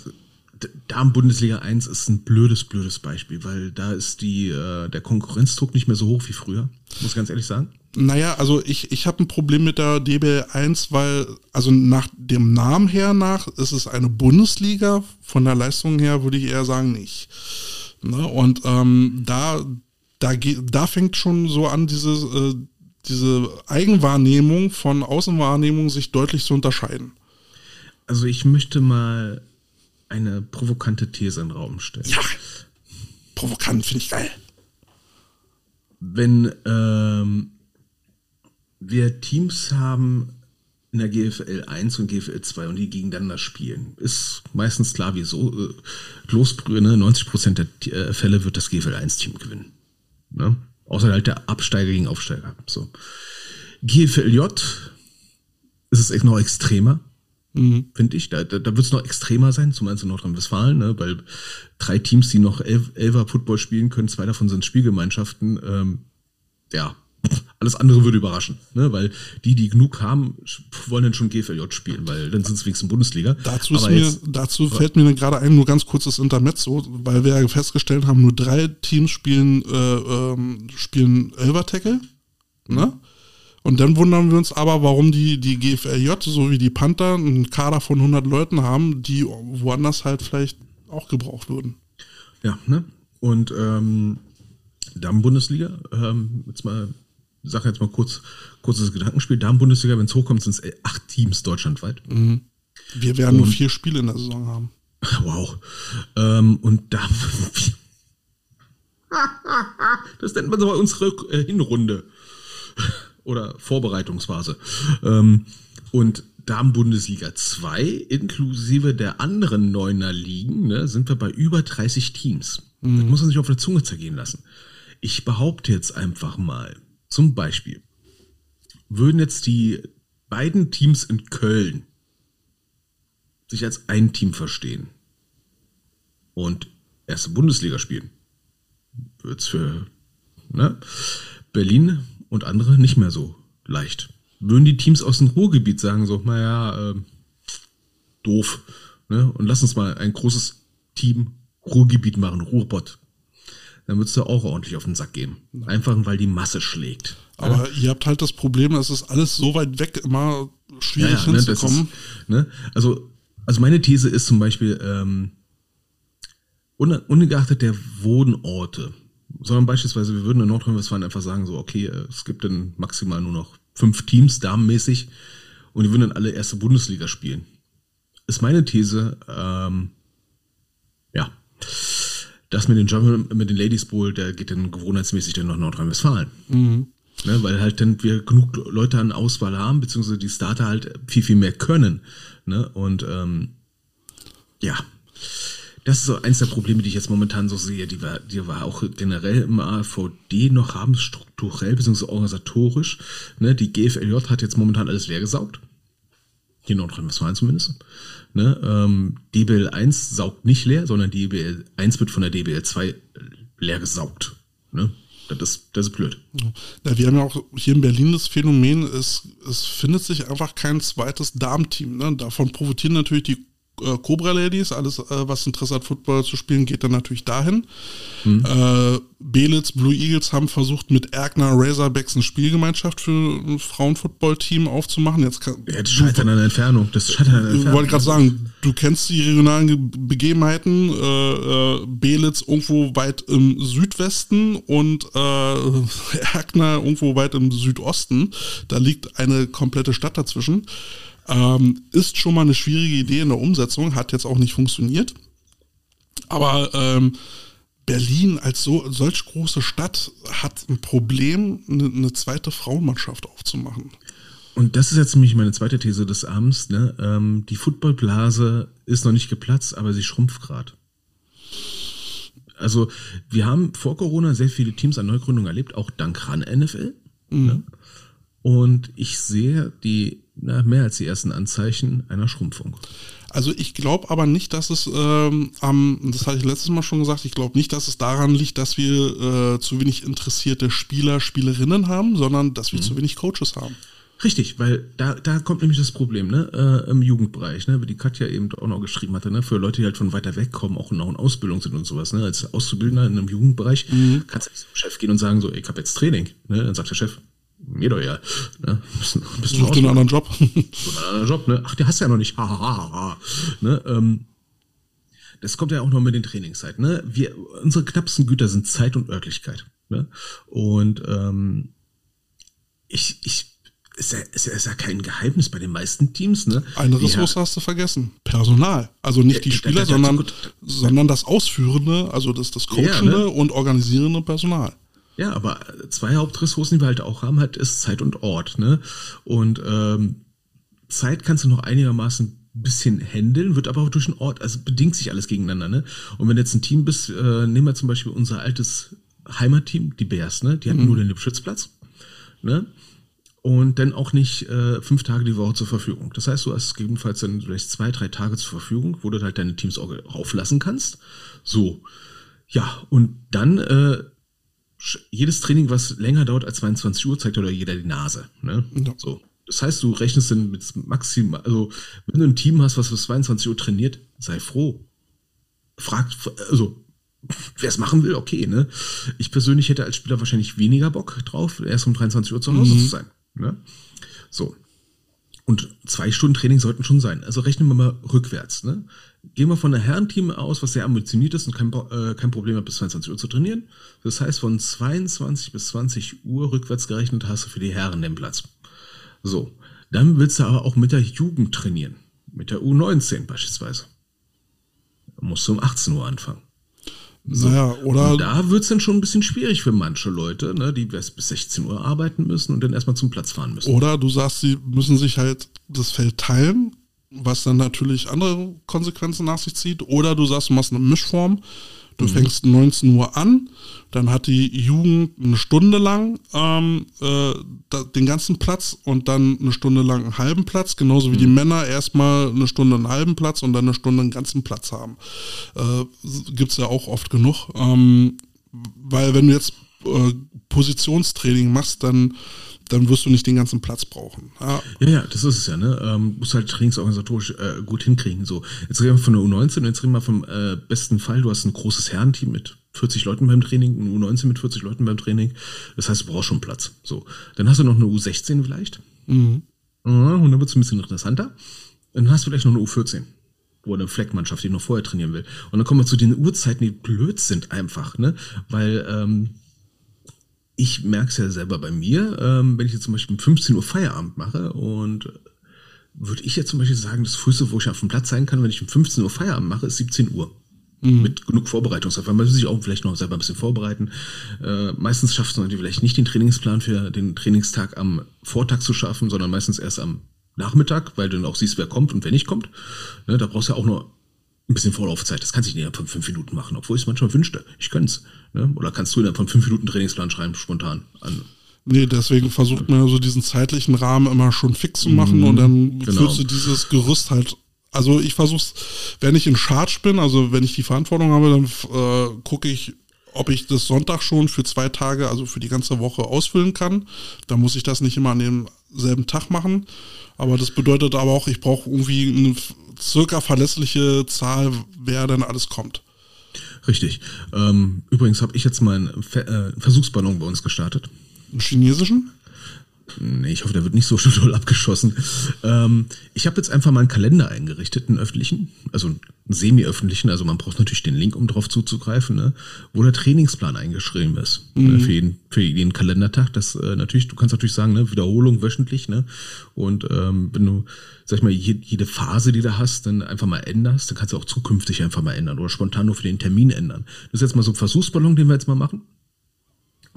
Damen-Bundesliga 1 ist ein blödes, blödes Beispiel, weil da ist die, äh, der Konkurrenzdruck nicht mehr so hoch wie früher, muss ich ganz ehrlich sagen. Naja, also ich, ich habe ein Problem mit der DBL 1, weil, also nach dem Namen her nach, ist es eine Bundesliga, von der Leistung her würde ich eher sagen nicht. Ne? Und ähm, da, da, da fängt schon so an, diese, äh, diese Eigenwahrnehmung von Außenwahrnehmung sich deutlich zu unterscheiden. Also ich möchte mal eine provokante These in den Raum stellen. Ja, provokant finde ich geil. Wenn ähm, wir Teams haben in der GFL 1 und GFL 2 und die gegeneinander spielen, ist meistens klar, wieso. Äh, Losbrühe, ne? 90% der äh, Fälle wird das GFL 1-Team gewinnen. Ne? Außer halt der Absteiger gegen Aufsteiger. So. GFLJ ist es noch extremer. Mhm. Finde ich. Da, da, da wird es noch extremer sein, zumindest in Nordrhein-Westfalen, ne? weil drei Teams, die noch Elf, Elfer Football spielen können, zwei davon sind Spielgemeinschaften. Ähm, ja, (laughs) alles andere würde überraschen, ne? weil die, die genug haben, wollen dann schon GFLJ spielen, weil dann sind es wenigstens Bundesliga. Dazu, mir, jetzt, dazu fällt mir gerade ein, nur ganz kurzes Intermezzo, weil wir ja festgestellt haben, nur drei Teams spielen, äh, ähm, spielen Elver-Tackle. Ne? Und dann wundern wir uns aber, warum die, die GFLJ, so wie die Panther, einen Kader von 100 Leuten haben, die woanders halt vielleicht auch gebraucht würden. Ja, ne? Und ähm, Damen-Bundesliga, ähm, jetzt mal, sag jetzt mal kurz, kurzes Gedankenspiel. Damen-Bundesliga, wenn es hochkommt, sind es acht Teams deutschlandweit. Mhm. Wir werden und, nur vier Spiele in der Saison haben. (laughs) Wow. Ähm, und da. (laughs) (laughs) das nennt man so bei unserer äh, Hinrunde oder Vorbereitungsphase. Ähm, und Damen-Bundesliga 2, inklusive der anderen Neuner Ligen, ne, sind wir bei über 30 Teams. Mhm. Das muss man sich auf der Zunge zergehen lassen. Ich behaupte jetzt einfach mal, zum Beispiel, würden jetzt die beiden Teams in Köln sich als ein Team verstehen und erste Bundesliga spielen, wird es für ne, Berlin und andere nicht mehr so leicht. Würden die Teams aus dem Ruhrgebiet sagen, so, naja, äh, doof, ne? Und lass uns mal ein großes Team Ruhrgebiet machen, Ruhrbott. Dann würdest du auch ordentlich auf den Sack gehen. Einfach weil die Masse schlägt. Aber ja? ihr habt halt das Problem, es ist alles so weit weg, immer schwierig ja, ja, ne, hinzukommen. Ne, ist, ne? Also, also meine These ist zum Beispiel, ähm, ungeachtet der Wohnorte, sondern beispielsweise, wir würden in Nordrhein-Westfalen einfach sagen, so, okay, äh, es gibt dann maximal nur noch fünf Teams, damenmäßig, und die würden dann alle erste Bundesliga spielen. Ist meine These, ähm, ja, das mit den, German, mit den Ladies Bowl, der geht dann gewohnheitsmäßig dann nach Nordrhein-Westfalen. Mhm. Ne, weil halt dann wir genug Leute an Auswahl haben, beziehungsweise die Starter halt viel, viel mehr können. Ne? Und ähm, ja, das ist so eins der Probleme, die ich jetzt momentan so sehe, die wir, die wir auch generell im AVD noch haben, strukturell bzw. organisatorisch. Ne? Die GFLJ hat jetzt momentan alles leer gesaugt. In Nordrhein-Westfalen zumindest. Ne? Ähm, DBL 1 saugt nicht leer, sondern DBL 1 wird von der DBL 2 leer gesaugt. Ne? Das ist, das ist blöd. Ja, wir haben ja auch hier in Berlin das Phänomen, es, es findet sich einfach kein zweites Darmteam. Ne? Davon profitieren natürlich die äh, Cobra Ladies, alles, äh, was Interesse hat, Football zu spielen, geht dann natürlich dahin. Mhm. Äh, Belitz, Blue Eagles haben versucht, mit Erkner Razorbacks eine Spielgemeinschaft für ein Frauenfootball-Team aufzumachen. Jetzt kann, ja, das scheitert an der Entfernung. Das scheitert an der Entfernung. Ich wollte gerade sagen, du kennst die regionalen Begebenheiten. Äh, äh, Belitz irgendwo weit im Südwesten und äh, (laughs) Erkner irgendwo weit im Südosten. Da liegt eine komplette Stadt dazwischen. Ähm, ist schon mal eine schwierige Idee in der Umsetzung, hat jetzt auch nicht funktioniert. Aber ähm, Berlin als so solch große Stadt hat ein Problem, eine, eine, zweite Frauenmannschaft aufzumachen. Und das ist jetzt nämlich meine zweite These des Abends. Ne? Ähm, die Footballblase ist noch nicht geplatzt, aber sie schrumpft gerade. Also wir haben vor Corona sehr viele Teams an Neugründungen erlebt, auch dank RAN NFL. Mhm. Ne? Und ich sehe die na, mehr als die ersten Anzeichen einer Schrumpfung. Also ich glaube aber nicht, dass es ähm, am, das hatte ich letztes Mal schon gesagt, ich glaube nicht, dass es daran liegt, dass wir äh, zu wenig interessierte Spieler, Spielerinnen haben, sondern dass wir mhm. zu wenig Coaches haben. Richtig, weil da, da kommt nämlich das Problem, ne, äh, im Jugendbereich, ne, wie die Katja eben auch noch geschrieben hatte, ne, für Leute, die halt von weiter weg kommen, auch noch in Ausbildung sind und sowas, ne, als Auszubildender in einem Jugendbereich, mhm. kannst du nicht zum Chef gehen und sagen so, ich habe jetzt Training, ne, dann sagt der Chef, mir doch ja. Ne? Bist, bist Such dir einen anderen Job. (laughs) Such einen anderen Job, ne? Ach, der hast du ja noch nicht. Ha, ha, ha, ha. Ne? Ähm, das kommt ja auch noch mit den Trainingszeiten. Ne? Wir, unsere knappsten Güter sind Zeit und Örtlichkeit. Ne? Und ähm, ich, ich ist ja, ist, ja, ist ja kein Geheimnis bei den meisten Teams. Ne? Eine Ressource ja. hast du vergessen. Personal. Also nicht die Spieler, sondern, sondern das Ausführende, also das, das Coachende ja, ne? und organisierende Personal. Ja, aber zwei Hauptressourcen, die wir halt auch haben, halt ist Zeit und Ort. Ne? Und ähm, Zeit kannst du noch einigermaßen ein bisschen handeln, wird aber auch durch den Ort, also bedingt sich alles gegeneinander. Ne? Und wenn du jetzt ein Team bist, äh, nehmen wir zum Beispiel unser altes Heimatteam, die Bears, ne? die hatten mhm. nur den Lipschützplatz. Ne? und dann auch nicht äh, fünf Tage die Woche zur Verfügung. Das heißt, du hast gegebenenfalls dann vielleicht zwei, drei Tage zur Verfügung, wo du halt deine Teams auch auflassen kannst. So. Ja, und dann äh, jedes Training, was länger dauert als 22 Uhr, zeigt oder jeder die Nase. Ne? Ja. So. Das heißt, du rechnest dann mit maximal, also wenn du ein Team hast, was bis 22 Uhr trainiert, sei froh. Frag, also wer es machen will, okay, ne? Ich persönlich hätte als Spieler wahrscheinlich weniger Bock drauf, erst um 23 Uhr zu Hause mhm. zu sein. Ne? So. Und zwei Stunden Training sollten schon sein. Also rechnen wir mal rückwärts. Ne? Gehen wir von einem Herrenteam aus, was sehr ambitioniert ist und kein, äh, kein Problem hat, bis 22 Uhr zu trainieren. Das heißt, von 22 bis 20 Uhr rückwärts gerechnet hast du für die Herren den Platz. So, dann willst du aber auch mit der Jugend trainieren. Mit der U19 beispielsweise. Da musst du um 18 Uhr anfangen. So. Naja, oder. Und da wird es dann schon ein bisschen schwierig für manche Leute, ne, die bis 16 Uhr arbeiten müssen und dann erstmal zum Platz fahren müssen. Oder du sagst, sie müssen sich halt das Feld teilen, was dann natürlich andere Konsequenzen nach sich zieht. Oder du sagst, du machst eine Mischform Du mhm. fängst 19 Uhr an, dann hat die Jugend eine Stunde lang ähm, äh, den ganzen Platz und dann eine Stunde lang einen halben Platz, genauso wie mhm. die Männer erstmal eine Stunde einen halben Platz und dann eine Stunde einen ganzen Platz haben. Äh, Gibt es ja auch oft genug. Ähm, weil wenn du jetzt äh, Positionstraining machst, dann dann wirst du nicht den ganzen Platz brauchen. Ja, ja, ja das ist es ja, ne? Ähm, musst halt trainingsorganisatorisch äh, gut hinkriegen. So, jetzt reden wir von der U19 und jetzt reden wir vom äh, besten Fall. Du hast ein großes Herrenteam mit 40 Leuten beim Training, ein U19 mit 40 Leuten beim Training. Das heißt, du brauchst schon Platz. So, dann hast du noch eine U16 vielleicht. Mhm. Und dann wird es ein bisschen interessanter. Dann hast du vielleicht noch eine U14 wo eine Fleckmannschaft, die noch vorher trainieren will. Und dann kommen wir zu den Uhrzeiten, die blöd sind einfach, ne? Weil ähm, ich merke es ja selber bei mir, ähm, wenn ich jetzt zum Beispiel um 15 Uhr Feierabend mache und würde ich jetzt zum Beispiel sagen, das früheste, wo ich auf dem Platz sein kann, wenn ich um 15 Uhr Feierabend mache, ist 17 Uhr. Mhm. Mit genug Vorbereitungszeit. Man muss sich auch vielleicht noch selber ein bisschen vorbereiten. Äh, meistens schaffst du natürlich vielleicht nicht den Trainingsplan für den Trainingstag am Vortag zu schaffen, sondern meistens erst am Nachmittag, weil du dann auch siehst, wer kommt und wer nicht kommt. Ne, da brauchst du ja auch nur ein bisschen Vorlaufzeit. Das kannst du nicht innerhalb von fünf Minuten machen, obwohl ich es manchmal wünschte. Ich könnte es. Ne? Oder kannst du innerhalb von fünf Minuten Trainingsplan schreiben, spontan an Nee, deswegen versucht man so diesen zeitlichen Rahmen immer schon fix zu machen mhm, und dann genau. führst du dieses Gerüst halt. Also ich versuch's, wenn ich in Charge bin, also wenn ich die Verantwortung habe, dann äh, gucke ich, ob ich das Sonntag schon für zwei Tage, also für die ganze Woche ausfüllen kann. Da muss ich das nicht immer an demselben Tag machen. Aber das bedeutet aber auch, ich brauche irgendwie eine circa verlässliche Zahl, wer dann alles kommt. Richtig. Ähm, übrigens habe ich jetzt mal einen Ver äh, Versuchsballon bei uns gestartet. Einen chinesischen? Nee, ich hoffe, der wird nicht so (laughs) doll abgeschossen. Ähm, ich habe jetzt einfach mal einen Kalender eingerichtet, einen öffentlichen, also einen semi-öffentlichen, also man braucht natürlich den Link, um drauf zuzugreifen, ne, wo der Trainingsplan eingeschrieben ist ne, mhm. für, jeden, für jeden Kalendertag. Das äh, natürlich, du kannst natürlich sagen, ne, Wiederholung wöchentlich, ne? Und ähm, wenn du, sag ich mal, je, jede Phase, die du hast, dann einfach mal änderst, dann kannst du auch zukünftig einfach mal ändern oder spontan nur für den Termin ändern. Das ist jetzt mal so ein Versuchsballon, den wir jetzt mal machen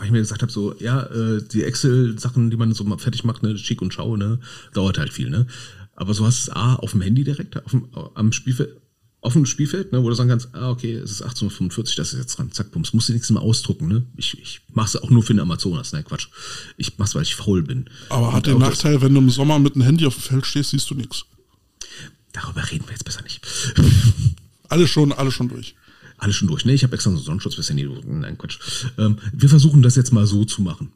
weil ich mir gesagt habe, so, ja, äh, die Excel-Sachen, die man so mal fertig macht, ne, schick und schau, ne, dauert halt viel, ne. Aber so hast du es A auf dem Handy direkt, auf dem, am Spielfeld, auf dem Spielfeld, ne, wo du sagen kannst, ah, okay, es ist 1845, das ist jetzt dran, zack, bums, musst du nichts mehr ausdrucken, ne? Ich, ich mach's auch nur für den Amazonas, ne, Quatsch. Ich mach's, weil ich faul bin. Aber und hat den Nachteil, wenn du im Sommer mit einem Handy auf dem Feld stehst, siehst du nichts. Darüber reden wir jetzt besser nicht. alles schon, alles schon durch alles schon durch. Ne, ich habe extra so einen Sonnenschutz fürs Handy. Nein, Quatsch. Ähm, wir versuchen das jetzt mal so zu machen.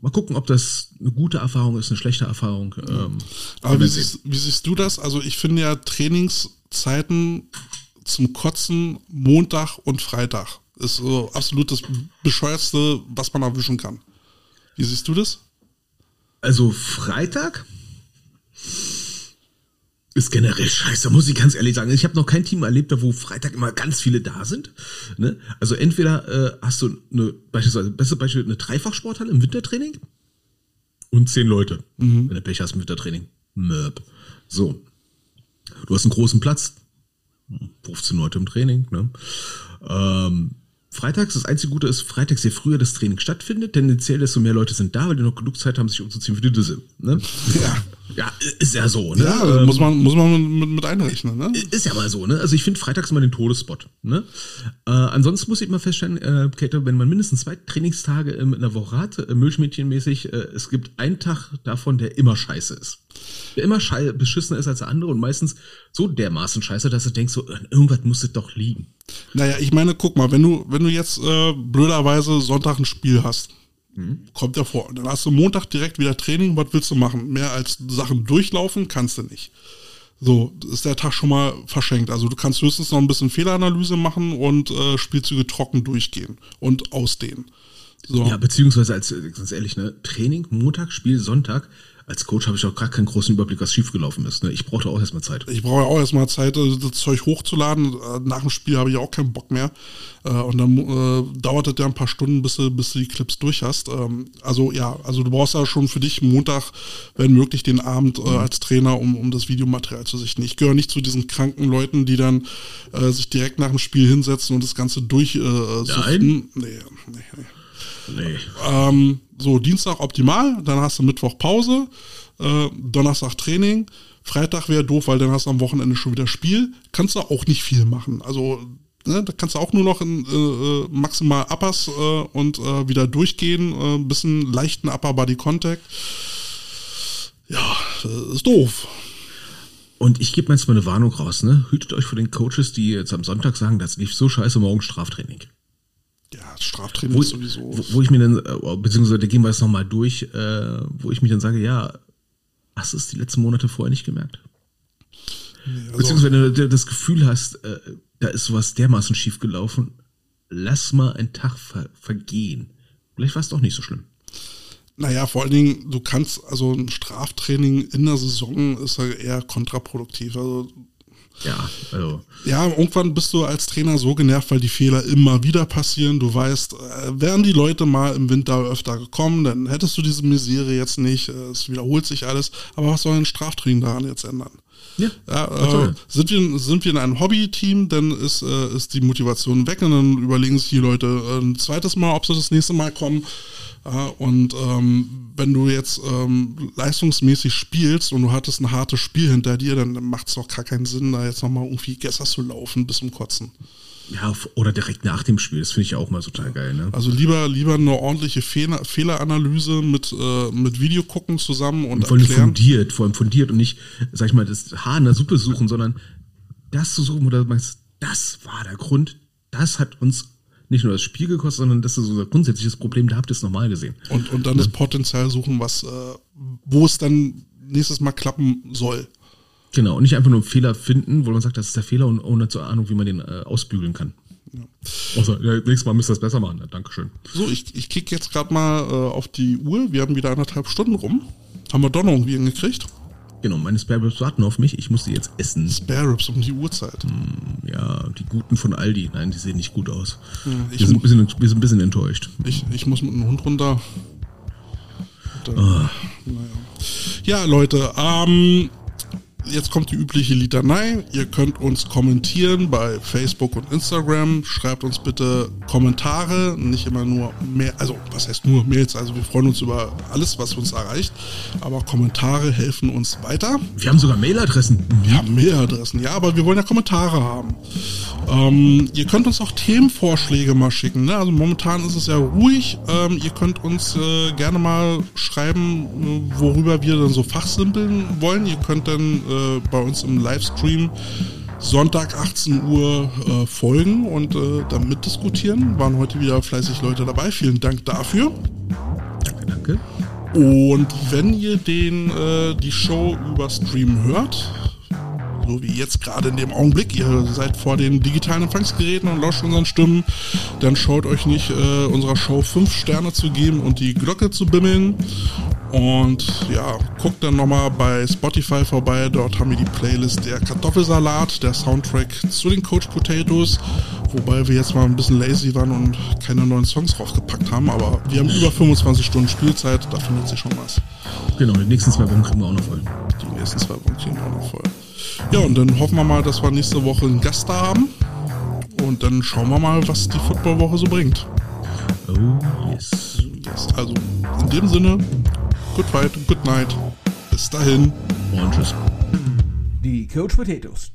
Mal gucken, ob das eine gute Erfahrung ist, eine schlechte Erfahrung. Ähm, Aber wie siehst, wie siehst, du das? Also ich finde ja Trainingszeiten zum Kotzen Montag und Freitag ist so absolut das bescheuerste, was man erwischen kann. Wie siehst du das? Also Freitag? Ist generell scheiße, muss ich ganz ehrlich sagen. Ich habe noch kein Team erlebt, wo Freitag immer ganz viele da sind. Ne? Also entweder äh, hast du eine, beispielsweise, beste Beispiel, eine Dreifachsporthalle im Wintertraining und zehn Leute, mhm. wenn du Pech hast im Wintertraining. Möb. So. Du hast einen großen Platz, 15 Leute im Training. Ne? Ähm, Freitags, das einzige Gute ist, freitags, je früher das Training stattfindet, tendenziell desto mehr Leute sind da, weil die noch genug Zeit haben, sich umzuziehen für die Düsse. Ne? Ja. Ja, ist ja so, ne? Ja, ähm, muss man, muss man mit, mit einrechnen, ne? Ist ja mal so, ne? Also ich finde freitags immer den Todesspot, ne? Äh, ansonsten muss ich mal feststellen, äh, Kate, wenn man mindestens zwei Trainingstage in einer Woche hat, äh, Milchmädchenmäßig, äh, es gibt einen Tag davon, der immer scheiße ist. Der immer schei beschissener ist als der andere und meistens so dermaßen scheiße, dass du denkst, so, irgendwas muss es doch liegen. Naja, ich meine, guck mal, wenn du, wenn du jetzt äh, blöderweise Sonntag ein Spiel hast, mhm. kommt ja vor. Dann hast du Montag direkt wieder Training, was willst du machen? Mehr als Sachen durchlaufen kannst du nicht. So, ist der Tag schon mal verschenkt. Also du kannst höchstens noch ein bisschen Fehleranalyse machen und äh, Spielzüge trocken durchgehen und ausdehnen. So. Ja, beziehungsweise als, ganz ehrlich, ne, Training, Montag, Spiel, Sonntag, als Coach habe ich auch gar keinen großen Überblick, was schiefgelaufen ist. Ne? Ich brauchte auch erstmal Zeit. Ich brauche auch erstmal Zeit, also das Zeug hochzuladen. Äh, nach dem Spiel habe ich auch keinen Bock mehr. Äh, und dann äh, dauert es ja ein paar Stunden, bis du, bis du die Clips durch hast. Ähm, also ja, also du brauchst ja schon für dich Montag, wenn möglich, den Abend äh, mhm. als Trainer, um, um das Videomaterial zu sichten. Ich gehöre nicht zu diesen kranken Leuten, die dann äh, sich direkt nach dem Spiel hinsetzen und das Ganze durch äh, Nein. Nee, nee, nee. Nee. Ähm, so, Dienstag optimal, dann hast du Mittwoch Pause, äh, Donnerstag Training, Freitag wäre doof, weil dann hast du am Wochenende schon wieder Spiel. Kannst du auch nicht viel machen. Also, ne, da kannst du auch nur noch in, äh, äh maximal Uppers äh, und äh, wieder durchgehen, äh, ein bisschen leichten Upper Body Contact. Ja, ist doof. Und ich gebe mir jetzt mal eine Warnung raus, ne? Hütet euch vor den Coaches, die jetzt am Sonntag sagen, das lief so scheiße, morgen Straftraining. Ja, Straftraining wo, sowieso. Wo, wo, ich mir dann, äh, beziehungsweise da gehen wir jetzt nochmal durch, äh, wo ich mir dann sage, ja, hast du es die letzten Monate vorher nicht gemerkt? Nee, also beziehungsweise wenn du das Gefühl hast, äh, da ist sowas dermaßen schief gelaufen, lass mal einen Tag ver vergehen. Vielleicht war es doch nicht so schlimm. Naja, vor allen Dingen, du kannst, also ein Straftraining in der Saison ist ja eher kontraproduktiv. Also Ja, also. Ja, irgendwann bist du als Trainer so genervt, weil die Fehler immer wieder passieren. Du weißt, äh, wären die Leute mal im Winter öfter gekommen, dann hättest du diese Misere jetzt nicht. Äh, es wiederholt sich alles. Aber was soll ein Straftraining daran jetzt ändern? Ja, Ja, äh, sind, wir, sind wir in einem Hobby-Team, dann ist, äh, ist die Motivation weg und dann überlegen sich die Leute äh, ein zweites Mal, ob sie das nächste Mal kommen. Ja, und ähm, wenn du jetzt ähm, leistungsmäßig spielst und du hattest ein hartes Spiel hinter dir, dann macht es doch gar keinen Sinn, da jetzt nochmal irgendwie Gässer zu laufen bis zum Kotzen. Ja, oder direkt nach dem Spiel. Das finde ich auch mal total geil, ne? Also lieber, lieber eine ordentliche Fehler, Fehleranalyse mit, äh, mit Video gucken zusammen und, Und vor allem erklären. fundiert, vor allem fundiert und nicht, sag ich mal, das Haar in der Suppe suchen, sondern das zu suchen, wo du meinst, das war der Grund, das hat uns nicht nur das Spiel gekostet, sondern das ist unser grundsätzliches Problem, da habt ihr es nochmal gesehen. Und, und dann das Potenzial suchen, was, äh, wo es dann nächstes Mal klappen soll. Genau, und nicht einfach nur einen Fehler finden, wo man sagt, das ist der Fehler und ohne zur Ahnung, wie man den äh, ausbügeln kann. Außer, ja, nächstes Mal müsst ihr das besser machen. Ja, Dankeschön. So, ich, ich kicke jetzt gerade mal äh, auf die Uhr. Wir haben wieder anderthalb Stunden rum. Haben wir doch noch irgendwie hingekriegt. Genau, meine Spare Ribs warten auf mich. Ich muss die jetzt essen. Spare Ribs um die Uhrzeit. Ja, die guten von Aldi. Nein, die sehen nicht gut aus. ich wir, sind ein bisschen, wir sind ein bisschen enttäuscht. Ich, ich muss mit dem Hund runter. Dann, naja. Ja, Leute, ähm, jetzt kommt die übliche Litanei. Ihr könnt uns kommentieren bei Facebook und Instagram. Schreibt uns bitte Kommentare, nicht immer nur mehr, also was heißt nur Mails, also wir freuen uns über alles, was uns erreicht, aber Kommentare helfen uns weiter. Wir haben sogar Mailadressen. Wir haben Mailadressen, ja, aber wir wollen ja Kommentare haben. Ähm, ihr könnt uns auch Themenvorschläge mal schicken. Ne? Also momentan ist es ja ruhig. Ähm, ihr könnt uns äh, gerne mal schreiben, äh, worüber wir dann so fachsimpeln wollen. Ihr könnt dann äh, bei uns im Livestream Sonntag 18 Uhr äh, folgen und äh, dann mitdiskutieren. Waren heute wieder fleißig Leute dabei. Vielen Dank dafür. Danke, danke. Und wenn ihr den, äh, die Show über Stream hört, so wie jetzt gerade in dem Augenblick, ihr seid vor den digitalen Empfangsgeräten und lauscht unseren Stimmen, dann schaut euch nicht, äh, unserer Show fünf Sterne zu geben und die Glocke zu bimmeln. Und ja, guckt dann nochmal bei Spotify vorbei. Dort haben wir die Playlist der Kartoffelsalat, der Soundtrack zu den Coach Potatoes. Wobei wir jetzt mal ein bisschen lazy waren und keine neuen Songs draufgepackt haben. Aber wir haben über 25 Stunden Spielzeit, da findet sich schon was. Genau, die nächsten zwei Wochen kriegen wir auch noch voll. Die nächsten zwei Wochen kriegen wir auch noch voll. Ja, und dann hoffen wir mal, dass wir nächste Woche einen Gast da haben. Und dann schauen wir mal, was die Footballwoche so bringt. Oh, yes. Yes. Also, in dem Sinne, good fight, good night. Bis dahin. Und tschüss. Die Coach Potatoes